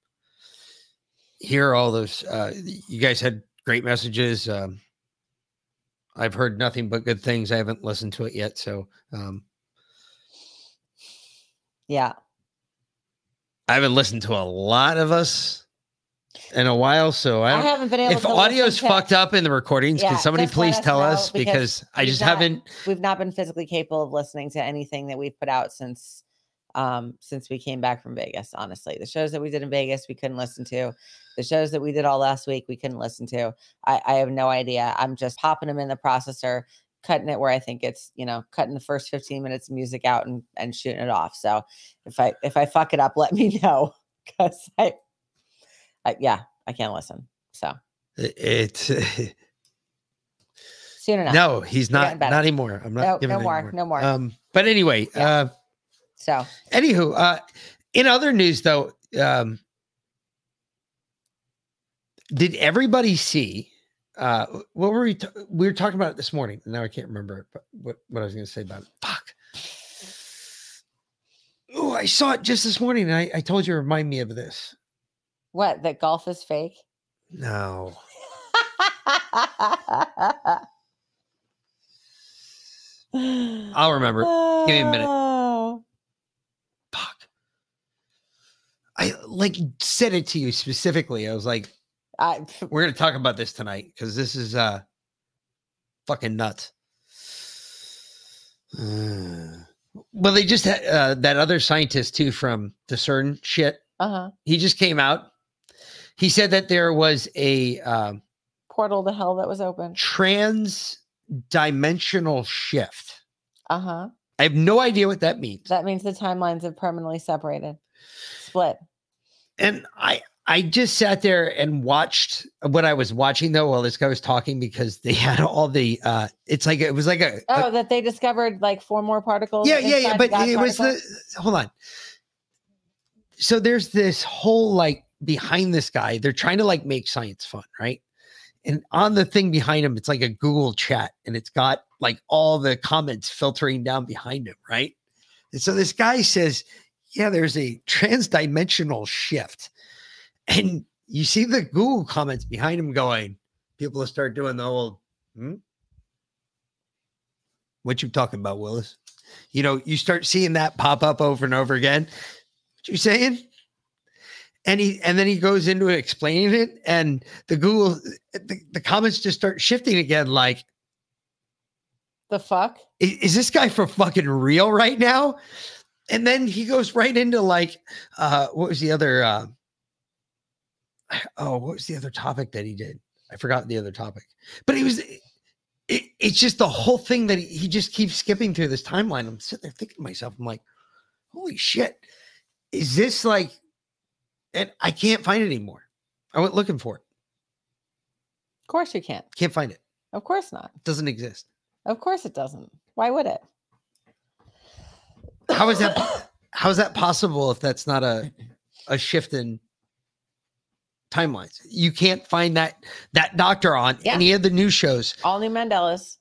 hear all those. Uh, you guys had great messages. Um, I've heard nothing but good things. I haven't listened to it yet, so um, yeah. I haven't listened to a lot of us in a while. So I I, haven't been able if audio's fucked up in the recordings, Yeah, can somebody please us tell us because because I just not- haven't. We've not been physically capable of listening to anything that we've put out since um since we came back from Vegas honestly the shows that we did in Vegas we couldn't listen to the shows that we did all last week we couldn't listen to I, I have no idea I'm just popping them in the processor cutting it where I think it's you know cutting the first 15 minutes of music out and and shooting it off so if I if I fuck it up let me know because I, I yeah I can't listen so It's soon enough no, he's not not anymore. I'm not No, giving no it more, anymore. no more. Um, but anyway, Yeah. uh, so anywho, uh, in other news though, um, did everybody see? Uh, what were we? T- we were talking about it this morning. Now I can't remember what, what I was going to say about it. Fuck. Oh, I saw it just this morning, and I, I told you to remind me of this. What that golf is fake No, I'll remember. Give me a minute. Fuck. I like said it to you specifically. I was like, I, we're gonna talk about this tonight because this is uh fucking nuts. Uh, well, they just had uh, that other scientist too from the CERN shit. uh-huh. He just came out. He said that there was a um, Portal to hell that was open. trans dimensional shift. Uh-huh. I have no idea what that means. That means the timelines have permanently separated. Split. and I I just sat there and watched what I was watching though while this guy was talking because they had all the uh it's like it was like a, a- Oh, that they discovered like four more particles. yeah yeah yeah but it was the hold on so there's this whole like behind this guy they're trying to like make science fun right and on the thing behind him it's like a google chat and it's got like all the comments filtering down behind him right and so this guy says yeah there's a transdimensional shift and you see the google comments behind him going people will start doing the old hmm? what you talking about willis you know, you start seeing that pop up over and over again. What you saying? And he and then he goes into explaining it, and the Google the, the comments just start shifting again. Like, the fuck. is, is this guy for fucking real right now? And then he goes right into like, uh, what was the other? Uh, oh, what was the other topic that he did? I forgot the other topic, but he was. It, it's just the whole thing that he, he just keeps skipping through this timeline. I'm sitting there thinking to myself, I'm like, holy shit, is this like? And I can't find it anymore. I went looking for it, Of course you can't. can't find it. Of course not. It doesn't exist. Of course it doesn't. Why would it? How is that? How is that possible if that's not a a shift in timelines? You can't find that that doctor on Yeah. any of the new shows. All new Mandelas.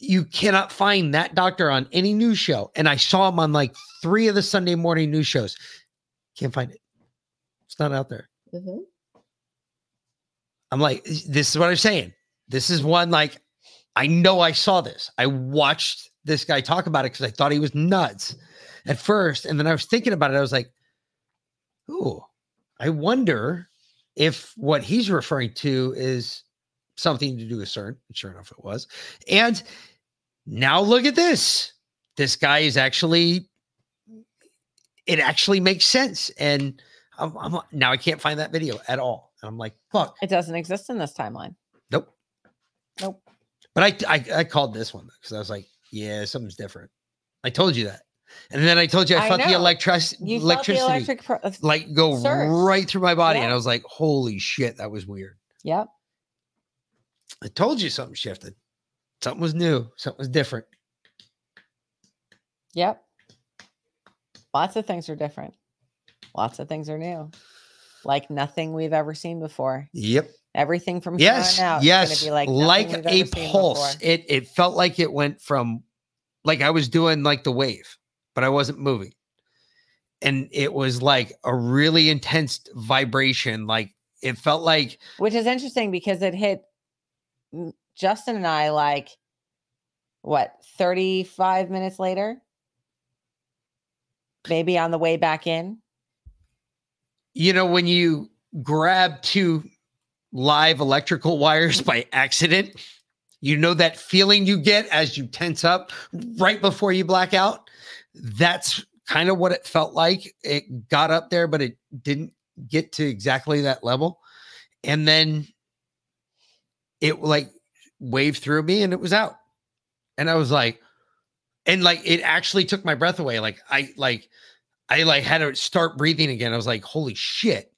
You cannot find that doctor on any news show. And I saw him on like three of the Sunday morning news shows. Can't find it. It's not out there. Mm-hmm. I'm like, this is what I'm saying. This is one like I know I saw this. I watched this guy talk about it because I thought he was nuts at first. And then I was thinking about it. I was like, ooh, I wonder if what he's referring to is something to do with CERN. And Sure enough, it was. And now look at this. This guy is actually, it actually makes sense. And I'm, I'm now I can't find that video at all. And I'm like, fuck. It doesn't exist in this timeline. Nope. Nope. But I I, I called this one because I was like, yeah, something's different. I told you that, and then I told you I, I felt the electric You electricity the electric. Pro- uh, like go surge. right through my body, and I was like, holy shit, that was weird. yep. I told you something shifted. Something was new. Something was different. Yep. Lots of things are different. Lots of things are new. Like nothing we've ever seen before. Yep. Everything from here Yes. on out yes. gonna be like Like, a pulse. It it felt like it went from like I was doing like the wave, but I wasn't moving. And it was like a really intense vibration. Like it felt like which is interesting because it hit Justin and I like what 35 minutes later, maybe on the way back in. You know when you grab two live electrical wires by accident you know that feeling you get as you tense up right before you black out? That's kind of what it felt like. It got up there but it didn't get to exactly that level. And then it like waved through me and it was out. And i was like and like it actually took my breath away. Like i like I like had to start breathing again. I was like, holy shit.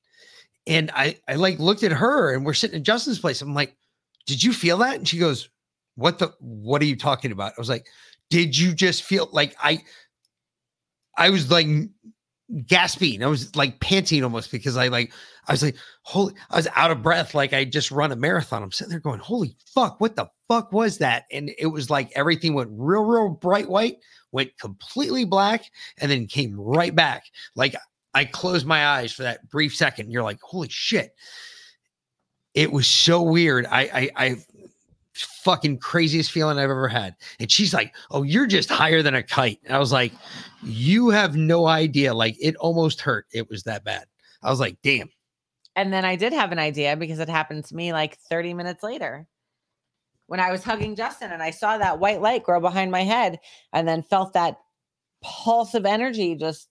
And I, I like looked at her and we're sitting in Justin's place. I'm like, did you feel that? And she goes, what the, what are you talking about? I was like, did you just feel like I, I was like gasping. I was like panting almost because I like, I was like, holy, I was out of breath. Like I just run a marathon. I'm sitting there going, holy fuck, what the fuck was that? And it was like everything went real, real bright white, went completely black, and then came right back. Like I closed my eyes for that brief second. You're like, holy shit. It was so weird. I, I, I, fucking craziest feeling I've ever had. And she's like, Oh, you're just higher than a kite. And I was like, You have no idea. Like it almost hurt. It was that bad. I was like, damn. And then I did have an idea because it happened to me like 30 minutes later when I was hugging Justin and I saw that white light grow behind my head and then felt that pulse of energy just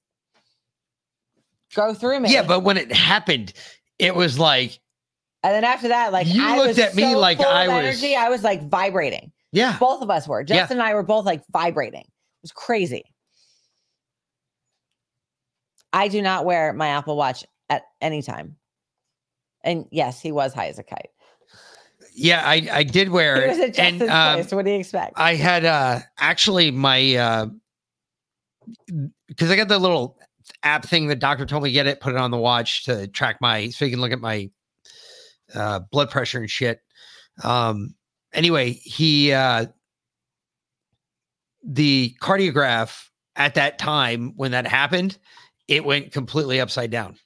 go through me. Yeah, but when it happened, it was like, and then after that, like You I looked was at me so like I was- energy. I was like vibrating. yeah, Both of us were. Yeah. Justin and I were both like vibrating. It was crazy. I do not wear my Apple Watch at any time. And yes, he was high as a kite. Yeah. I I did wear was it, at and um, place. What do you expect? I had uh actually my uh because I got the little app thing the doctor told me to get it, put it on the watch to track my so you can look at my uh blood pressure and shit. Um anyway, he uh the cardiograph at that time when that happened, it went completely upside down.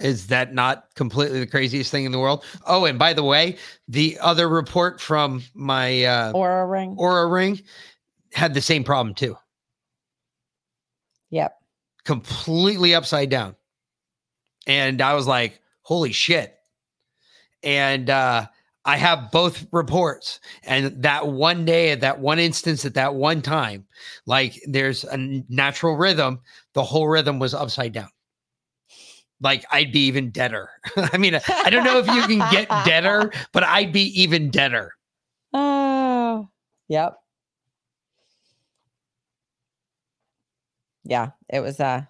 Is that not completely the craziest thing in the world? Oh, and by the way, the other report from my uh, Oura ring. Oura ring had the same problem too. Yep. Completely upside down. And I was like, holy shit. And uh, I have both reports. And that one day, at that one instance, at that one time, like there's a natural rhythm, the whole rhythm was upside down. Like I'd be even deader. I mean, I don't know if you can get deader, but I'd be even deader. Oh, yep. Yeah, it was uh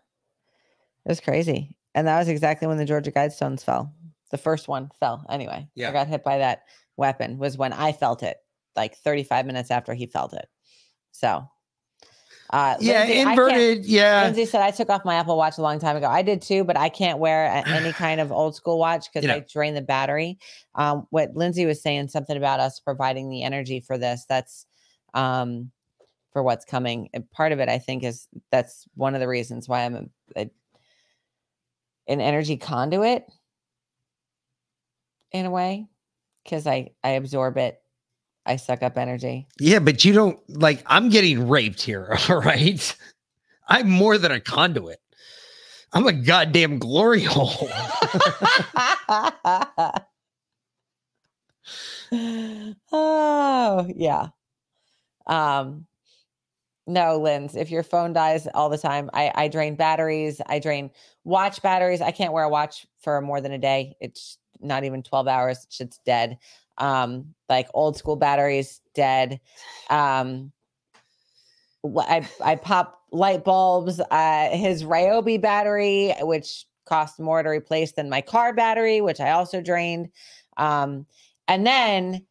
it was crazy. And that was exactly when the Georgia Guidestones fell. The first one fell anyway. Yeah. I got hit by that weapon was when I felt it, like 35 minutes after he felt it. So uh Yeah, Lindsey, inverted. Yeah. Lindsey said I took off my Apple Watch a long time ago. I did too, but I can't wear a- any kind of old school watch because You know. I drain the battery. Um, what Lindsey was saying something about us providing the energy for this. That's um, for what's coming. And part of it, I think, is that's one of the reasons why I'm a, a, an energy conduit in a way because I I absorb it. I suck up energy. Yeah, but you don't like I'm getting raped here, all right? I'm more than a conduit. I'm a goddamn glory hole. oh yeah um no lens if your phone dies all the time i i drain batteries i drain watch batteries i can't wear a watch for more than a day it's not even 12 hours it's dead um like old school batteries dead um i i pop light bulbs uh his ryobi battery which cost more to replace than my car battery which i also drained um and then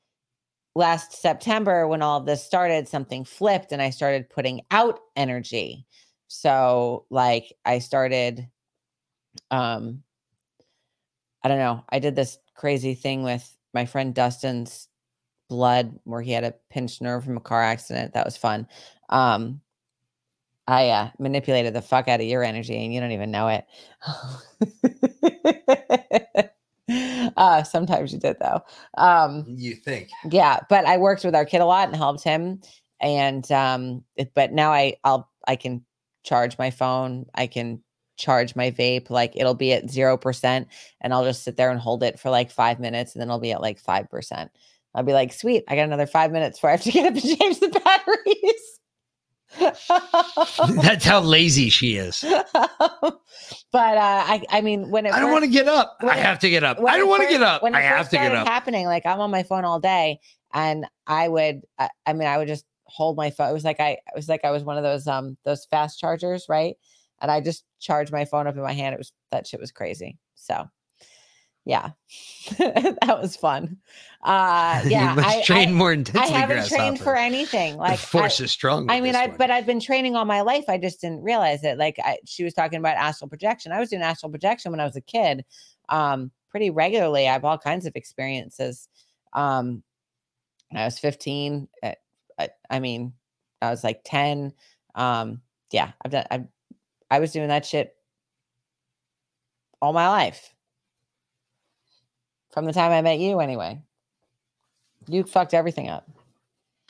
last September, when all this started, something flipped and I started putting out energy. So, like, I started, um, I don't know, I did this crazy thing with my friend Dustin's blood where he had a pinched nerve from a car accident. That was fun. Um, I uh, manipulated the fuck out of your energy and you don't even know it. uh, sometimes you did, though. Um, you think? yeah but i worked with our kid a lot and helped him and um it- but now i i'll i can charge my phone i can charge my vape like it'll be at zero percent and i'll just sit there and hold it for like five minutes and then I'll be at like five percent i'll be like sweet i got another five minutes before i have to get up and change the batteries That's how lazy she is. but uh i i mean when it I don't want to get up. I it- have to get up. I don't want to get up. When I have to get up. happening, like I'm on my phone all day, and I would, I, I mean, I would just hold my phone. It was like I, it was like I was one of those, um, those fast chargers, right? And I just charged my phone up in my hand. It was that shit was crazy. So, yeah, that was fun. Uh, yeah, I, train I, more I intensely. haven't trained for anything. The Like, I- force is strong. I mean, I one. but I've been training all my life. I just didn't realize it. Like I, she was talking about astral projection. I was doing astral projection when I was a kid, um, pretty regularly. I have all kinds of experiences. Um, when I was 15. uh, I, I mean, I was like 10. Um, yeah, I've done. I, I was doing that shit all my life. From the time I met you, anyway. You fucked everything up.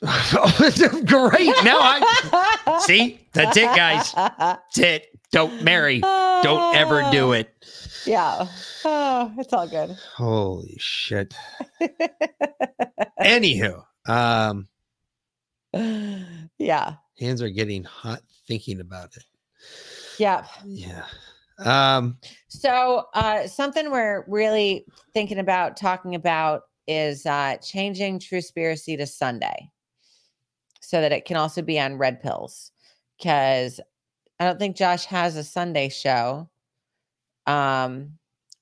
Great. Now I see that's it, guys. That's it. Don't marry. Don't ever do it. Yeah. Oh, it's all good. Holy shit. Anywho, um, yeah. hands are getting hot thinking about it. Yeah. Yeah. Um, So, uh, something we're really thinking about talking about is uh, changing Truspiracy to Sunday so that it can also be on Red Pills. Because I don't think Josh has a Sunday show. Um,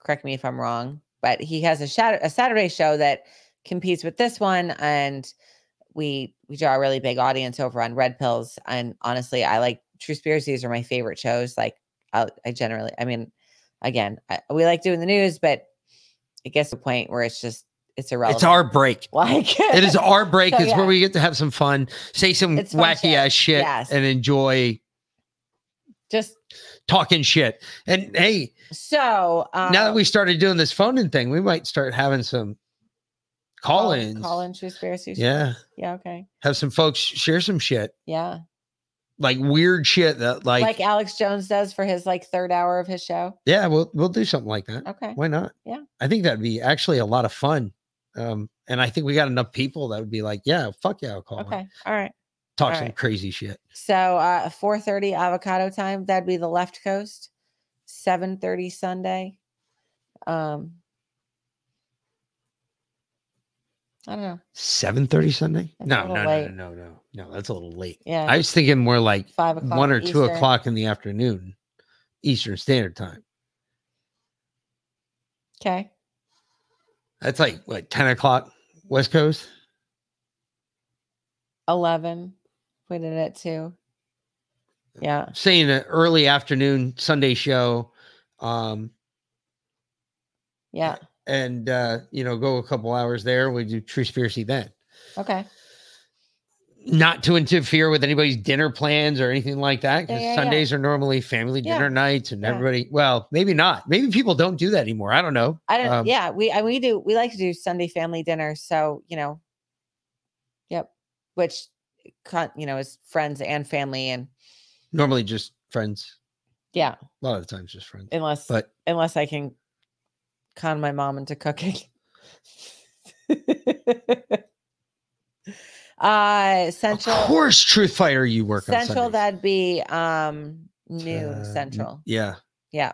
correct me if I'm wrong, but he has a, a Saturday show that competes with this one. And we we draw a really big audience over on Red Pills. And honestly, I like Truspiracies are my favorite shows. Like, I, I generally, I mean, again, I, we like doing the news, but it gets to a point where it's just it's irrelevant. it's our break. like It is our break. So, it's yeah. where we get to have some fun, say some fun wacky shit. ass shit, Yes. and enjoy just talking shit. And hey, so um, now that we started doing this phoning thing, we might start having some call ins. call in Truspiracy. Yeah. yeah, okay, Have some folks share some shit, yeah, like weird shit that, like, like, Alex Jones does for his like third hour of his show. yeah, we'll we'll do something like that. Okay, Why not? Yeah. I think that'd be actually a lot of fun. Um, and I think we got enough people that would be like, yeah, fuck yeah, I'll call. okay, all right. Talk all some right. crazy shit. So uh 4:30 avocado time. That'd be the left coast. 7:30 Sunday. Um, I don't know. Seven thirty Sunday? No, no, no, no, no, no, no. That's a little late. Yeah, I was thinking more like five o'clock. one or two o'clock in the afternoon, Eastern Standard Time. Okay. That's like what ten o'clock West Coast. 11. We did it too. Yeah. Saying an early afternoon Sunday show, um, Yeah. And uh, you know, go a couple hours there. We do Truspiracy then. Okay. Not to interfere with anybody's dinner plans or anything like that, because yeah, yeah. Sundays are normally family Yeah. dinner nights, and Yeah. everybody. Well, maybe not. Maybe people don't do that anymore. I don't know. I don't. Um, yeah, we and we do. We like to do Sunday family dinner. So you know. Yep. Which, you know, is friends and family, and Normally just friends. yeah, A lot of the times just friends. unless But unless I can con my mom into cooking. uh central of course, Truth Fighter, you work central Sundays. that'd be um noon Uh, central. Yeah. Yeah.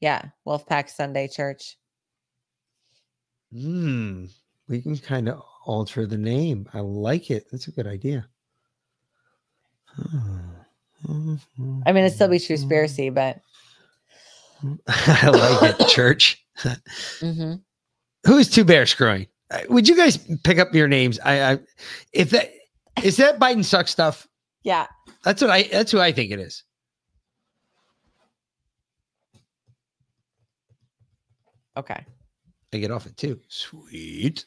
Yeah, Wolfpack Sunday Church. Hmm. We can kind of alter the name. I like it. That's a good idea. I mean, it'd still be Truspiracy, but I like it. Church. mhm. Who is Two Bear Screwing? Uh, Would you guys pick up your names? I, I if that is that Biden suck stuff. yeah. That's what I. That's who I think it is. Okay. I get off it too. Sweet.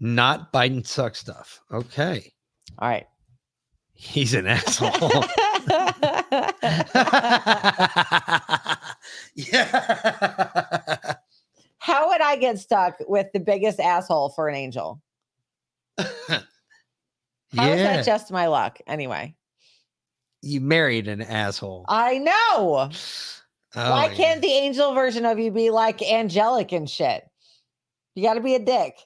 Not Biden suck stuff. Okay. All right. He's an asshole. yeah. How would I get stuck with the biggest asshole for an angel? How is yeah. that just my luck? Anyway, you married an asshole. I know. Oh, Why Oh, can't the angel version of you be like angelic and shit? You got to be a dick.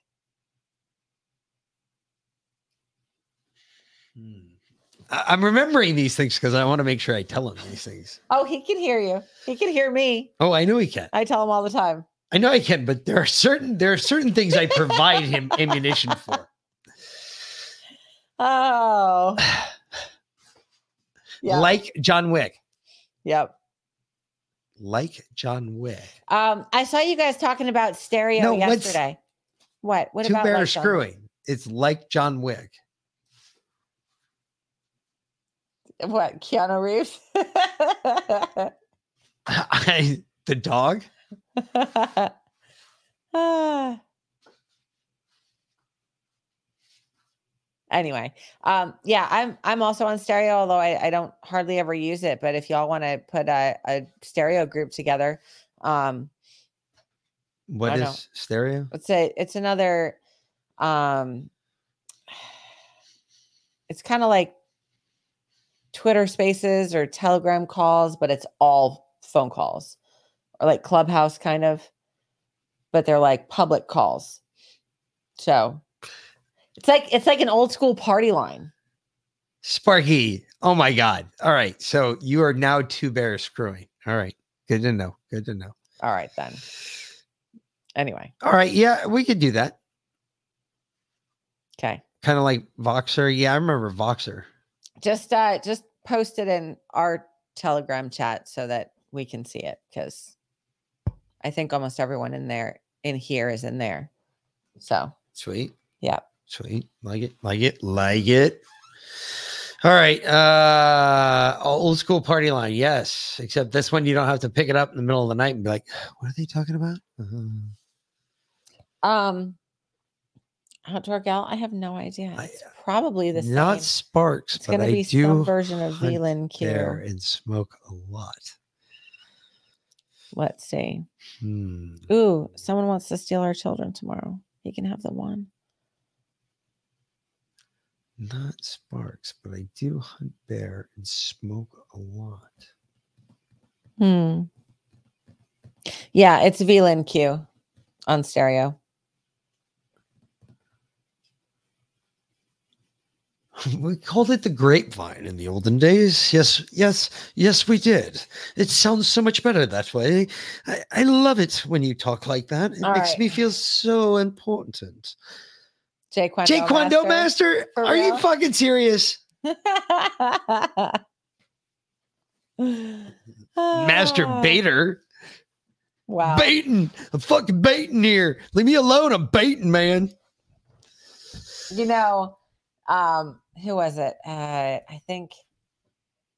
yeah. Hmm. I- I'm remembering these things because I want to make sure I tell him these things. Oh, he can hear you. He can hear me. Oh, I know he can. I tell him all the time. I know I can, but there are certain there are certain things I provide him ammunition for. Oh, yeah. Like John Wick. yep. Like John Wick. Um, I saw you guys talking about stereo No, yesterday. What? What Two about bear like screwing. It's like John Wick. What? Keanu Reeves. I, the dog. Anyway, um, yeah, I'm I'm also on stereo, although I, I don't hardly ever use it. But if y'all want to put a, a stereo group together, um, What is know. stereo? it's a it's another Um, it's kind of like Twitter spaces or Telegram calls, but it's all phone calls or like Clubhouse kind of, but they're like public calls. So it's like it's like an old school party line. Sparky. Oh my God. All right. So you are now two bears screwing. All right. Good to know. Good to know. All right then. Anyway, All right. Yeah, we could do that. okay. Kind of like Voxer. Yeah, I remember Voxer. Just uh just post it in our Telegram chat so that we can see it because I think almost everyone in there in here is in there. So Sweet. yeah. Sweet. Like it. Like it. Like it. All right. Uh old school party line. Yes. Except this one you don't have to pick it up in the middle of the night and be like, what are they talking about? Uh, Um outdoor gal, I have no idea. I- It's probably the not same. sparks, It's but gonna I be do some version of VLAN Q. there and smoke a lot. Let's see. Hmm. Ooh, someone wants to steal our children tomorrow. He can have the one. Not sparks, but I do hunt bear and smoke a lot. Hmm. Yeah, it's VLAN Q on stereo. We called it the grapevine in the olden days. Yes, yes, yes, we did. It sounds so much better that way. I, I love it when you talk like that. It All makes right. me feel so important. Jay Kwando. Jake Kwando Master, For are you fucking serious? Master Baiter. Wow. Baiting. I'm fucking baiting here. Leave me alone. I'm baiting, man. You know, um, who was it? Uh, I think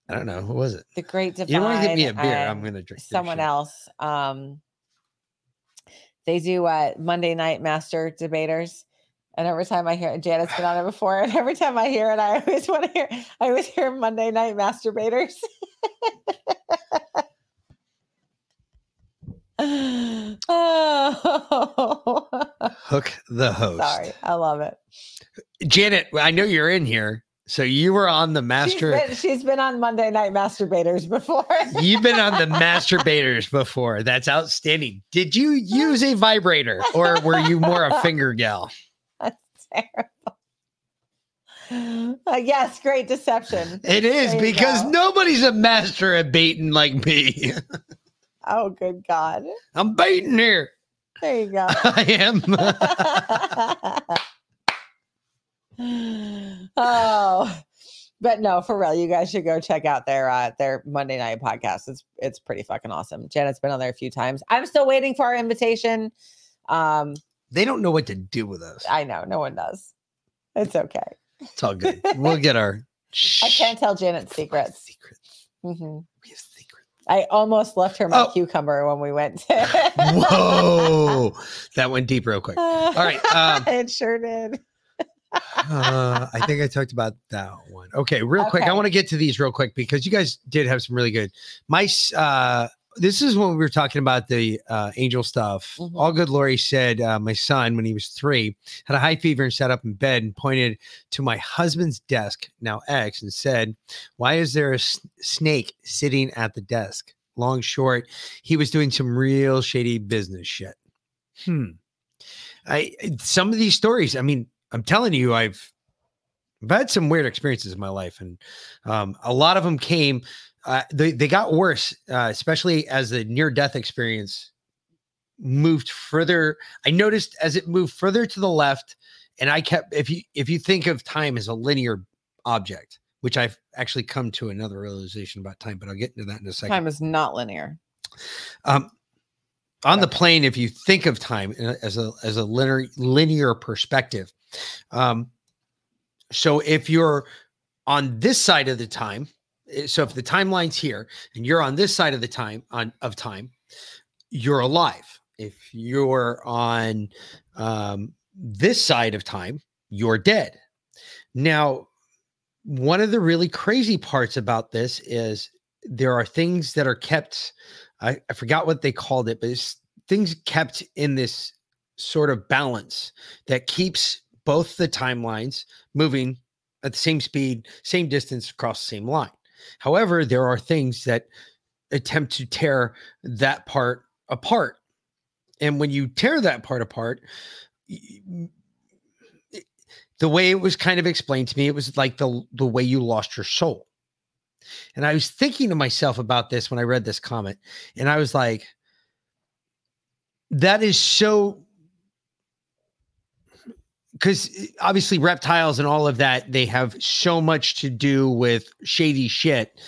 I don't know. Who was it? the Great Divide. You want to give me a beer? I'm gonna drink. someone else. Um, they do uh Monday night master debaters. And every time I hear Janet's been on it before, and every time I hear it, I always want to hear I always hear Monday night masturbators. oh Hook the host. sorry. I love it. Janet, I know you're in here. So you were on the master. She's been, she's been on Monday night masturbators before. You've been on the masturbators before. That's outstanding. Did you use a vibrator or were you more a finger gal? terrible. Uh, yes, great deception. It is because go. nobody's a master at baiting like me. Oh, good God. I'm baiting here. There you go. I am. oh, but no, for real, you guys should go check out their uh, their Monday night podcast. It's it's pretty fucking awesome. Janet's been on there a few times. I'm still waiting for our invitation. Um, they don't know what to do with us. I know no one does. It's okay. It's all good. We'll get our. I can't tell Janet's secrets. Secrets. Mhm. We have secrets. I almost left her my Oh. cucumber when we went. To Whoa. that went deep real quick. All right, um, it sure did. Uh, I think I talked about that one. Okay, real quick. I want to get to these real quick because you guys did have some really good. My uh, this is when we were talking about the uh, angel stuff. Mhm. All good. Lori said uh, my son when he was three had a high fever and sat up in bed and pointed to my husband's desk, now ex, and said, "Why is there a s- snake sitting at the desk?" Long short, he was doing some real shady business shit. Hmm. I some of these stories. I mean, I'm telling you, I've I've had some weird experiences in my life, and um, a lot of them came. Uh, they they got worse, uh, especially as the near death experience moved further. I noticed as it moved further to the left, and I kept. If you if you think of time as a linear object, which I've actually come to another realization about time, but I'll get into that in a second. Time is not linear. Um, on the plane, if you think of time as a as a linear linear perspective, um, so if you're on this side of the time, so if the timeline's here and you're on this side of the time on of time, you're alive. If you're on um, this side of time, you're dead. Now, one of the really crazy parts about this is there are things that are kept I, I forgot what they called it, but it's things kept in this sort of balance that keeps both the timelines moving at the same speed, same distance across the same line. However, there are things that attempt to tear that part apart. And when you tear that part apart, the way it was kind of explained to me, it was like the the way you lost your soul. And I was thinking to myself about this when I read this comment, and I was like, that is so because eh, obviously reptiles and all of that they have so much to do with shady shit.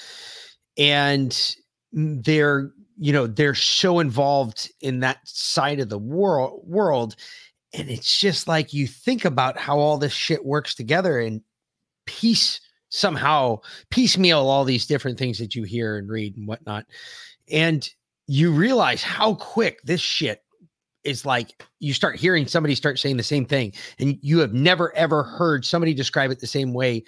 And they're you know they're so involved in that side of the world world. And it's just like you think about how all this shit works together and piece somehow piecemeal all these different things that you hear and read and whatnot. And you realize how quick this shit is like you start hearing somebody start saying the same thing and you have never ever heard somebody describe it the same way.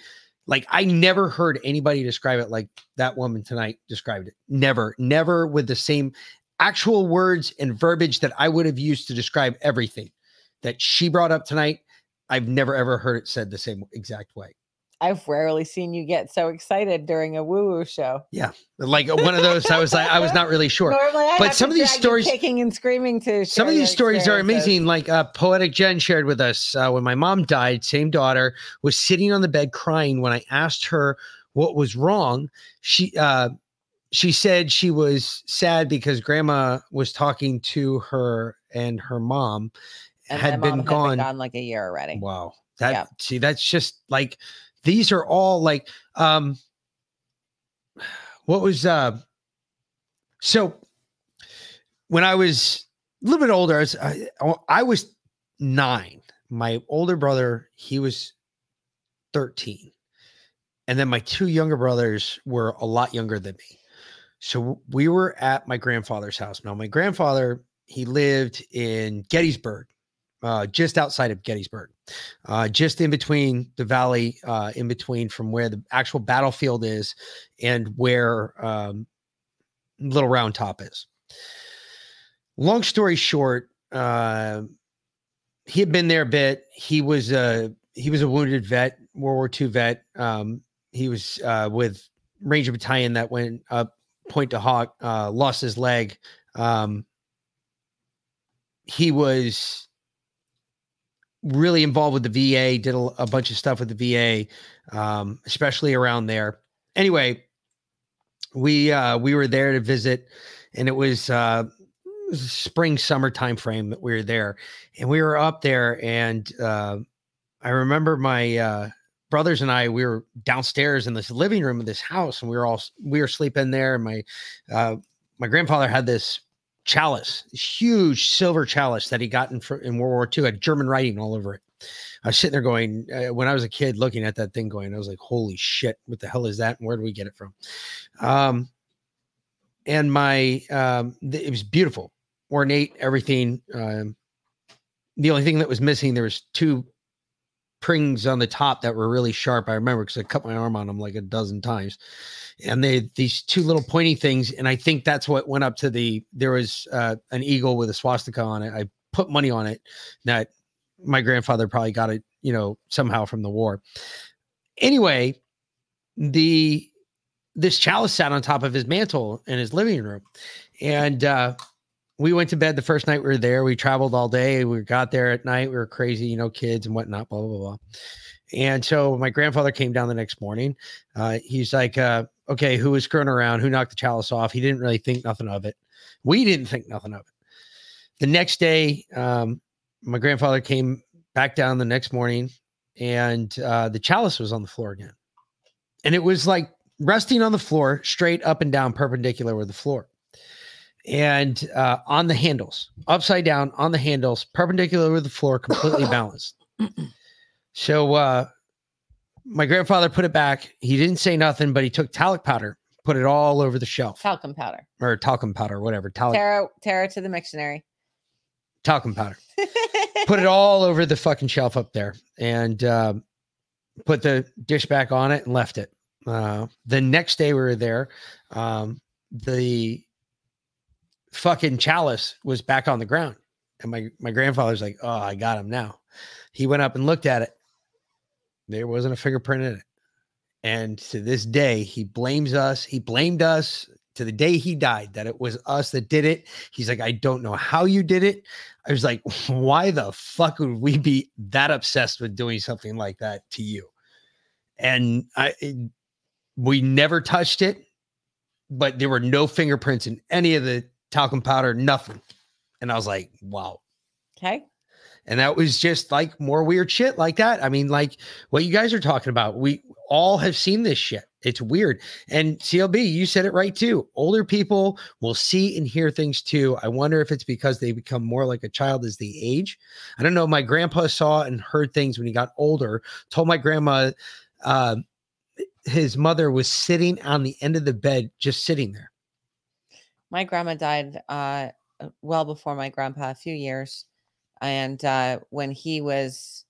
Like i never heard anybody describe it like that woman tonight described it. Never never with the same actual words and verbiage that i would have used to describe everything that she brought up tonight. I've never ever heard it said the same exact way I've rarely seen you get so excited during a woo woo show. Yeah, like one of those i was like i was not really sure Normally, I But some of these stories- kicking and screaming to. some of these stories are amazing like uh, poetic jen shared with us uh, when my mom died same daughter was sitting on the bed crying when i asked her what was wrong she uh, she said she was sad because grandma was talking to her and her mom And had my mom been gone gone like a year already. Wow. That Yeah. see, that's just like these are all like um what was uh so when I was a little bit older, I was I, I was nine. My older brother, he was 13. And then my two younger brothers were a lot younger than me. So we were at my grandfather's house. Now, my grandfather, he lived in Gettysburg, uh, just outside of Gettysburg, uh, just in between the valley, uh, in between from where the actual battlefield is and where um, Little Round Top is. Long story short, uh, he had been there a bit. He was a he was a wounded vet, World War II vet. Um, he was uh, with Ranger Battalion that went up Pointe du Hoc, uh, lost his leg. Um, he was really involved with the VA, did a, a bunch of stuff with the VA, um, especially around there. Anyway, we uh, we were there to visit, and it was uh, it was spring summer time frame that we were there, and we were up there, and uh, I remember my uh, brothers and I we were downstairs in this living room of this house, and we were all we were sleeping there, and my uh, my grandfather had this chalice, huge silver chalice that he got in, in World War II, had German writing all over it. I was sitting there going, uh, when I was a kid looking at that thing going, I was like, holy shit, what the hell is that? And where do we get it from? Um, and my, um, th- it was beautiful, ornate, everything. Um, the only thing that was missing, there was two prings on the top that were really sharp. I remember because I cut my arm on them like a dozen times. And they these two little pointy things and i think that's what went up to the there was uh, an eagle with a swastika on it. I put money on it that my grandfather probably got it you know somehow from the war. Anyway the this chalice sat on top of his mantle in his living room. And uh we went to bed the first night we were there we traveled all day we got there at night we were crazy you know kids and whatnot blah blah blah, and so my grandfather came down the next morning uh, he's like, uh, okay, who was screwing around? Who knocked the chalice off? He didn't really think nothing of it. We didn't think nothing of it. The next day, um, my grandfather came back down the next morning and uh, the chalice was on the floor again. And it was like resting on the floor, straight up and down, perpendicular with the floor. And uh, on the handles, upside down on the handles, perpendicular with the floor, completely balanced. So uh, my grandfather put it back. He didn't say nothing, but he took talc powder, put it all over the shelf Talcum powder. or talcum powder, whatever. Talc, Tara, Tara to the dictionary. talcum powder. Put it all over the fucking shelf up there and um, put the dish back on it and left it. Uh, the next day we were there. Um, the fucking chalice was back on the ground And my my grandfather's like, "Oh, I got him now." He went up and looked at it. There wasn't a fingerprint in it. And to this day, he blames us. He blamed us to the day he died that it was us that did it. He's like, I don't know how you did it. I was like, why the fuck would we be that obsessed with doing something like that to you? And I, it- we never touched it, but there were no fingerprints in any of the talcum powder, nothing. And I was like, wow. Okay. And that was just like more weird shit like that. I mean, like what you guys are talking about. We all have seen this shit. It's weird. And CLB, you said it right too. Older people will see and hear things too. I wonder if it's because they become more like a child as they age. I don't know. My grandpa saw and heard things when he got older. Told my grandma uh, his mother was sitting on the end of the bed, just sitting there. My grandma died uh, uh, well before my grandpa, a few years. And uh, when he was,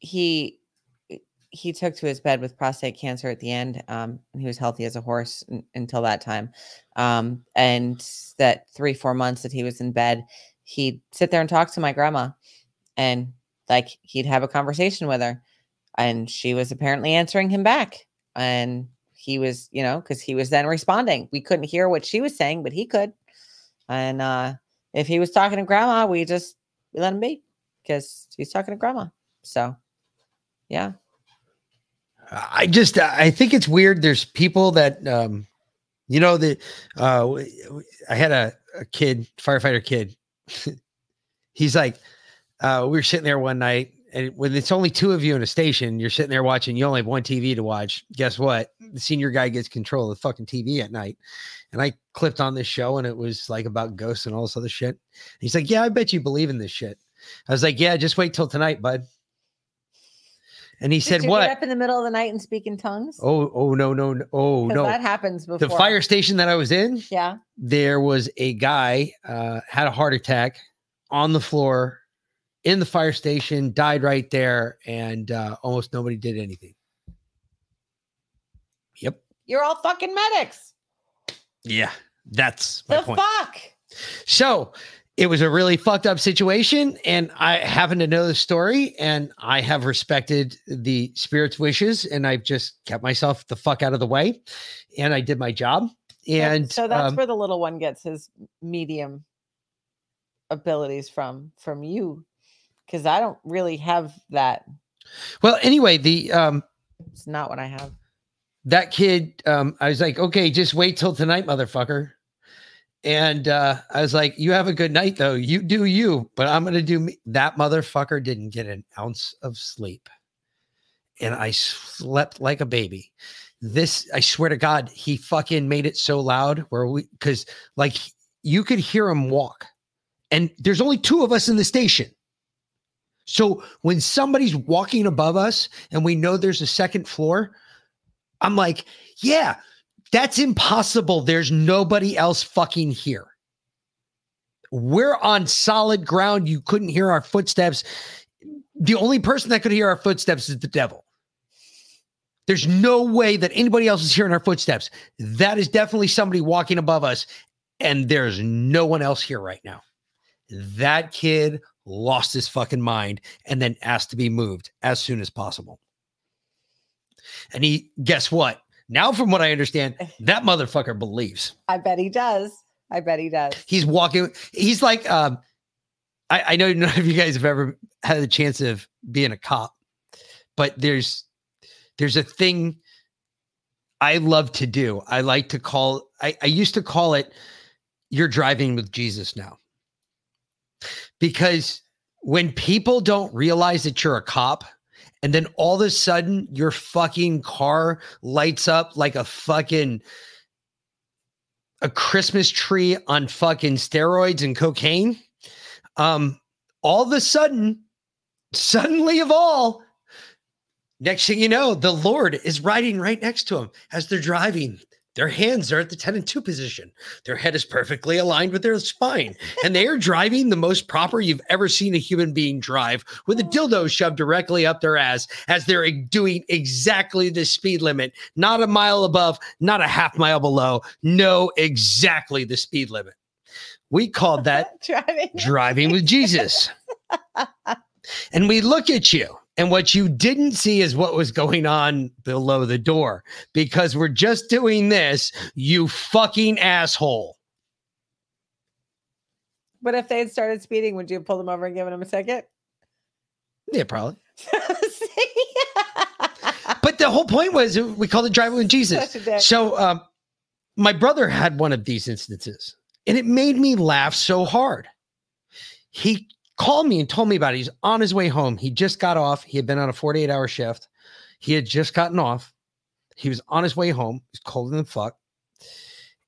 he he took to his bed with prostate cancer at the end. Um, and he was healthy as a horse n- until that time. Um, and that three four months that he was in bed, he'd sit there and talk to my grandma, and like he'd have a conversation with her, and she was apparently answering him back, and he was, you know, because he was then responding. We couldn't hear what she was saying, but he could. And uh, if he was talking to grandma, we just we let him be because he's talking to grandma. So, yeah. I just I think it's weird. There's people that um you know that uh I had a, a kid, firefighter kid. He's like, uh, we were sitting there one night, and when it's only two of you in a station, you're sitting there watching, you only have one TV to watch. Guess what? The senior guy gets control of the fucking TV at night. And I clipped on this show and it was like about ghosts and all this other shit. He's like, Yeah, I bet you believe in this shit. I was like, Yeah, just wait till tonight, bud. And he Did said, What? Get up in the middle of the night and speak in tongues. Oh, oh no, no, no. Oh no. that happens before. the fire station that I was in, Yeah. there was a guy uh, had a heart attack on the floor in the fire station, died right there, and uh, almost nobody did anything. You're all fucking medics. Yeah, that's my The point. fuck. So it was a really fucked up situation, and I happen to know the story, and I have respected the spirit's wishes, and I've just kept myself the fuck out of the way, and I did my job. Yep, And so that's um, where the little one gets his medium abilities from from you because I don't really have that. well, anyway, the um, It's not what I have. That kid, um, I was like, okay, just wait till tonight, motherfucker. And uh, I was like, you have a good night, though. You do you, but I'm gonna do me. That motherfucker didn't get an ounce of sleep, and I slept like a baby. This, I swear to God, he fucking made it so loud where we, because like you could hear him walk, and there's only two of us in the station. So when somebody's walking above us and we know there's a second floor, I'm like, yeah, that's impossible. There's nobody else fucking here. We're on solid ground. You couldn't hear our footsteps. The only person that could hear our footsteps is the devil. There's no way that anybody else is hearing our footsteps. That is definitely somebody walking above us, and there's no one else here right now. That kid lost his fucking mind and then asked to be moved as soon as possible. And he, guess what? Now, from what I understand, that motherfucker believes. I bet he does. I bet he does. He's walking. He's like, um, I, I know none of you guys have ever had the chance of being a cop, but there's there's a thing I love to do. I like to call. I, I used to call it "You're driving with Jesus" now, because when people don't realize that you're a cop and then all of a sudden your fucking car lights up like a fucking a Christmas tree on fucking steroids and cocaine. Um, all of a sudden, suddenly of all, next thing you know, the Lord is riding right next to him as they're driving. Their hands are at the 10 and 2 position. Their head is perfectly aligned with their spine. And they are driving the most proper you've ever seen a human being drive with a dildo shoved directly up their ass as they're doing exactly the speed limit, not a mile above, not a half mile below. No, exactly the speed limit. We called that Driving. driving with Jesus. and we look at you, and what you didn't see is what was going on below the door because we're just doing this, you fucking asshole. But if they had started speeding, would you have pulled them over and given them a ticket? Yeah, probably. But the whole point was we called it driving with Jesus. Such a dick. So um, my brother had one of these instances, and it made me laugh so hard. He called me and told me about it. He's on his way home. He just got off. He had been on a 48 hour shift. He had just gotten off. He was on his way home. He's cold than fuck.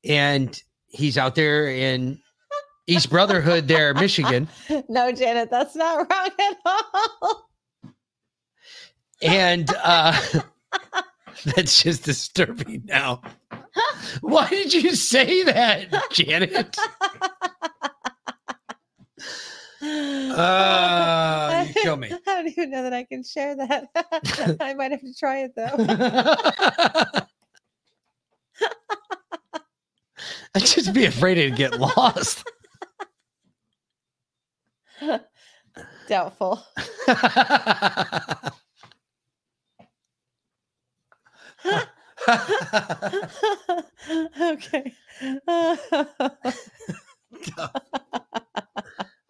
And he's out there in East Brotherhood, there, Michigan. no, Janet, that's not wrong at all. And uh, that's just disturbing now. Why did you say that, Janet? Uh, you kill me. I don't even know that I can share that. I might have to try it though. I'd just be afraid to get lost. Doubtful. okay.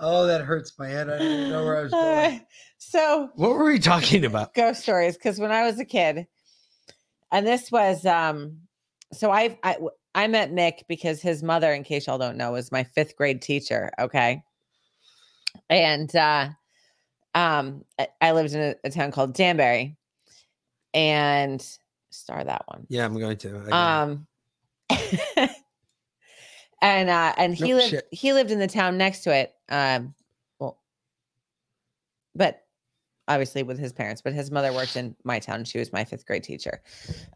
Oh, that hurts my head. I didn't know where I was All right. So What were we talking about? ghost stories because when I was a kid, and this was um, so i i met Mick because his mother, in case y'all don't know, was my fifth grade teacher. Okay, and uh, um, I, I lived in a, a town called Danbury, and star that one. Yeah, I'm going to. I got it. Um, and uh, and he No lived shit. he lived in the town next to it. Um, well, but obviously with his parents, but his mother worked in my town. She was my fifth grade teacher.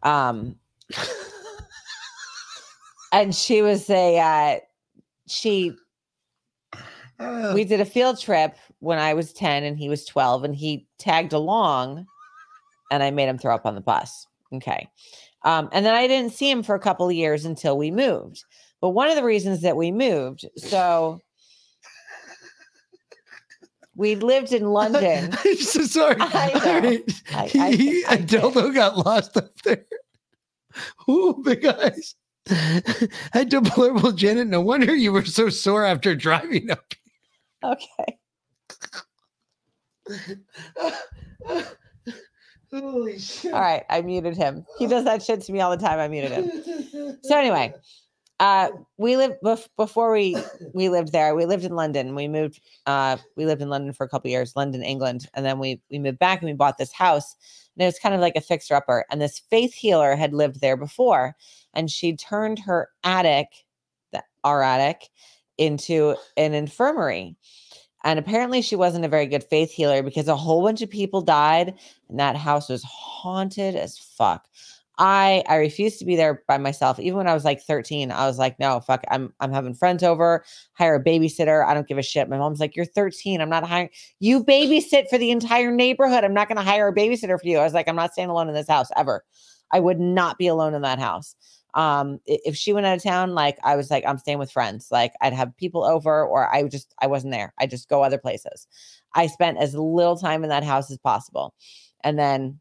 Um, and she was a uh, she Uh, we did a field trip when I was 10 and he was 12 and he tagged along and I made him throw up on the bus. Okay. Um, and then I didn't see him for a couple of years until we moved. But one of the reasons that we moved, so we lived in London. I'm so sorry. I know. Right. I- I- He- I a did. dildo got lost up there. Ooh, big eyes. Had deplorable Janet. No wonder you were so sore after driving up. Okay. Holy shit. All right. I muted him. He does that shit to me all the time. I muted him. So anyway, uh, we lived bef- before we we lived there. We lived in London. We moved. Uh, we lived in London for a couple years, London, England, and then we we moved back and we bought this house. And it was kind of like a fixer upper. And this faith healer had lived there before, and she turned her attic, the, our attic, into an infirmary. And apparently, she wasn't a very good faith healer because a whole bunch of people died, and that house was haunted as fuck. I I refused to be there by myself. Even when I was like 13, I was like, no, fuck, I'm I'm having friends over, hire a babysitter. I don't give a shit. My mom's like, you're 13. I'm not hiring you babysit for the entire neighborhood. I'm not gonna hire a babysitter for you. I was like, I'm not staying alone in this house ever. I would not be alone in that house. Um, if she went out of town, like I was like, I'm staying with friends. Like I'd have people over, or I just I wasn't there. I just go other places. I spent as little time in that house as possible. And then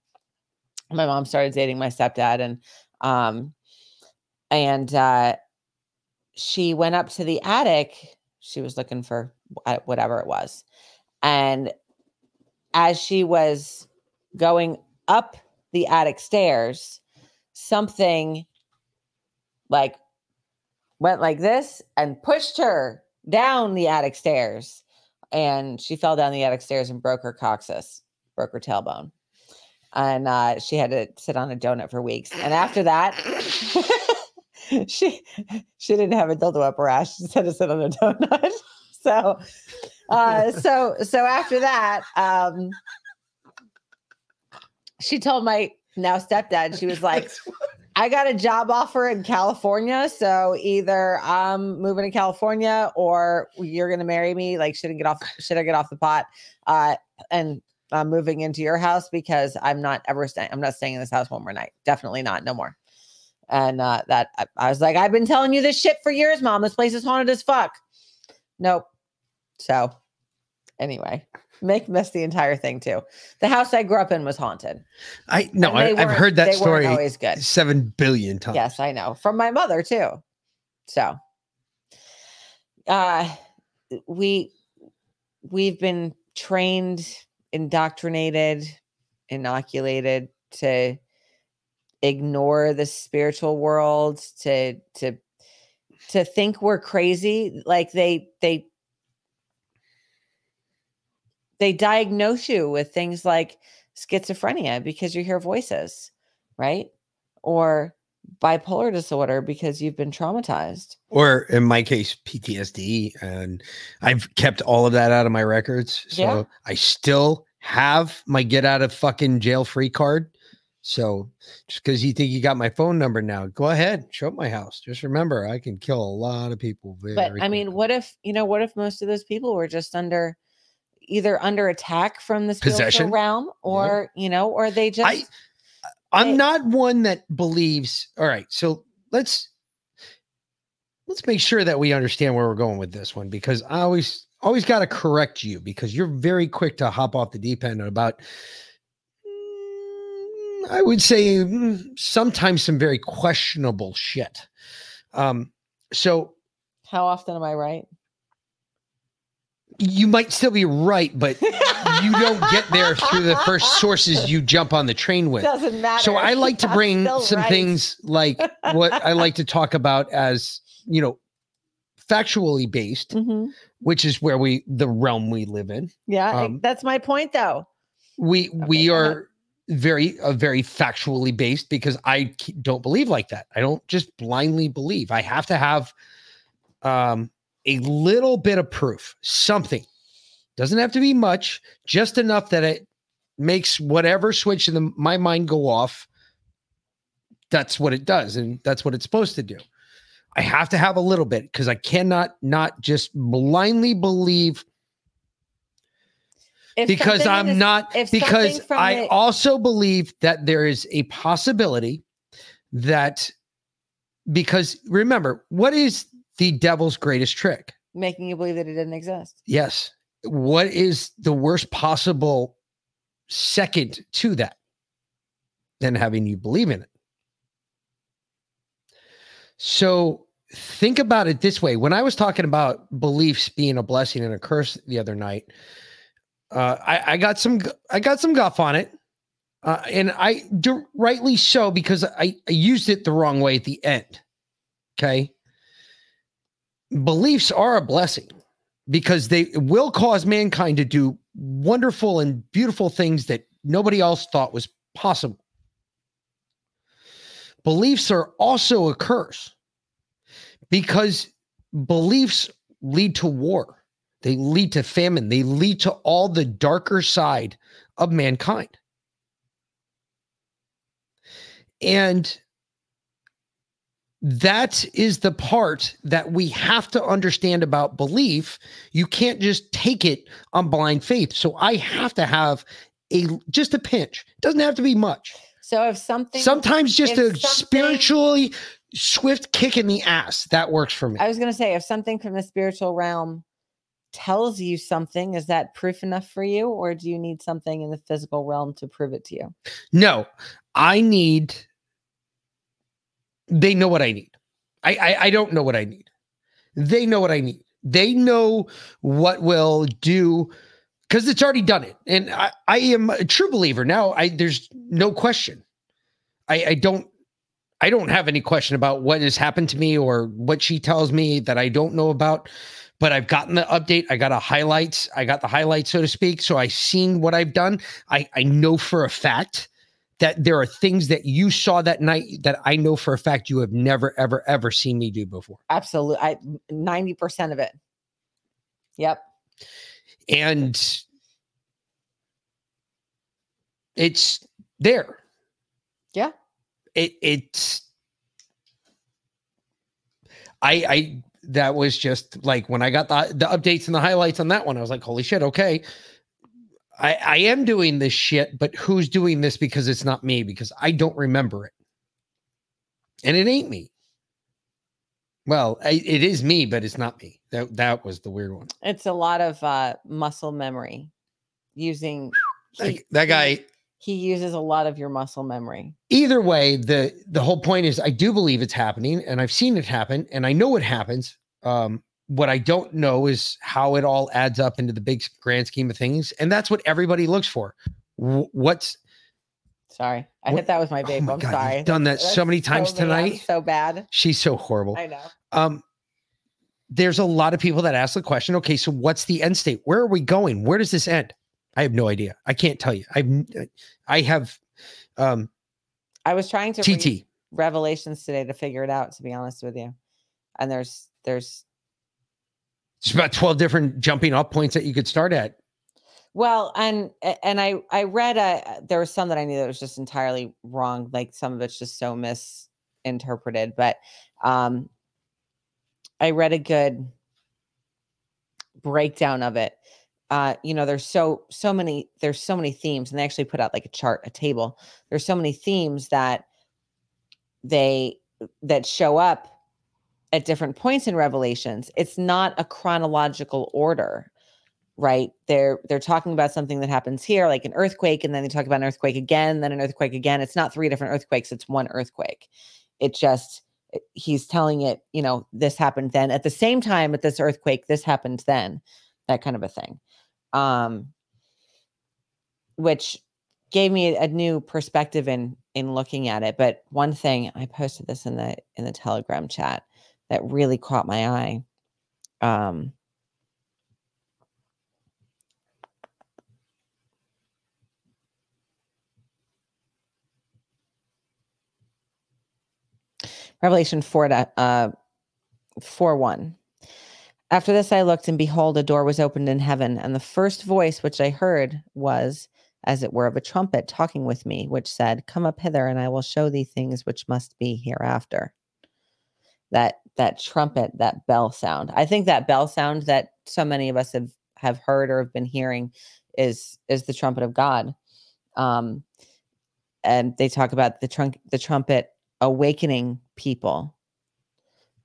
my mom started dating my stepdad and um and uh she went up to the attic she was looking for whatever it was and as she was going up the attic stairs something like went like this and pushed her down the attic stairs and she fell down the attic stairs and broke her coccyx broke her tailbone and uh, she had to sit on a donut for weeks. And after that, she she didn't have a dildo up her ass. She just had to sit on a donut. so, uh, so so after that, um, she told my now stepdad, she was like, I got a job offer in California. So either I'm moving to California or you're gonna marry me. Like, should I get off should I get off the pot? Uh and I'm moving into your house because I'm not ever staying. I'm not staying in this house one more night. Definitely not. No more. And uh, that I, I was like, I've been telling you this shit for years, mom. This place is haunted as fuck. Nope. So anyway, make mess the entire thing too. The house I grew up in was haunted. I no, and I, I've heard that story Always good. seven billion times. Yes, I know. From my mother too. So uh we we've been trained, indoctrinated, inoculated to ignore the spiritual world, to to to think we're crazy. Like they they they diagnose you with things like schizophrenia because you hear voices, right? Or bipolar disorder because you've been traumatized. Or in my case, PTSD. And I've kept all of that out of my records. So Yeah. I still have my get out of fucking jail free card. So just because you think you got my phone number now, go ahead, show up my house. Just remember, I can kill a lot of people. Very But I mean, quickly. what if, you know, what if most of those people were just under either under attack from the spiritual Possession? realm or, you know, or they just I I'm not one that believes. All right, so let's let's make sure that we understand where we're going with this one because I always always got to correct you because you're very quick to hop off the deep end about. mm, I would say sometimes some very questionable shit. Um, so how often am I right? you might still be right, but you don't get there through the first sources you jump on the train with. Doesn't matter. So I like to bring some right. things like what I like to talk about as, you know, factually based, Mhm. which is where we the realm we live in. Yeah, Um, that's my point though. We we go ahead. are very uh, very factually based because I don't believe like that. I don't just blindly believe. I have to have um a little bit of proof, something. Doesn't have to be much, just enough that it makes whatever switch in the, my mind go off. That's what it does, and that's what it's supposed to do. I have to have a little bit because I cannot not just blindly believe If because I'm is- not because I the- also believe that there is a possibility that because remember what is the devil's greatest trick? making you believe that it didn't exist. Yes. What is the worst possible second to that than having you believe in it? So think about it this way. When I was talking about beliefs being a blessing and a curse the other night, uh, I, I got some I got some guff on it, uh, and I d- rightly so because I, I used it the wrong way at the end. Okay, beliefs are a blessing because they will cause mankind to do wonderful and beautiful things that nobody else thought was possible. Beliefs are also a curse because beliefs lead to war. They lead to famine. They lead to all the darker side of mankind. And that is the part that we have to understand about belief. You can't just take it on blind faith. So I have to have a just a pinch. Doesn't have to be much. So if something Sometimes just a something- spiritually swift kick in the ass that works for me. I was going to say, if something from the spiritual realm tells you something, is that proof enough for you, or do you need something in the physical realm to prove it to you? No, I need. They know what I need. I, I I don't know what I need. They know what I need. They know what will do because it's already done it, and I I am a true believer now. I there's no question. I I don't. I don't have any question about what has happened to me or what she tells me that I don't know about, but I've gotten the update. I got a highlights. I got the highlights, so to speak. So I've seen what I've done. I, I know for a fact that there are things that you saw that night that I know for a fact you have never, ever, ever seen me do before. Absolutely, I ninety percent of it. Yep. And it's there. Yeah. It it's I I that was just like when I got the the updates and the highlights on that one, I was like, holy shit, okay. I, I am doing this shit, but who's doing this because it's not me? Because I don't remember it. And it ain't me. Well, I, it is me, but it's not me. That that was the weird one. It's a lot of uh, muscle memory using. Like, he- that he- guy. He uses a lot of your muscle memory. Either way, the the whole point is I do believe it's happening, and I've seen it happen, and I know it happens. Um, what I don't know is how it all adds up into the big grand scheme of things, and that's what everybody looks for. Wh- What's Sorry, I What- hit that with my Oh my I'm God, sorry. you've done That's- that so many times me. I'm tonight. So bad. she's so horrible. I know. um there's a lot of people that ask the question okay so what's the end state where are we going where does this end i have no idea i can't tell you i've i have um I was trying to read tt Revelations today to figure it out. To be honest with you, and there's there's it's about 12 different jumping off points that you could start at Well, and and I I read uh there was some that I knew that was just entirely wrong. Like some of it's just so misinterpreted. But um I read a good breakdown of it. Uh, you know, there's so so many there's so many themes, and they actually put out like a chart, a table. There's so many themes that they that show up at different points in Revelations. It's not a chronological order right? They're they're talking about something that happens here like an earthquake and then they talk about an earthquake again then an earthquake again. It's not three different earthquakes it's one earthquake. It just he's telling it you know this happened then at the same time at this earthquake this happened then that kind of a thing. Um which gave me a new perspective in in looking at it but one thing i posted this in the in the telegram chat that really caught my eye um Revelation 4 to, uh 4 1. After this I looked, and behold, a door was opened in heaven, and the first voice which I heard was, as it were, of a trumpet talking with me, which said, Come up hither, and I will show thee things which must be hereafter. That that trumpet, that bell sound. I think that bell sound that so many of us have have heard or have been hearing is is the trumpet of God. Um, and they talk about the trunk the trumpet awakening people.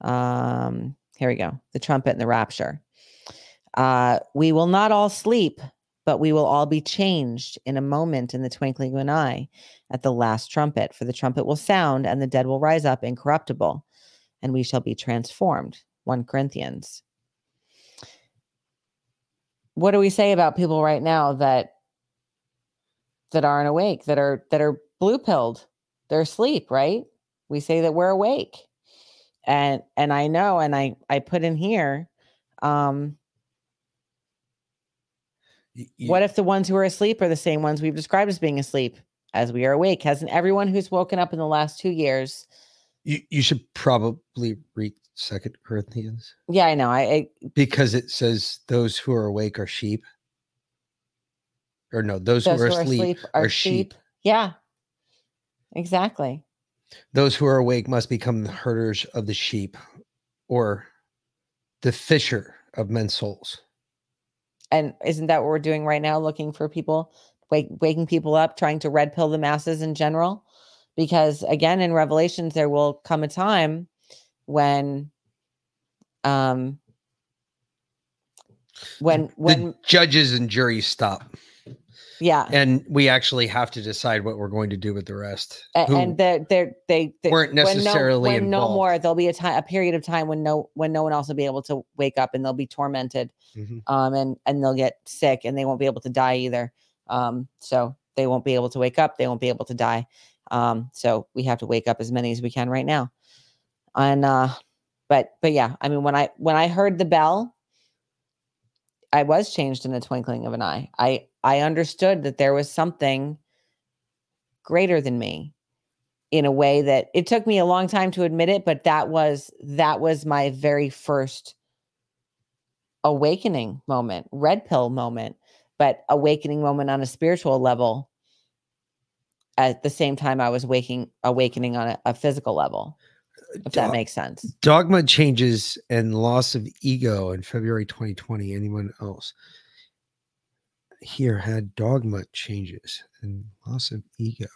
Um, here we go. The trumpet and the rapture. Uh, we will not all sleep, but we will all be changed in a moment in the twinkling of an eye at the last trumpet. For the trumpet will sound, and the dead will rise up incorruptible, and we shall be transformed. 1 Corinthians. What do we say about people right now that that aren't awake, that are that are blue pilled? They're asleep, right? we say that we're awake and and i know and i i put in here um what if the ones who are asleep are the same ones we've described as being asleep as we are awake hasn't everyone who's woken up in the last two years you, you should probably read second corinthians. Yeah i know i, I because it says those who are awake are sheep. Or no those, those who are asleep are, sheep. sheep. Yeah exactly. Those who are awake must become the herders of the sheep or the fisher of men's souls. And isn't that what we're doing right now looking for people wake, waking people up trying to red pill the masses in general because again in revelations there will come a time when um when when the judges and juries stop. Yeah. And we actually have to decide what we're going to do with the rest a- who and they're they're they, they weren't when no- necessarily when no, more there'll be a time a period of time when no when no one else will be able to wake up and they'll be tormented Mhm. um and and they'll get sick and they won't be able to die either. Um so they won't be able to wake up they won't be able to die um so we have to wake up as many as we can right now. And uh but but yeah i mean when i when i heard the bell i was changed in the twinkling of an eye. I i understood that there was something greater than me in a way that it took me a long time to admit it but that was that was my very first awakening moment red pill moment but awakening moment on a spiritual level at the same time i was waking awakening on a, a physical level if that makes sense dogma changes and loss of ego in february 2020 anyone else here had dogma changes and loss of ego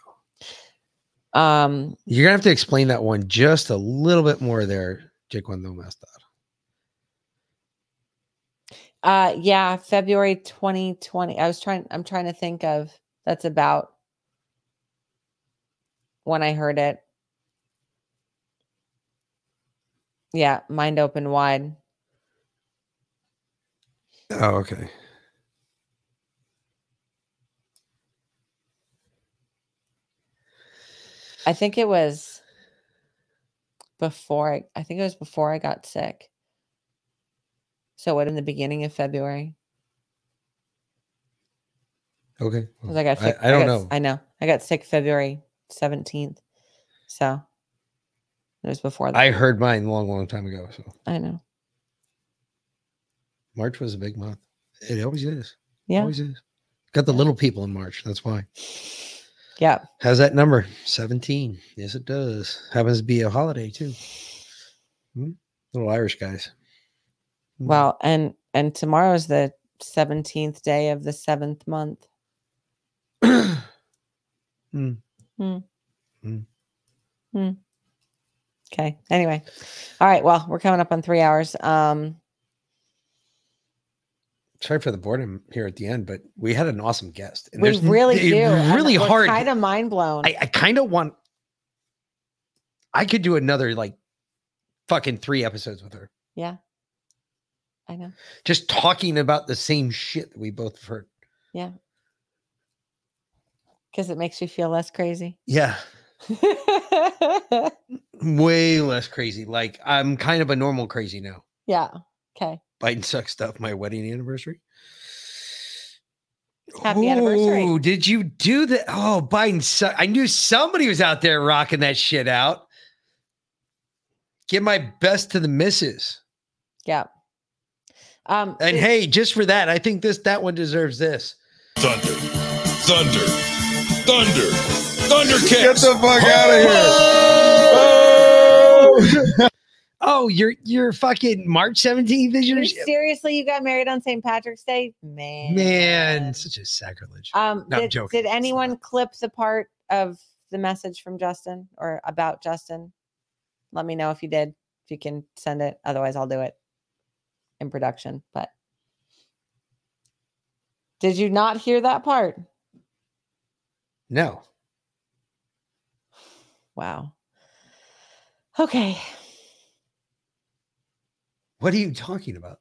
um you're gonna have to explain that one just a little bit more there Jake Wando Mastad. Uh yeah, February 2020. I was trying I'm trying to think of that's about when I heard it. Yeah, mind open wide. Oh, okay. I think it was before I, I think it was before I got sick. So what in the beginning of February? Okay. Because I got I, sick. I don't got- know. I know. I got sick February 17th. So it was before that. I heard mine a long, long time ago. So I know. March was a big month. It always is. Yeah. Always is. Got the little people in March. That's why. Yeah. How's that number? 17. Yes, it does. Happens to be a holiday too. Hmm? Little Irish guys. Hmm. Well, and and tomorrow is the 17th day of the seventh month. Hmm. Hmm. Hmm. Hmm. Okay. Anyway. All right. Well, we're coming up on three hours. Um, Sorry for the boredom here at the end, but we had an awesome guest. and we really do. Really we're hard. Kind of mind blown. I, I kind of want. I could do another like fucking three episodes with her, yeah. I know. just talking about the same shit that we both have heard. Because it makes you feel less crazy. Yeah, way less crazy. Like I'm kind of a normal crazy now. yeah. Okay. Biden sucks stuff. My wedding anniversary. Happy anniversary. Ooh, Did you do that? Oh, Biden suck. I knew somebody was out there rocking that shit out. Give my best to the missus. Yeah. Um, And did- hey, just for that, I think this that one deserves this. Thunder. Thunder. Thunder. Thundercats. Get the fuck out of here. Oh, you're you're fucking March 17th is your seriously, you got married on St. Patrick's Day? Man. man, such a sacrilege. Um, No, I'm did, joking. did anyone clip the part of the message from Justin or about Justin? Let me know if you did. If you can send it. Otherwise, I'll do it in production. But did you not hear that part? No. Wow. Okay. What are you talking about?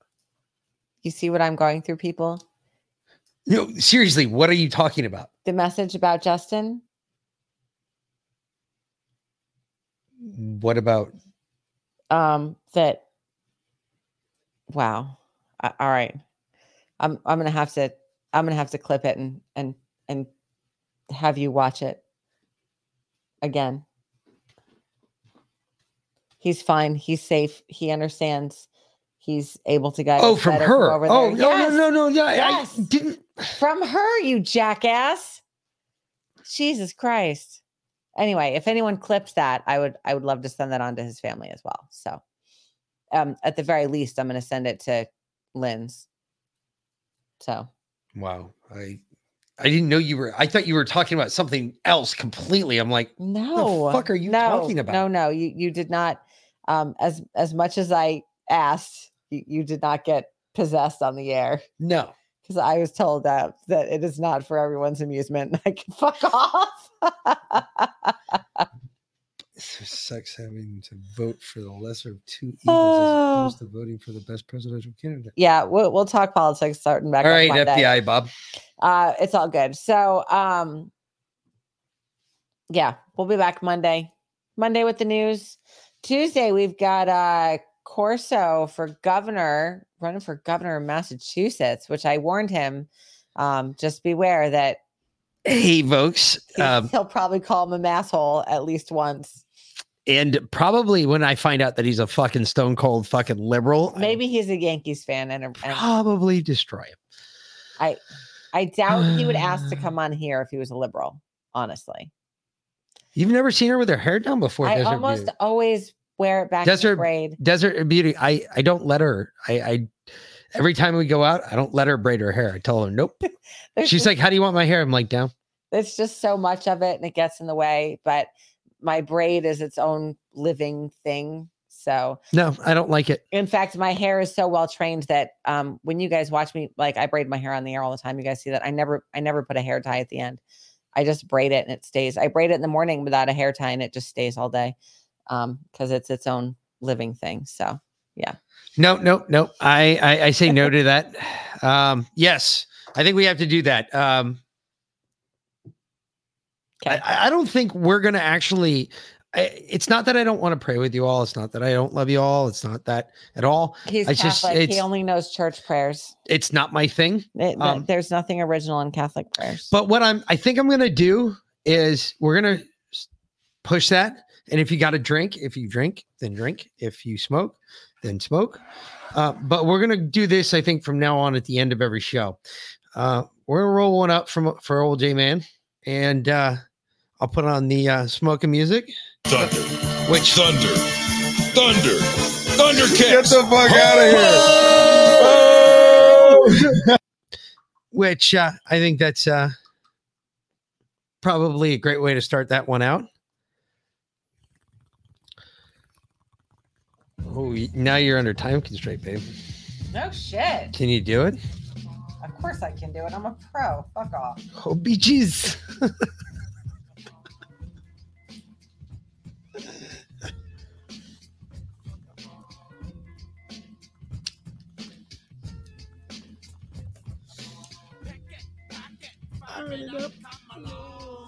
You see what I'm going through, people? No, seriously, what are you talking about? The message about Justin? What about um that wow A- all right i'm i'm gonna have to i'm gonna have to clip it and and and have you watch it again he's fine he's safe he understands he's able to guide Oh, from better her. over Oh, there. no, Yes, no, no, no, yeah. Yes. I didn't from her you jackass jesus christ anyway if anyone clips that i would i would love to send that on to his family as well so um at the very least i'm going to send it to lynn's so Wow. I I didn't know you were I thought you were talking about something else completely. I'm like, no fuck are you no, talking about? no no you you did not um as as much as i asked you, you did not get possessed on the air no. because i was told that that it is not for everyone's amusement i can fuck off It sucks having to vote for the lesser of two evils Oh. as opposed to voting for the best presidential candidate. yeah we'll, we'll talk politics starting back All right, Monday. FBI, Bob. uh it's all good so um yeah we'll be back monday monday with the news tuesday we've got uh corso for governor running for governor of massachusetts which i warned him um just beware that Hey, folks. he- Um, he'll probably call him a masshole at least once and probably when I find out that he's a fucking stone cold fucking liberal, I maybe he's a yankees fan and, and probably destroy him. i I doubt he would ask to come on here if he was a liberal honestly You've never seen her with her hair down before. i Desert almost Beauty. always wear it back Desert- braid Desert Beauty. I I don't let her. I I every time we go out, I don't let her braid her hair. I tell her nope. She's just- like, "How do you want my hair?" I'm like, "Down." it's just so much of it and it gets in the way but my braid is its own living thing So No, I don't like it. in fact, my hair is so well trained that um, when you guys watch me, like I braid my hair on the air all the time. You guys see that I never, I never put a hair tie at the end. I just braid it and it stays. I braid it in the morning without a hair tie and it just stays all day um, because it's its own living thing. So yeah. No, no, no. I, I, I say no to that. Um, yes, I think we have to do that. Um, okay, I, I don't think we're going to actually. I, it's not that I don't want to pray with you all. It's not that I don't love you all. It's not that at all. he's I just- Catholic. he only knows church prayers. It's not my thing. It- Um, there's nothing original in Catholic prayers. But what I'm, I think I'm going to do is we're going to push that. And if you got to drink, if you drink, then drink. If you smoke, then smoke. Uh, but we're going to do this, I think, from now on at the end of every show. Uh, we're going to roll one up from for old J Man. And uh, I'll put on the uh, smoking music, Thunder. which Thunder. Thunder. Thundercats. Get the fuck out of here. which uh, I think that's uh, probably a great way to start that one out. Oh, now you're under time constraint, babe. no shit. Can you do it? Of course I can do it. I'm a pro. Fuck off. Oh, beaches.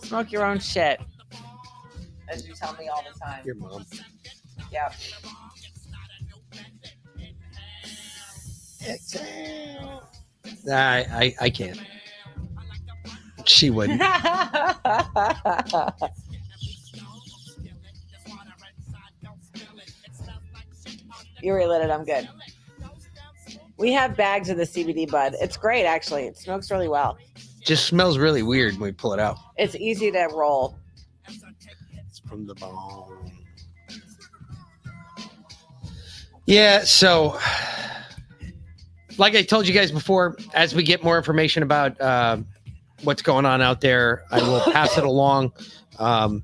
Smoke your own shit. As you tell me all the time. Your mom. Yep. I, I, I can't. She wouldn't. you relit it. I'm good. We have bags of the CBD bud. It's great, actually. It smokes really well. Just smells really weird when we pull it out. It's easy to roll. It's from the bone. Yeah, so like I told you guys before, as we get more information about uh, what's going on out there, I will pass it along. Um,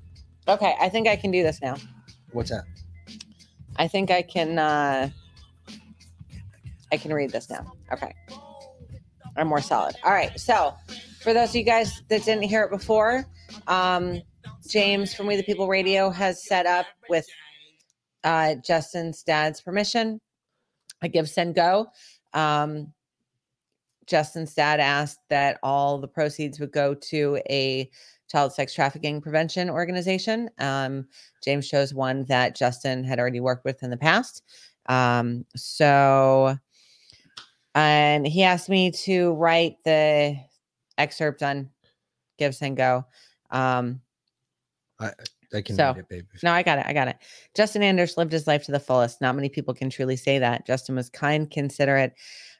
Okay, I think I can do this now. what's that? I think I can. uh I can read this now. Okay, I'm more solid. All right. So, for those of you guys that didn't hear it before, um, James from We the People Radio has set up with uh, Justin's dad's permission a GiveSendGo. Um, Justin's dad asked that all the proceeds would go to a child sex trafficking prevention organization. Um, James chose one that Justin had already worked with in the past. Um, so, and he asked me to write the excerpt on Send Go. Um, I can So, read it, baby. no, I got it. I got it. Justin Anders lived his life to the fullest. Not many people can truly say that. Justin was kind, considerate,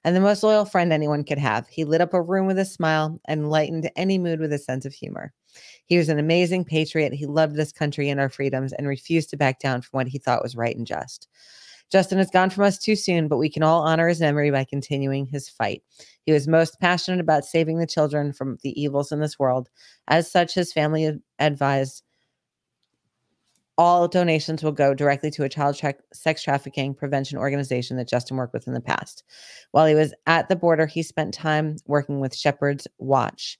and the most loyal friend anyone could have. He lit up a room with a smile and lightened any mood with a sense of humor. He was an amazing patriot. He loved this country and our freedoms and refused to back down from what he thought was right and just. Justin has gone from us too soon, but we can all honor his memory by continuing his fight. He was most passionate about saving the children from the evils in this world. As such, his family advised all donations will go directly to a child tra- sex trafficking prevention organization that Justin worked with in the past. While he was at the border, he spent time working with Shepherd's Watch.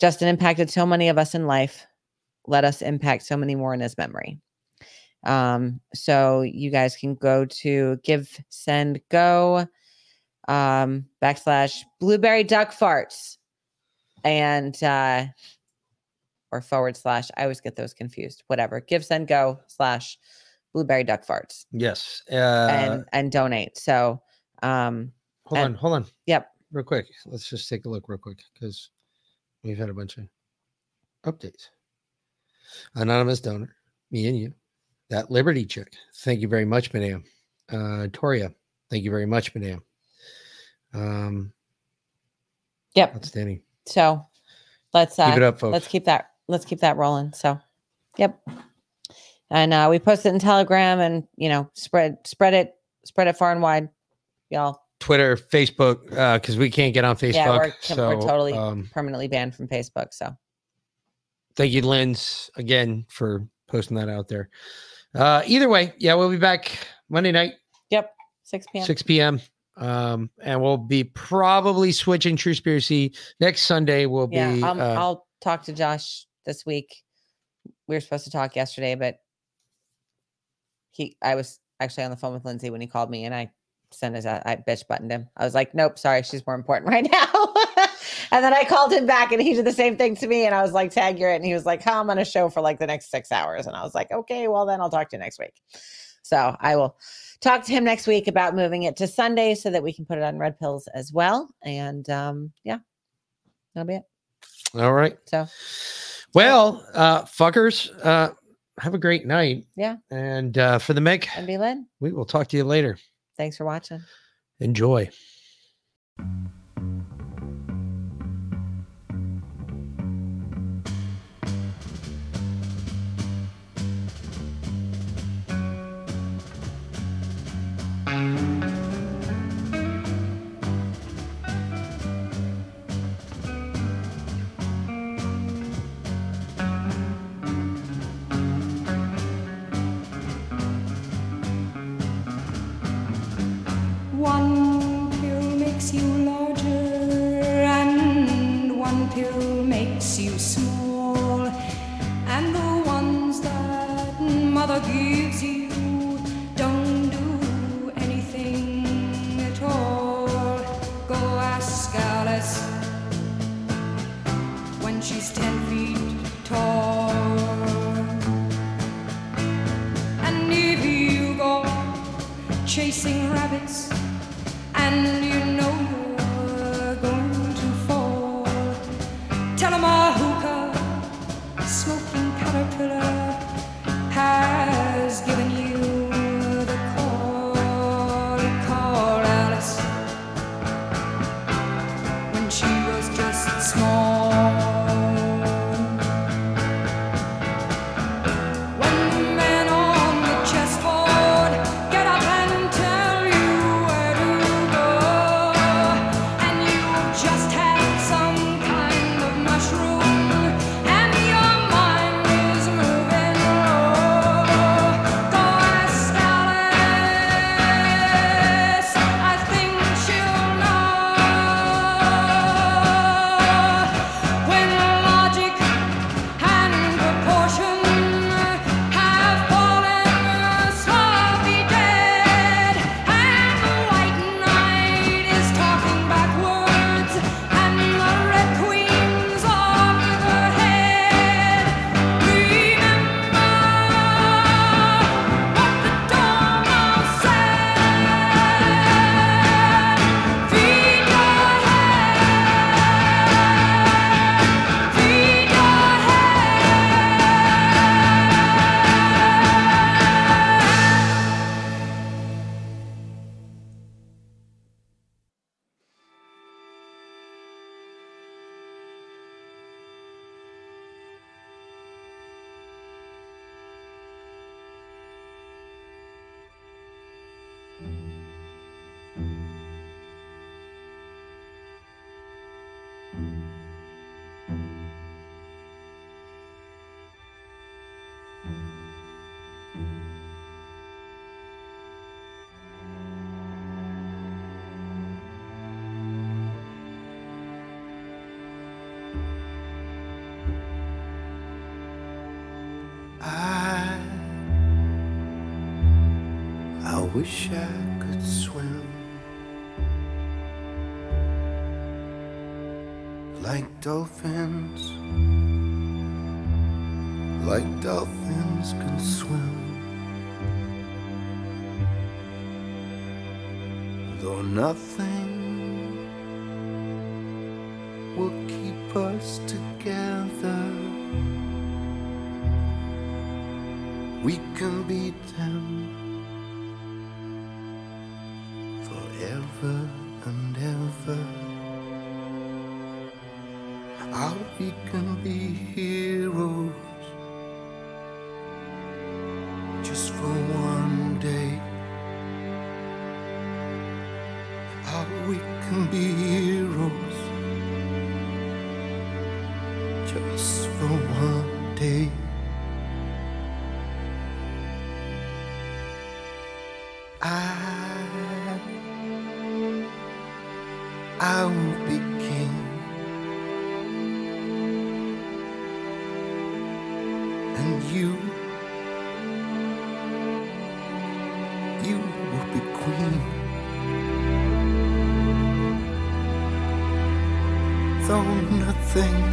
Justin impacted so many of us in life. Let us impact so many more in his memory. Um, so you guys can go to give, send, go, um, backslash blueberry duck farts and uh or forward slash. I always get those confused. Whatever. Give, send, go slash blueberry duck farts Yes. Uh, and and donate. So, um, hold and- on, hold on. yep. Real quick. Let's just take a look real quick because we've had a bunch of updates. Anonymous donor, me and you. That Liberty chick. Thank you very much, madam. Uh, Toria, thank you very much, madam. Um, Yep. outstanding. So let's uh, Keep it up, folks. let's keep that let's keep that rolling. So, yep. And uh, we post it in Telegram, and you know, spread spread it spread it far and wide, y'all. Twitter, Facebook, uh because we can't get on Facebook. Yeah, we're, so, we're totally um, permanently banned from Facebook. So, thank you, Linz, again for posting that out there. Uh, either way, yeah, we'll be back Monday night, Yep. 6 p.m. 6 p.m. Um, and we'll be probably switching True Conspiracy next Sunday. We'll Yeah. be I'll, uh, I'll talk to Josh this week. We were supposed to talk yesterday, but he, I was actually on the phone with Lindsey when he called me and I sent his, I bitch buttoned him. I was like, nope, sorry, she's more important right now. and then I called him back and he did the same thing to me. And I was like, tag you're it. And he was like, huh, I'm on a show for like the next six hours. And I was like, okay, well, then I'll talk to you next week. So I will talk to him next week about moving it to Sunday so that we can put it on red pills as well. And um, yeah, that'll be it. all right. So Well, uh, fuckers, uh, have a great night. Yeah. And uh, for the Meg, and be Lynn. we will talk to you later. Thanks for watching. Enjoy. Wish I could swim like dolphins, like dolphins can swim. Though nothing nothing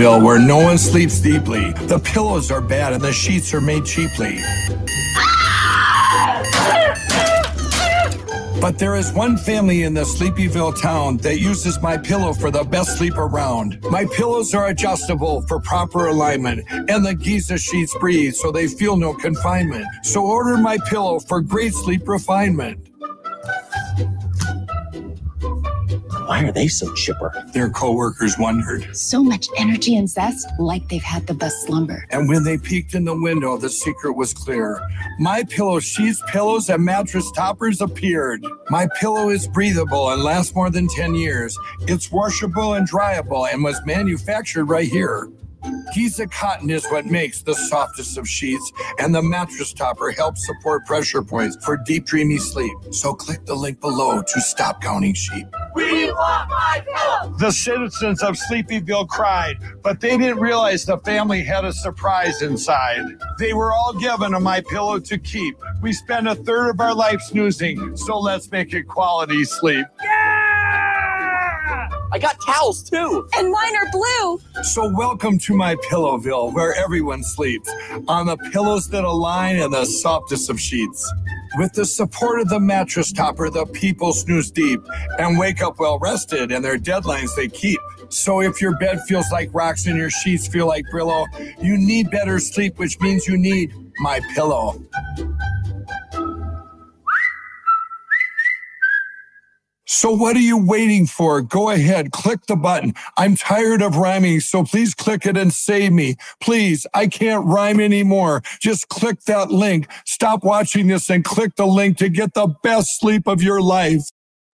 Where no one sleeps deeply. The pillows are bad and the sheets are made cheaply. But there is one family in the Sleepyville town that uses my pillow for the best sleep around. My pillows are adjustable for proper alignment, and the Giza sheets breathe so they feel no confinement. So order my pillow for great sleep refinement. Why are they so chipper? Their coworkers wondered. So much energy and zest, like they've had the best slumber. And when they peeked in the window, the secret was clear. My pillow sheets, pillows, and mattress toppers appeared. My pillow is breathable and lasts more than 10 years. It's washable and dryable and was manufactured right here. Giza cotton is what makes the softest of sheets, and the mattress topper helps support pressure points for deep, dreamy sleep. So click the link below to stop counting sheep. We want my pillow. The citizens of Sleepyville cried, but they didn't realize the family had a surprise inside. They were all given a My Pillow to keep. We spend a third of our life snoozing, so let's make it quality sleep. Yeah! I got towels too. And mine are blue. So welcome to my Pillowville, where everyone sleeps on the pillows that align and the softest of sheets. With the support of the mattress topper, the people snooze deep and wake up well rested, and their deadlines they keep. So if your bed feels like rocks and your sheets feel like Brillo, you need better sleep, which means you need my pillow. So what are you waiting for? Go ahead, click the button. I'm tired of rhyming, so please click it and save me. Please, I can't rhyme anymore. Just click that link. Stop watching this and click the link to get the best sleep of your life.